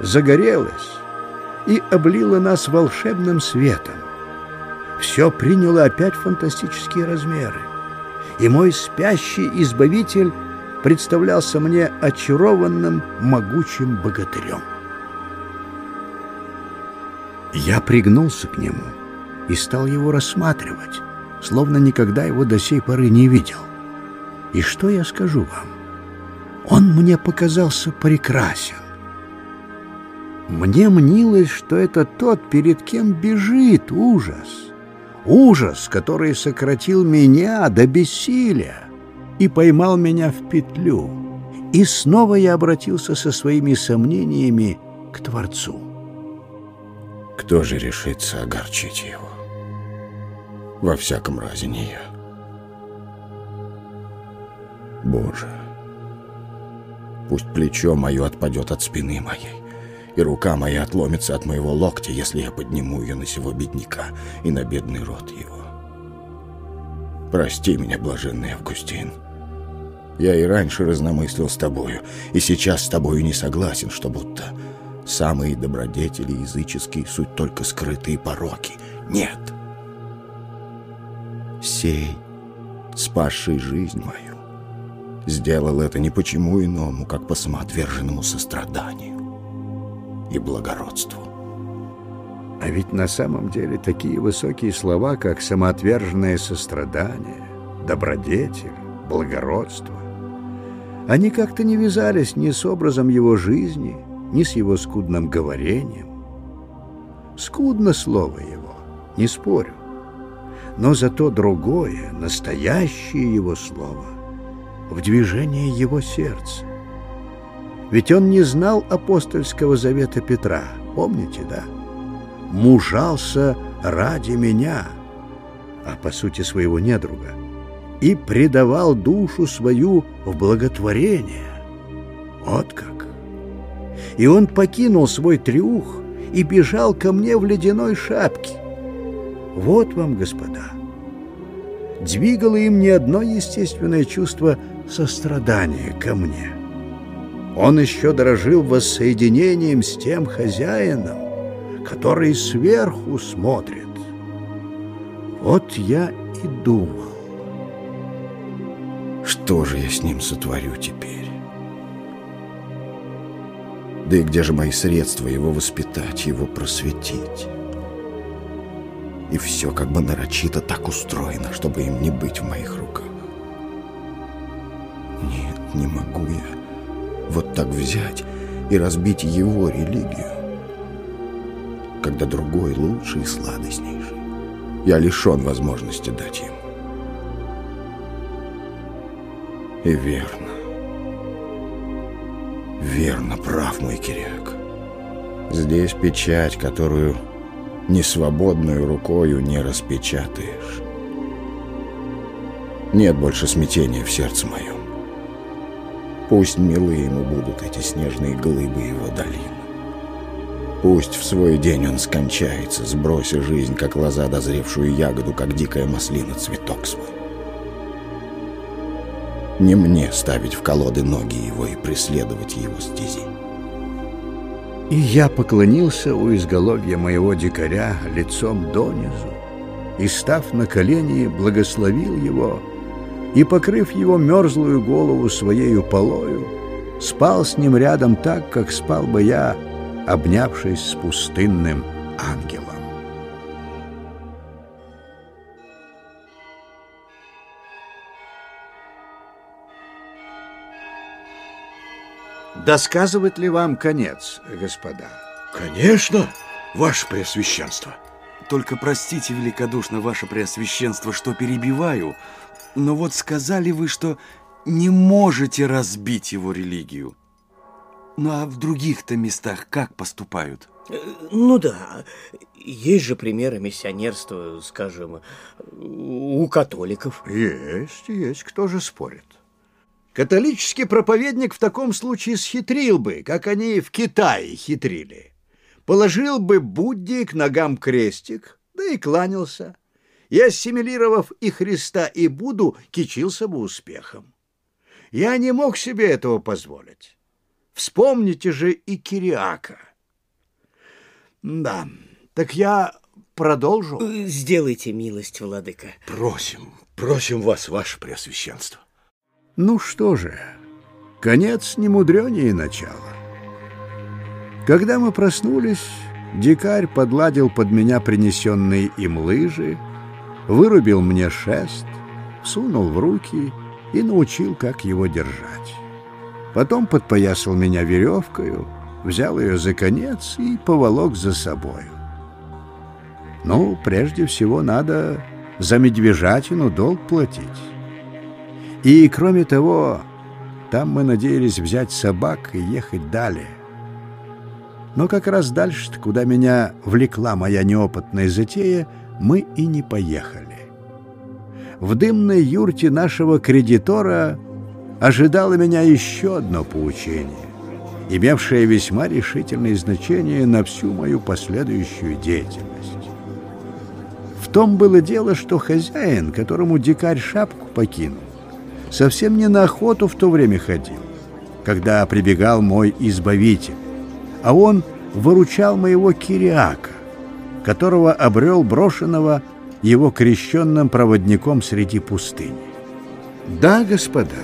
загорелось и облило нас волшебным светом. Все приняло опять фантастические размеры, и мой спящий избавитель представлялся мне очарованным могучим богатырем. Я пригнулся к нему и стал его рассматривать, словно никогда его до сей поры не видел. И что я скажу вам? Он мне показался прекрасен. Мне мнилось, что это тот, перед кем бежит ужас. Ужас, который сократил меня до бессилия и поймал меня в петлю. И снова я обратился со своими сомнениями к Творцу. Кто же решится огорчить его? Во всяком разе не я. Боже, пусть плечо мое отпадет от спины моей, и рука моя отломится от моего локтя, если я подниму ее на сего бедняка и на бедный род его. Прости меня, блаженный Августин. Я и раньше разномыслил с тобою, и сейчас с тобою не согласен, что будто самые добродетели языческие суть только скрытые пороки. Нет. Сей, спасший жизнь мою, сделал это не почему иному, как по самоотверженному состраданию и благородству. А ведь на самом деле такие высокие слова, как самоотверженное сострадание, добродетель, благородство, они как-то не вязались ни с образом его жизни, ни с его скудным говорением. Скудно слово его, не спорю, но зато другое, настоящее его слово, в движении его сердца. Ведь он не знал апостольского завета Петра, помните, да? Мужался ради меня, а по сути своего недруга, и предавал душу свою в благотворение. Вот как! И он покинул свой трюх и бежал ко мне в ледяной шапке. Вот вам, господа, двигало им не одно естественное чувство сострадания ко мне. Он еще дорожил воссоединением с тем хозяином, который сверху смотрит. Вот я и думал. Что же я с ним сотворю теперь? Да и где же мои средства его воспитать, его просветить? И все как бы нарочито так устроено, чтобы им не быть в моих руках. Нет, не могу я вот так взять и разбить его религию, когда другой лучший и сладостнейший. Я лишен возможности дать им. И верно. Верно, прав мой Киряк. Здесь печать, которую несвободную рукою не распечатаешь. Нет больше смятения в сердце моем. Пусть милы ему будут эти снежные глыбы его долин. Пусть в свой день он скончается, сбросив жизнь, как лоза, дозревшую ягоду, как дикая маслина, цветок свой. Не мне ставить в колоды ноги его и преследовать его стези. И я поклонился у изголовья моего дикаря лицом донизу, и, став на колени, благословил его, и, покрыв его мерзлую голову своею полою, спал с ним рядом так, как спал бы я, обнявшись с пустынным ангелом. Досказывать ли вам конец, господа? Конечно, ваше преосвященство. Только простите великодушно, ваше преосвященство, что перебиваю, но вот сказали вы, что не можете разбить его религию. Ну а в других-то местах как поступают? Э, ну да, есть же примеры миссионерства, скажем, у католиков. Есть, есть, кто же спорит. Католический проповедник в таком случае схитрил бы, как они в Китае хитрили. Положил бы Будде к ногам крестик, да и кланялся. И, ассимилировав и Христа, и Будду, кичился бы успехом. Я не мог себе этого позволить. Вспомните же и Кириака. Да, так я продолжу. Сделайте милость, владыка. Просим, просим вас, ваше преосвященство. Ну что же, конец не мудренее начала. Когда мы проснулись, дикарь подладил под меня принесенные им лыжи, вырубил мне шест, сунул в руки и научил, как его держать. Потом подпоясал меня веревкою, взял ее за конец и поволок за собою. Ну, прежде всего, надо за медвежатину долг платить. И, кроме того, там мы надеялись взять собак и ехать далее. Но как раз дальше, куда меня влекла моя неопытная затея, мы и не поехали. В дымной юрте нашего кредитора ожидало меня еще одно поучение, имевшее весьма решительное значение на всю мою последующую деятельность. В том было дело, что хозяин, которому дикарь шапку покинул, совсем не на охоту в то время ходил, когда прибегал мой избавитель, а он выручал моего Кириака, которого обрел брошенного его крещенным проводником среди пустыни. Да, господа,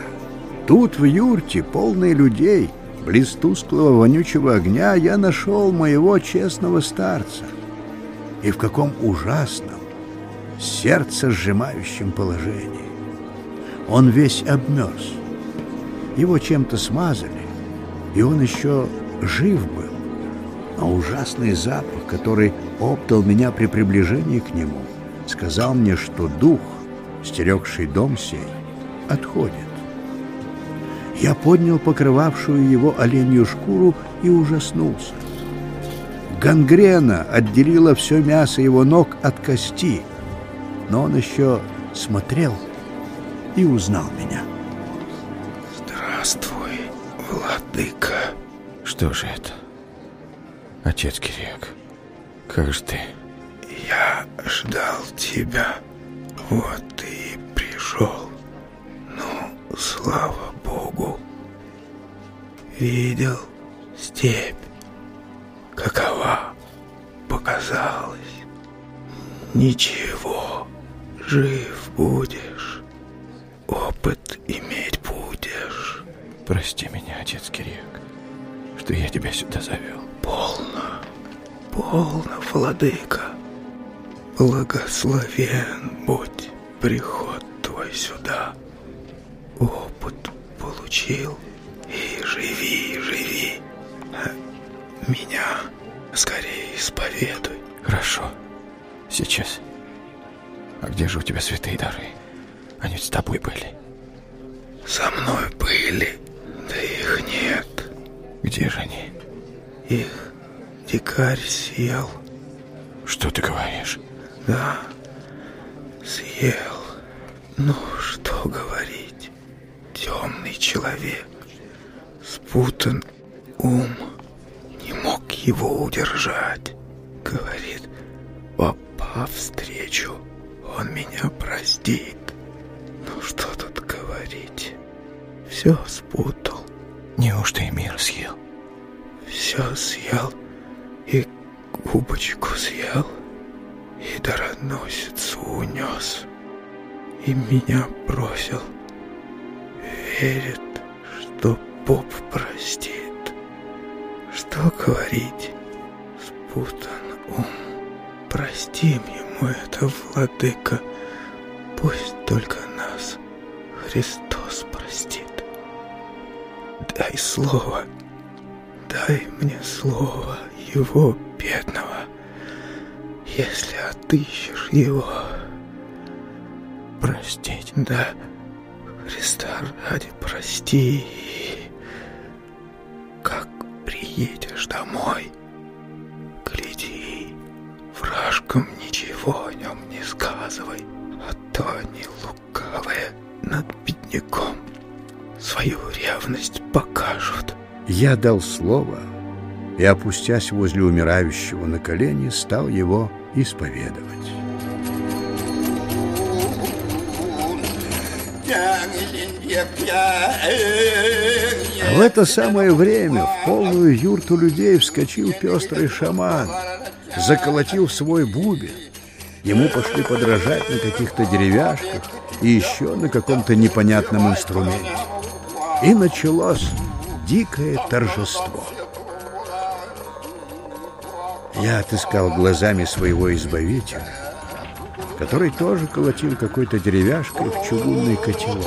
тут в юрте, полной людей, близ тусклого вонючего огня, я нашел моего честного старца, и в каком ужасном, сердце сжимающем положении. Он весь обмерз. Его чем-то смазали, и он еще жив был. А ужасный запах, который обдал меня при приближении к нему, сказал мне, что дух, стерегший дом сей, отходит. Я поднял покрывавшую его оленью шкуру и ужаснулся. Гангрена отделила все мясо его ног от кости, но он еще смотрел и узнал меня. Здравствуй, владыка. Что же это? Отец Кириак, как же ты? Я ждал тебя. Вот ты и пришел. Ну, слава Богу. Видел степь. Какова показалась. Ничего, жив будешь. Опыт иметь будешь. Прости меня, отец Кириак, что я тебя сюда завел. Полно, полно, владыка. Благословен будь приход твой сюда. Опыт получил и живи, живи. А меня скорее исповедуй. Хорошо. Сейчас. А где же у тебя святые дары? Они с тобой были. Со мной были, да их нет. Где же они? Их дикарь съел. Что ты говоришь? Да, съел. Ну, что говорить. Темный человек. Спутан ум. Не мог его удержать. Говорит, попав встречу, он меня простит. Ну, что тут говорить. Все спутал. Неужто и мир съел? Все съел. И губочку съел. И дароносицу унес. И меня бросил. Верит, что поп простит. Что говорить? Спутан ум. Простим ему это, владыка. Пусть только Христос простит. Дай слово, дай мне слово его бедного, если отыщешь его. Простить? Да, Христа ради прости. Как приедешь домой, гляди, вражкам ничего о нем не сказывай, а то над бедняком свою ревность покажут. Я дал слово и, опустясь возле умирающего на колени, стал его исповедовать. В это самое время в полную юрту людей вскочил пестрый шаман, заколотил свой бубен. Ему пошли подражать на каких-то деревяшках и еще на каком-то непонятном инструменте. И началось дикое торжество. Я отыскал глазами своего избавителя, который тоже колотил какой-то деревяшкой в чугунный котелок.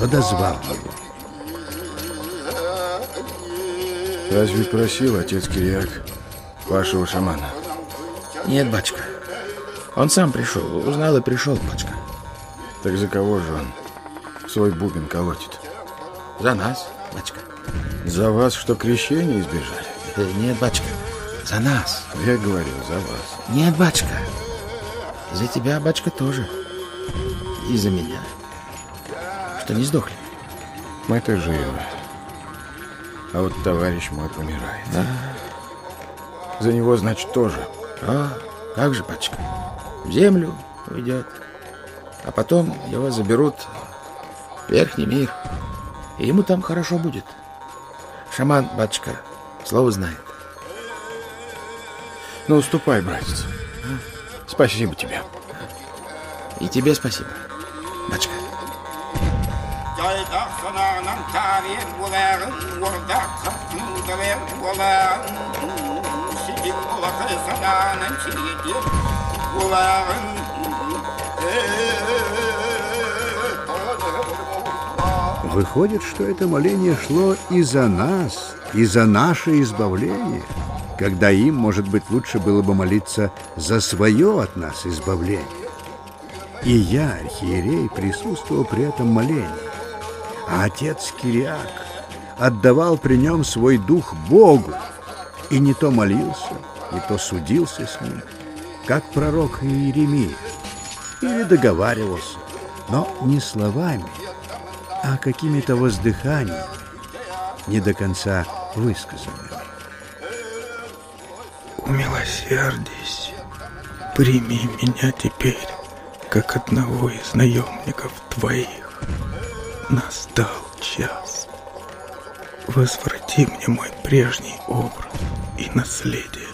Подозвал его. Разве просил отец Кириак вашего шамана? Нет, батюшка. Он сам пришел, узнал и пришел, батюшка. Так за кого же он свой бубен колотит? За нас, батюшка. За вас, что крещение избежали? Э, Нет, батюшка, за нас. Я говорил, за вас. Нет, батюшка. За тебя, батюшка, тоже. И за меня. Что не сдохли. Мы-то живы. А вот товарищ мой помирает. Да. За него, значит, тоже. А, как же, батюшка? В землю уйдет. А потом его заберут в верхний мир. И ему там хорошо будет. Шаман, батюшка, слово знает. Ну, уступай, братец. Спасибо тебе. И тебе спасибо, батюшка. Jai Выходит, что это моление шло и за нас, и за наше избавление, когда им, может быть, лучше было бы молиться за свое от нас избавление. И я, архиерей, присутствовал при этом молении, а отец Кириак отдавал при нем свой дух Богу, и не то молился, не то судился с ним, как пророк Иеремия, или договаривался, но не словами, а какими-то воздыханиями, не до конца высказанными. Умилосердись, прими меня теперь, как одного из наемников твоих. Настал час. Возврати мне мой прежний образ и наследие.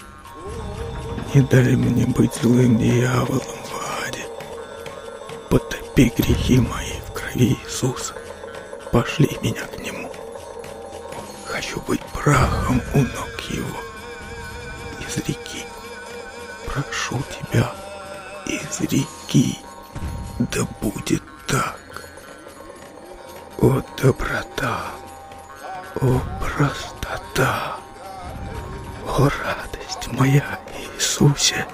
Не дай мне быть злым дьяволом. Потопи грехи мои в крови Иисуса. Пошли меня к Нему. Хочу быть прахом у ног Его. Изреки, прошу Тебя, изреки, да будет так. О, доброта, о, простота, о, радость моя, Иисусе,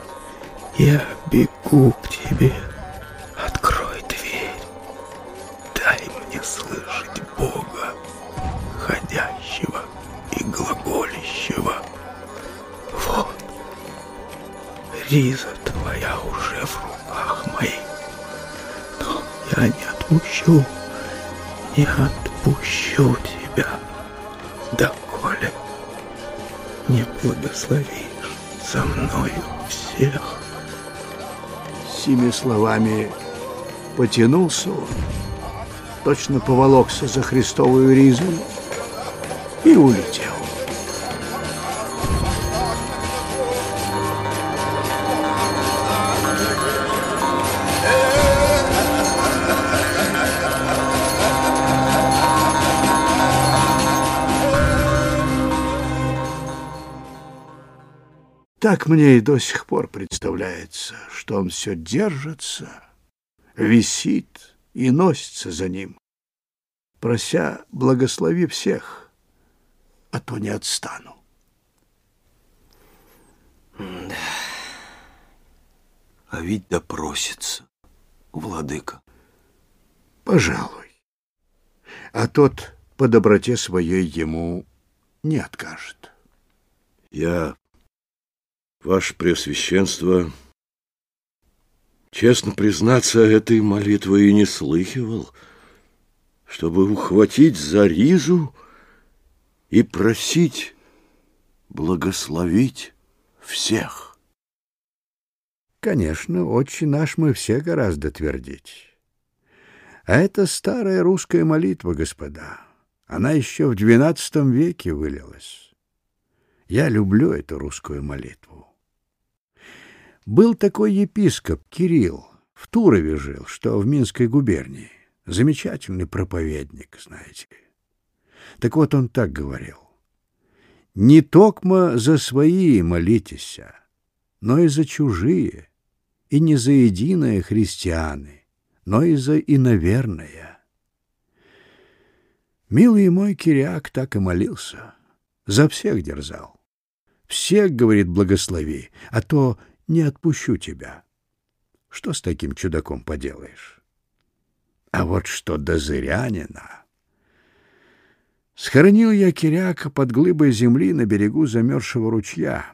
я бегу к Тебе. Открой дверь, дай мне слышать Бога, ходящего и глаголящего. Вот, риза Твоя уже в руках моих, но я не отпущу, не отпущу Тебя, доколе не благословишь со мною всех. Сими словами потянулся он, точно поволокся за Христовую ризу и улетел. Так мне и до сих пор представляется, что он все держится, висит и носится за ним, прося благослови всех, а то не отстану. А ведь допросится, владыка. Пожалуй. А тот по доброте своей ему не откажет. Я, ваше Преосвященство, честно признаться, этой молитвы и не слыхивал, чтобы ухватить за ризу и просить благословить всех. Конечно, отче наш мы все гораздо твердить. А это старая русская молитва, господа. Она еще в двенадцатом веке вылилась. Я люблю эту русскую молитву. Был такой епископ Кирилл, в Турове жил, что в Минской губернии. Замечательный проповедник, знаете. Так вот он так говорил. «Не токмо за свои молитесь, но и за чужие, и не за единое христианы, но и за иноверное». Милый мой Кириак так и молился, за всех дерзал. Всех, говорит, благослови, а то не отпущу тебя. Что с таким чудаком поделаешь? А вот что до зырянина... Схоронил я Киряка под глыбой земли на берегу замерзшего ручья.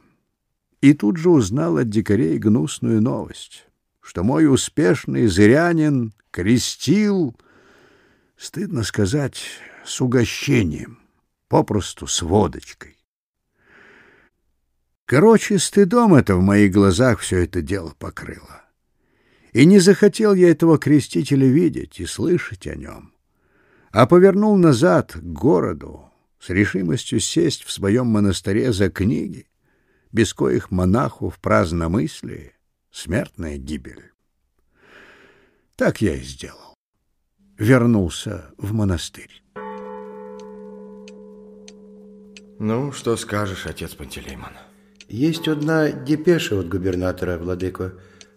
И тут же узнал от дикарей гнусную новость, что мой успешный зырянин крестил, стыдно сказать, с угощением, попросту с водочкой. Короче, стыдом это в моих глазах все это дело покрыло. И не захотел я этого крестителя видеть и слышать о нем, а повернул назад к городу с решимостью сесть в своем монастыре за книги, без коих монаху в праздномыслии смертная гибель. Так я и сделал. Вернулся в монастырь. Ну, что скажешь, отец Пантелеймон? Есть одна депеша от губернатора, владыко.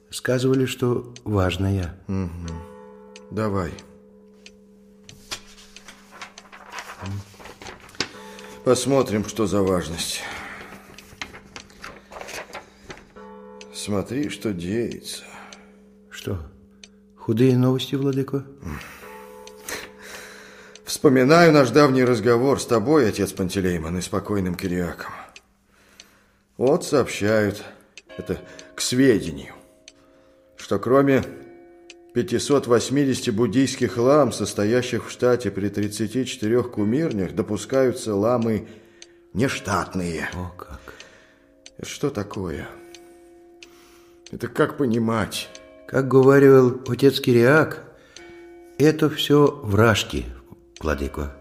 Сказывали, что важная. Угу. Давай. Посмотрим, что за важность. Смотри, что деется. Что? Худые новости, владыко? Вспоминаю наш давний разговор с тобой, отец Пантелеймон, и спокойным Кириаком. Вот сообщают, это к сведению, что кроме 580 буддийских лам, состоящих в штате при 34 кумирнях, допускаются ламы нештатные. О, как. Что такое? Это как понимать? Как говорил отец Кириак, это все вражки, владыко.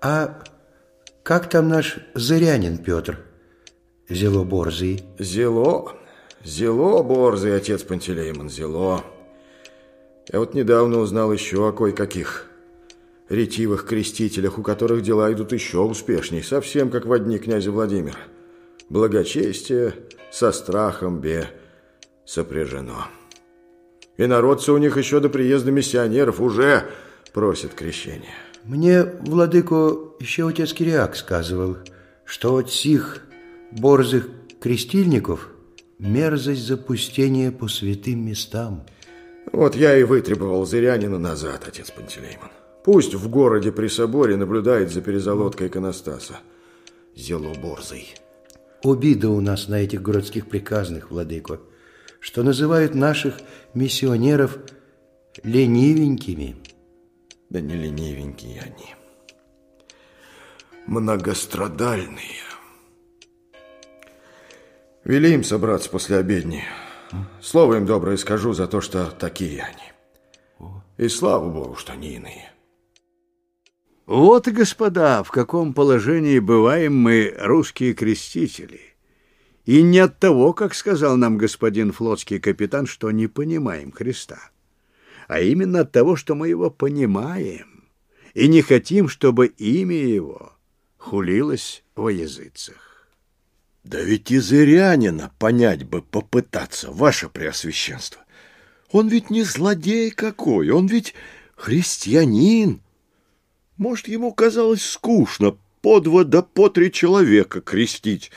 А как там наш зырянин Петр? Зело борзый. Зело? Зело борзый, отец Пантелеймон, зело. Я вот недавно узнал еще о кое-каких ретивых крестителях, у которых дела идут еще успешней, совсем как в одни князя Владимира. Благочестие со страхом бе сопряжено. И народцы у них еще до приезда миссионеров уже просят крещения. Мне, владыко, еще отец Кириак сказывал, что от сих борзых крестильников мерзость запустения по святым местам – вот я и вытребовал зырянина назад, отец Пантелеймон. Пусть в городе при соборе наблюдает за перезалоткой иконостаса. Зело борзый. Обида у нас на этих городских приказных, владыко, что называют наших миссионеров ленивенькими. Да не ленивенькие они. Многострадальные. Вели им собраться после обедни. Слово им доброе скажу за то, что такие они. И слава Богу, что не иные. Вот, господа, в каком положении бываем мы, русские крестители. И не от того, как сказал нам господин флотский капитан, что не понимаем Христа, а именно от того, что мы его понимаем и не хотим, чтобы имя его хулилось во языцах. Да ведь и зырянина понять бы попытаться, ваше преосвященство. Он ведь не злодей какой, он ведь христианин. Может, ему казалось скучно по два да по три человека крестить,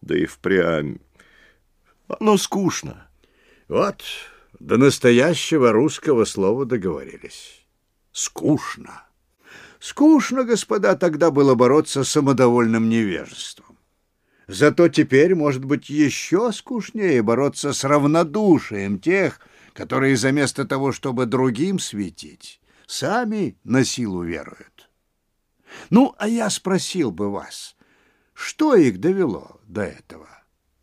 да и впрямь. Оно скучно. Вот, до настоящего русского слова договорились. Скучно. Скучно, господа, тогда было бороться с самодовольным невежеством. Зато теперь, может быть, еще скучнее бороться с равнодушием тех, которые заместо того, чтобы другим светить, сами на силу веруют. Ну, а я спросил бы вас, что их довело до этого?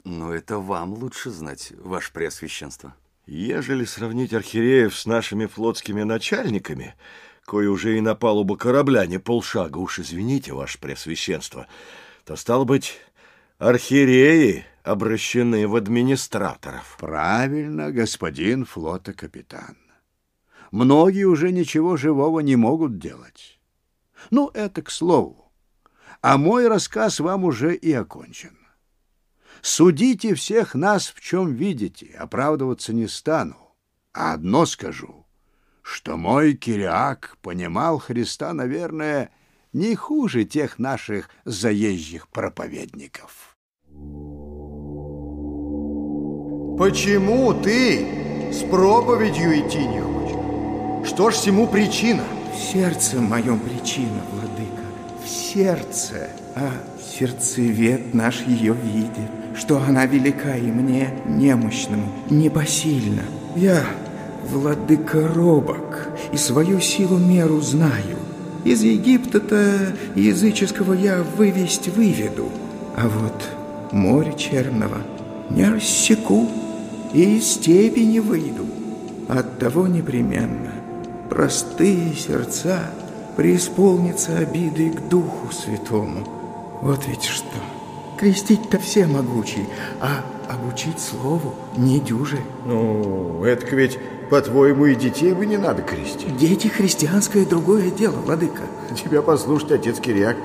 Но это вам лучше знать, ваше преосвященство. Ежели сравнить архиереев с нашими флотскими начальниками, кое уже и на палубу корабля не полшага, уж извините, ваше преосвященство, то, стало быть, архиереи обращены в администраторов. Правильно, господин флота-капитан. Многие уже ничего живого не могут делать. Ну, это к слову. А мой рассказ вам уже и окончен. Судите всех нас, в чем видите, оправдываться не стану. А одно скажу, что мой Кириак понимал Христа, наверное, не хуже тех наших заезжих проповедников. Почему ты с проповедью идти не хочешь? Что ж всему причина? В сердце моем причина, владыка, в сердце. А сердцевед наш ее видит, что она велика и мне, немощному, непосильна. Я, владыка, робок, и свою силу меру знаю. Из Египта-то языческого я вывесть выведу, а вот море черного не рассеку и из степи не выйду. Оттого непременно простые сердца преисполнятся обидой к Духу Святому. Вот ведь что. Крестить-то все могучие, а обучить слову не дюже. Ну, это ведь, по-твоему, и детей бы не надо крестить. Дети христианское другое дело, владыка. Тебя послушать, отец Кириак,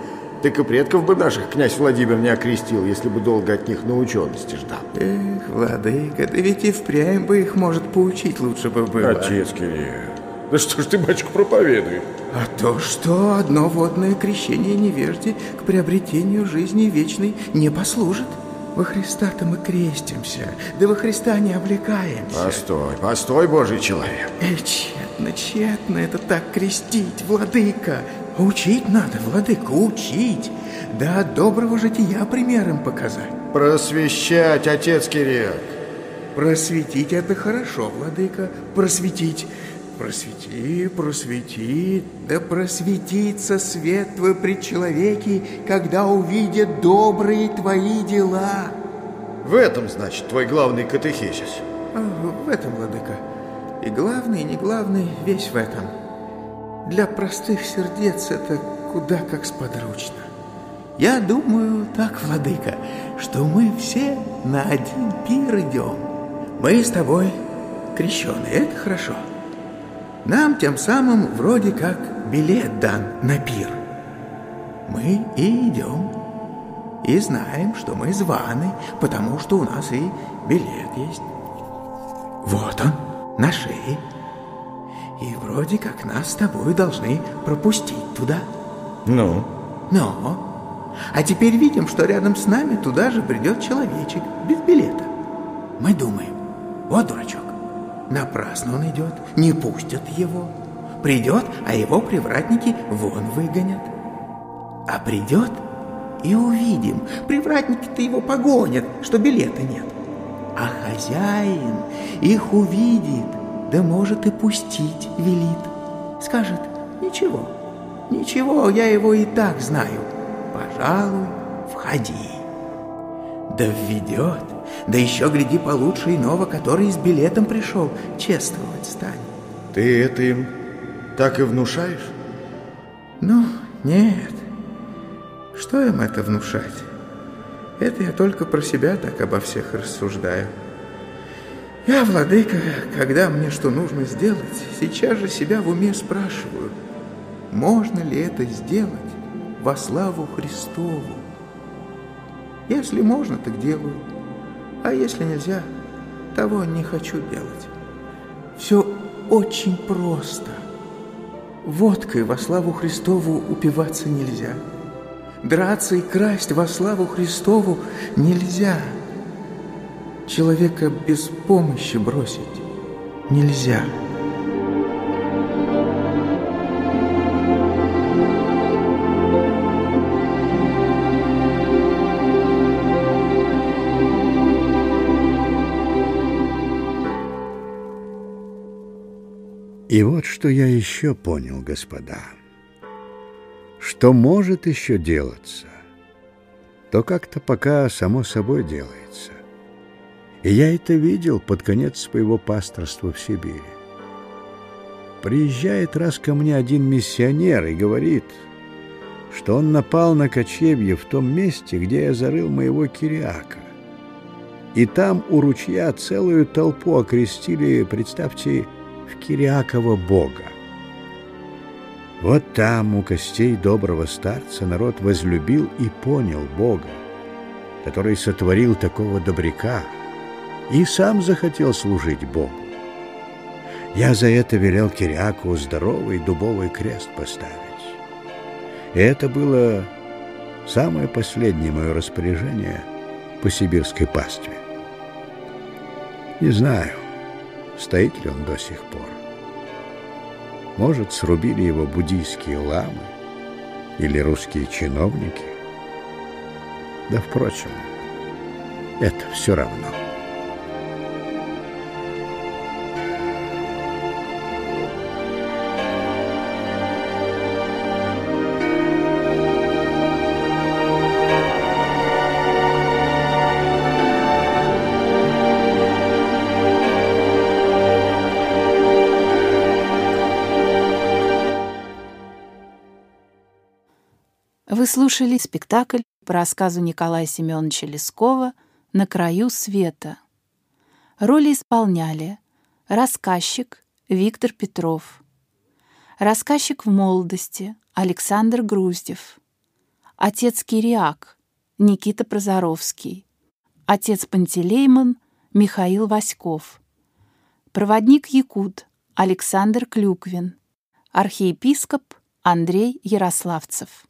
Так и предков бы наших князь Владимир не окрестил, если бы долго от них наученности ждал. Эх, владыка, да ведь и впрямь бы их, может, поучить лучше бы было. Отец Кирилл, да что ж ты, батюшка, проповедуешь? А то, что одно водное крещение невежде к приобретению жизни вечной не послужит. Во Христа-то мы крестимся, да во Христа не облекаемся. Постой, постой, Божий человек. Эй, тщетно, тщетно это так крестить, владыка. Учить надо, владыка, учить. Да от доброго жития примером показать. Просвещать, отец Кирилл. Просветить это хорошо, владыка, просветить. Просвети, просвети, да просветится свет твой пред человеки, когда увидят добрые твои дела. В этом, значит, твой главный катехизис. А, в этом, владыка. И главный, и не главный, весь в этом. Для простых сердец это куда как сподручно. Я думаю так, владыка, что мы все на один пир идем. Мы с тобой крещеные, это хорошо. Нам тем самым вроде как билет дан на пир. Мы и идем, и знаем, что мы званы, потому что у нас и билет есть. Вот он, на шее. И вроде как нас с тобой должны пропустить туда. Ну? Но. А теперь видим, что рядом с нами туда же придет человечек без билета. Мы думаем, вот дурачок. Напрасно он идет, не пустят его. Придет, а его привратники вон выгонят. А придет, и увидим, привратники-то его погонят, что билета нет. А хозяин их увидит, да может и пустить велит. Скажет, ничего, ничего, я его и так знаю. Пожалуй, входи. Да введет, да еще, гляди, получше иного, который с билетом пришел, чествовать станет. Ты это им так и внушаешь? Ну, нет. Что им это внушать? Это я только про себя так обо всех рассуждаю. Я, владыка, когда мне что нужно сделать, сейчас же себя в уме спрашиваю, можно ли это сделать во славу Христову? Если можно, так делаю. А если нельзя, того не хочу делать. Все очень просто. Водкой во славу Христову упиваться нельзя. Драться и красть во славу Христову нельзя. Человека без помощи бросить нельзя. И вот что я еще понял, господа. Что может еще делаться, то как-то пока само собой делается. И я это видел под конец своего пасторства в Сибири. Приезжает раз ко мне один миссионер и говорит, что он напал на кочевье в том месте, где я зарыл моего кириака. И там у ручья целую толпу окрестили, представьте, в Кириакова Бога. Вот там, у костей доброго старца, народ возлюбил и понял Бога, который сотворил такого добряка и сам захотел служить Богу. Я за это велел Кириаку здоровый дубовый крест поставить. И это было самое последнее мое распоряжение по сибирской пастве. Не знаю, стоит ли он до сих пор. Может, срубили его буддийские ламы или русские чиновники. Да, впрочем, это все равно. Вы слушали спектакль по рассказу Николая Семеновича Лескова «На краю света». Роли исполняли рассказчик Виктор Петров, рассказчик в молодости Александр Груздев, отец Кириак Никита Прозоровский, отец Пантелеймон Михаил Васьков, проводник Якут Александр Клюквин, архиепископ Андрей Ярославцев.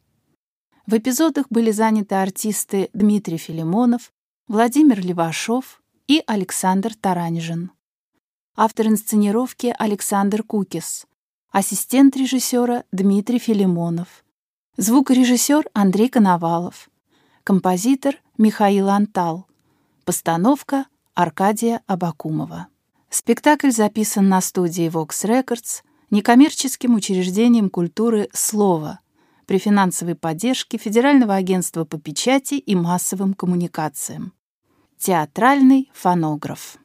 В эпизодах были заняты артисты Дмитрий Филимонов, Владимир Левашов и Александр Таранжин. Автор инсценировки Александр Кукис, ассистент режиссера Дмитрий Филимонов, звукорежиссер Андрей Коновалов, композитор Михаил Антал, постановка Аркадия Абакумова. Спектакль записан на студии Vox Records некоммерческим учреждением культуры «Слово» при финансовой поддержке Федерального агентства по печати и массовым коммуникациям. Театральный фонограф.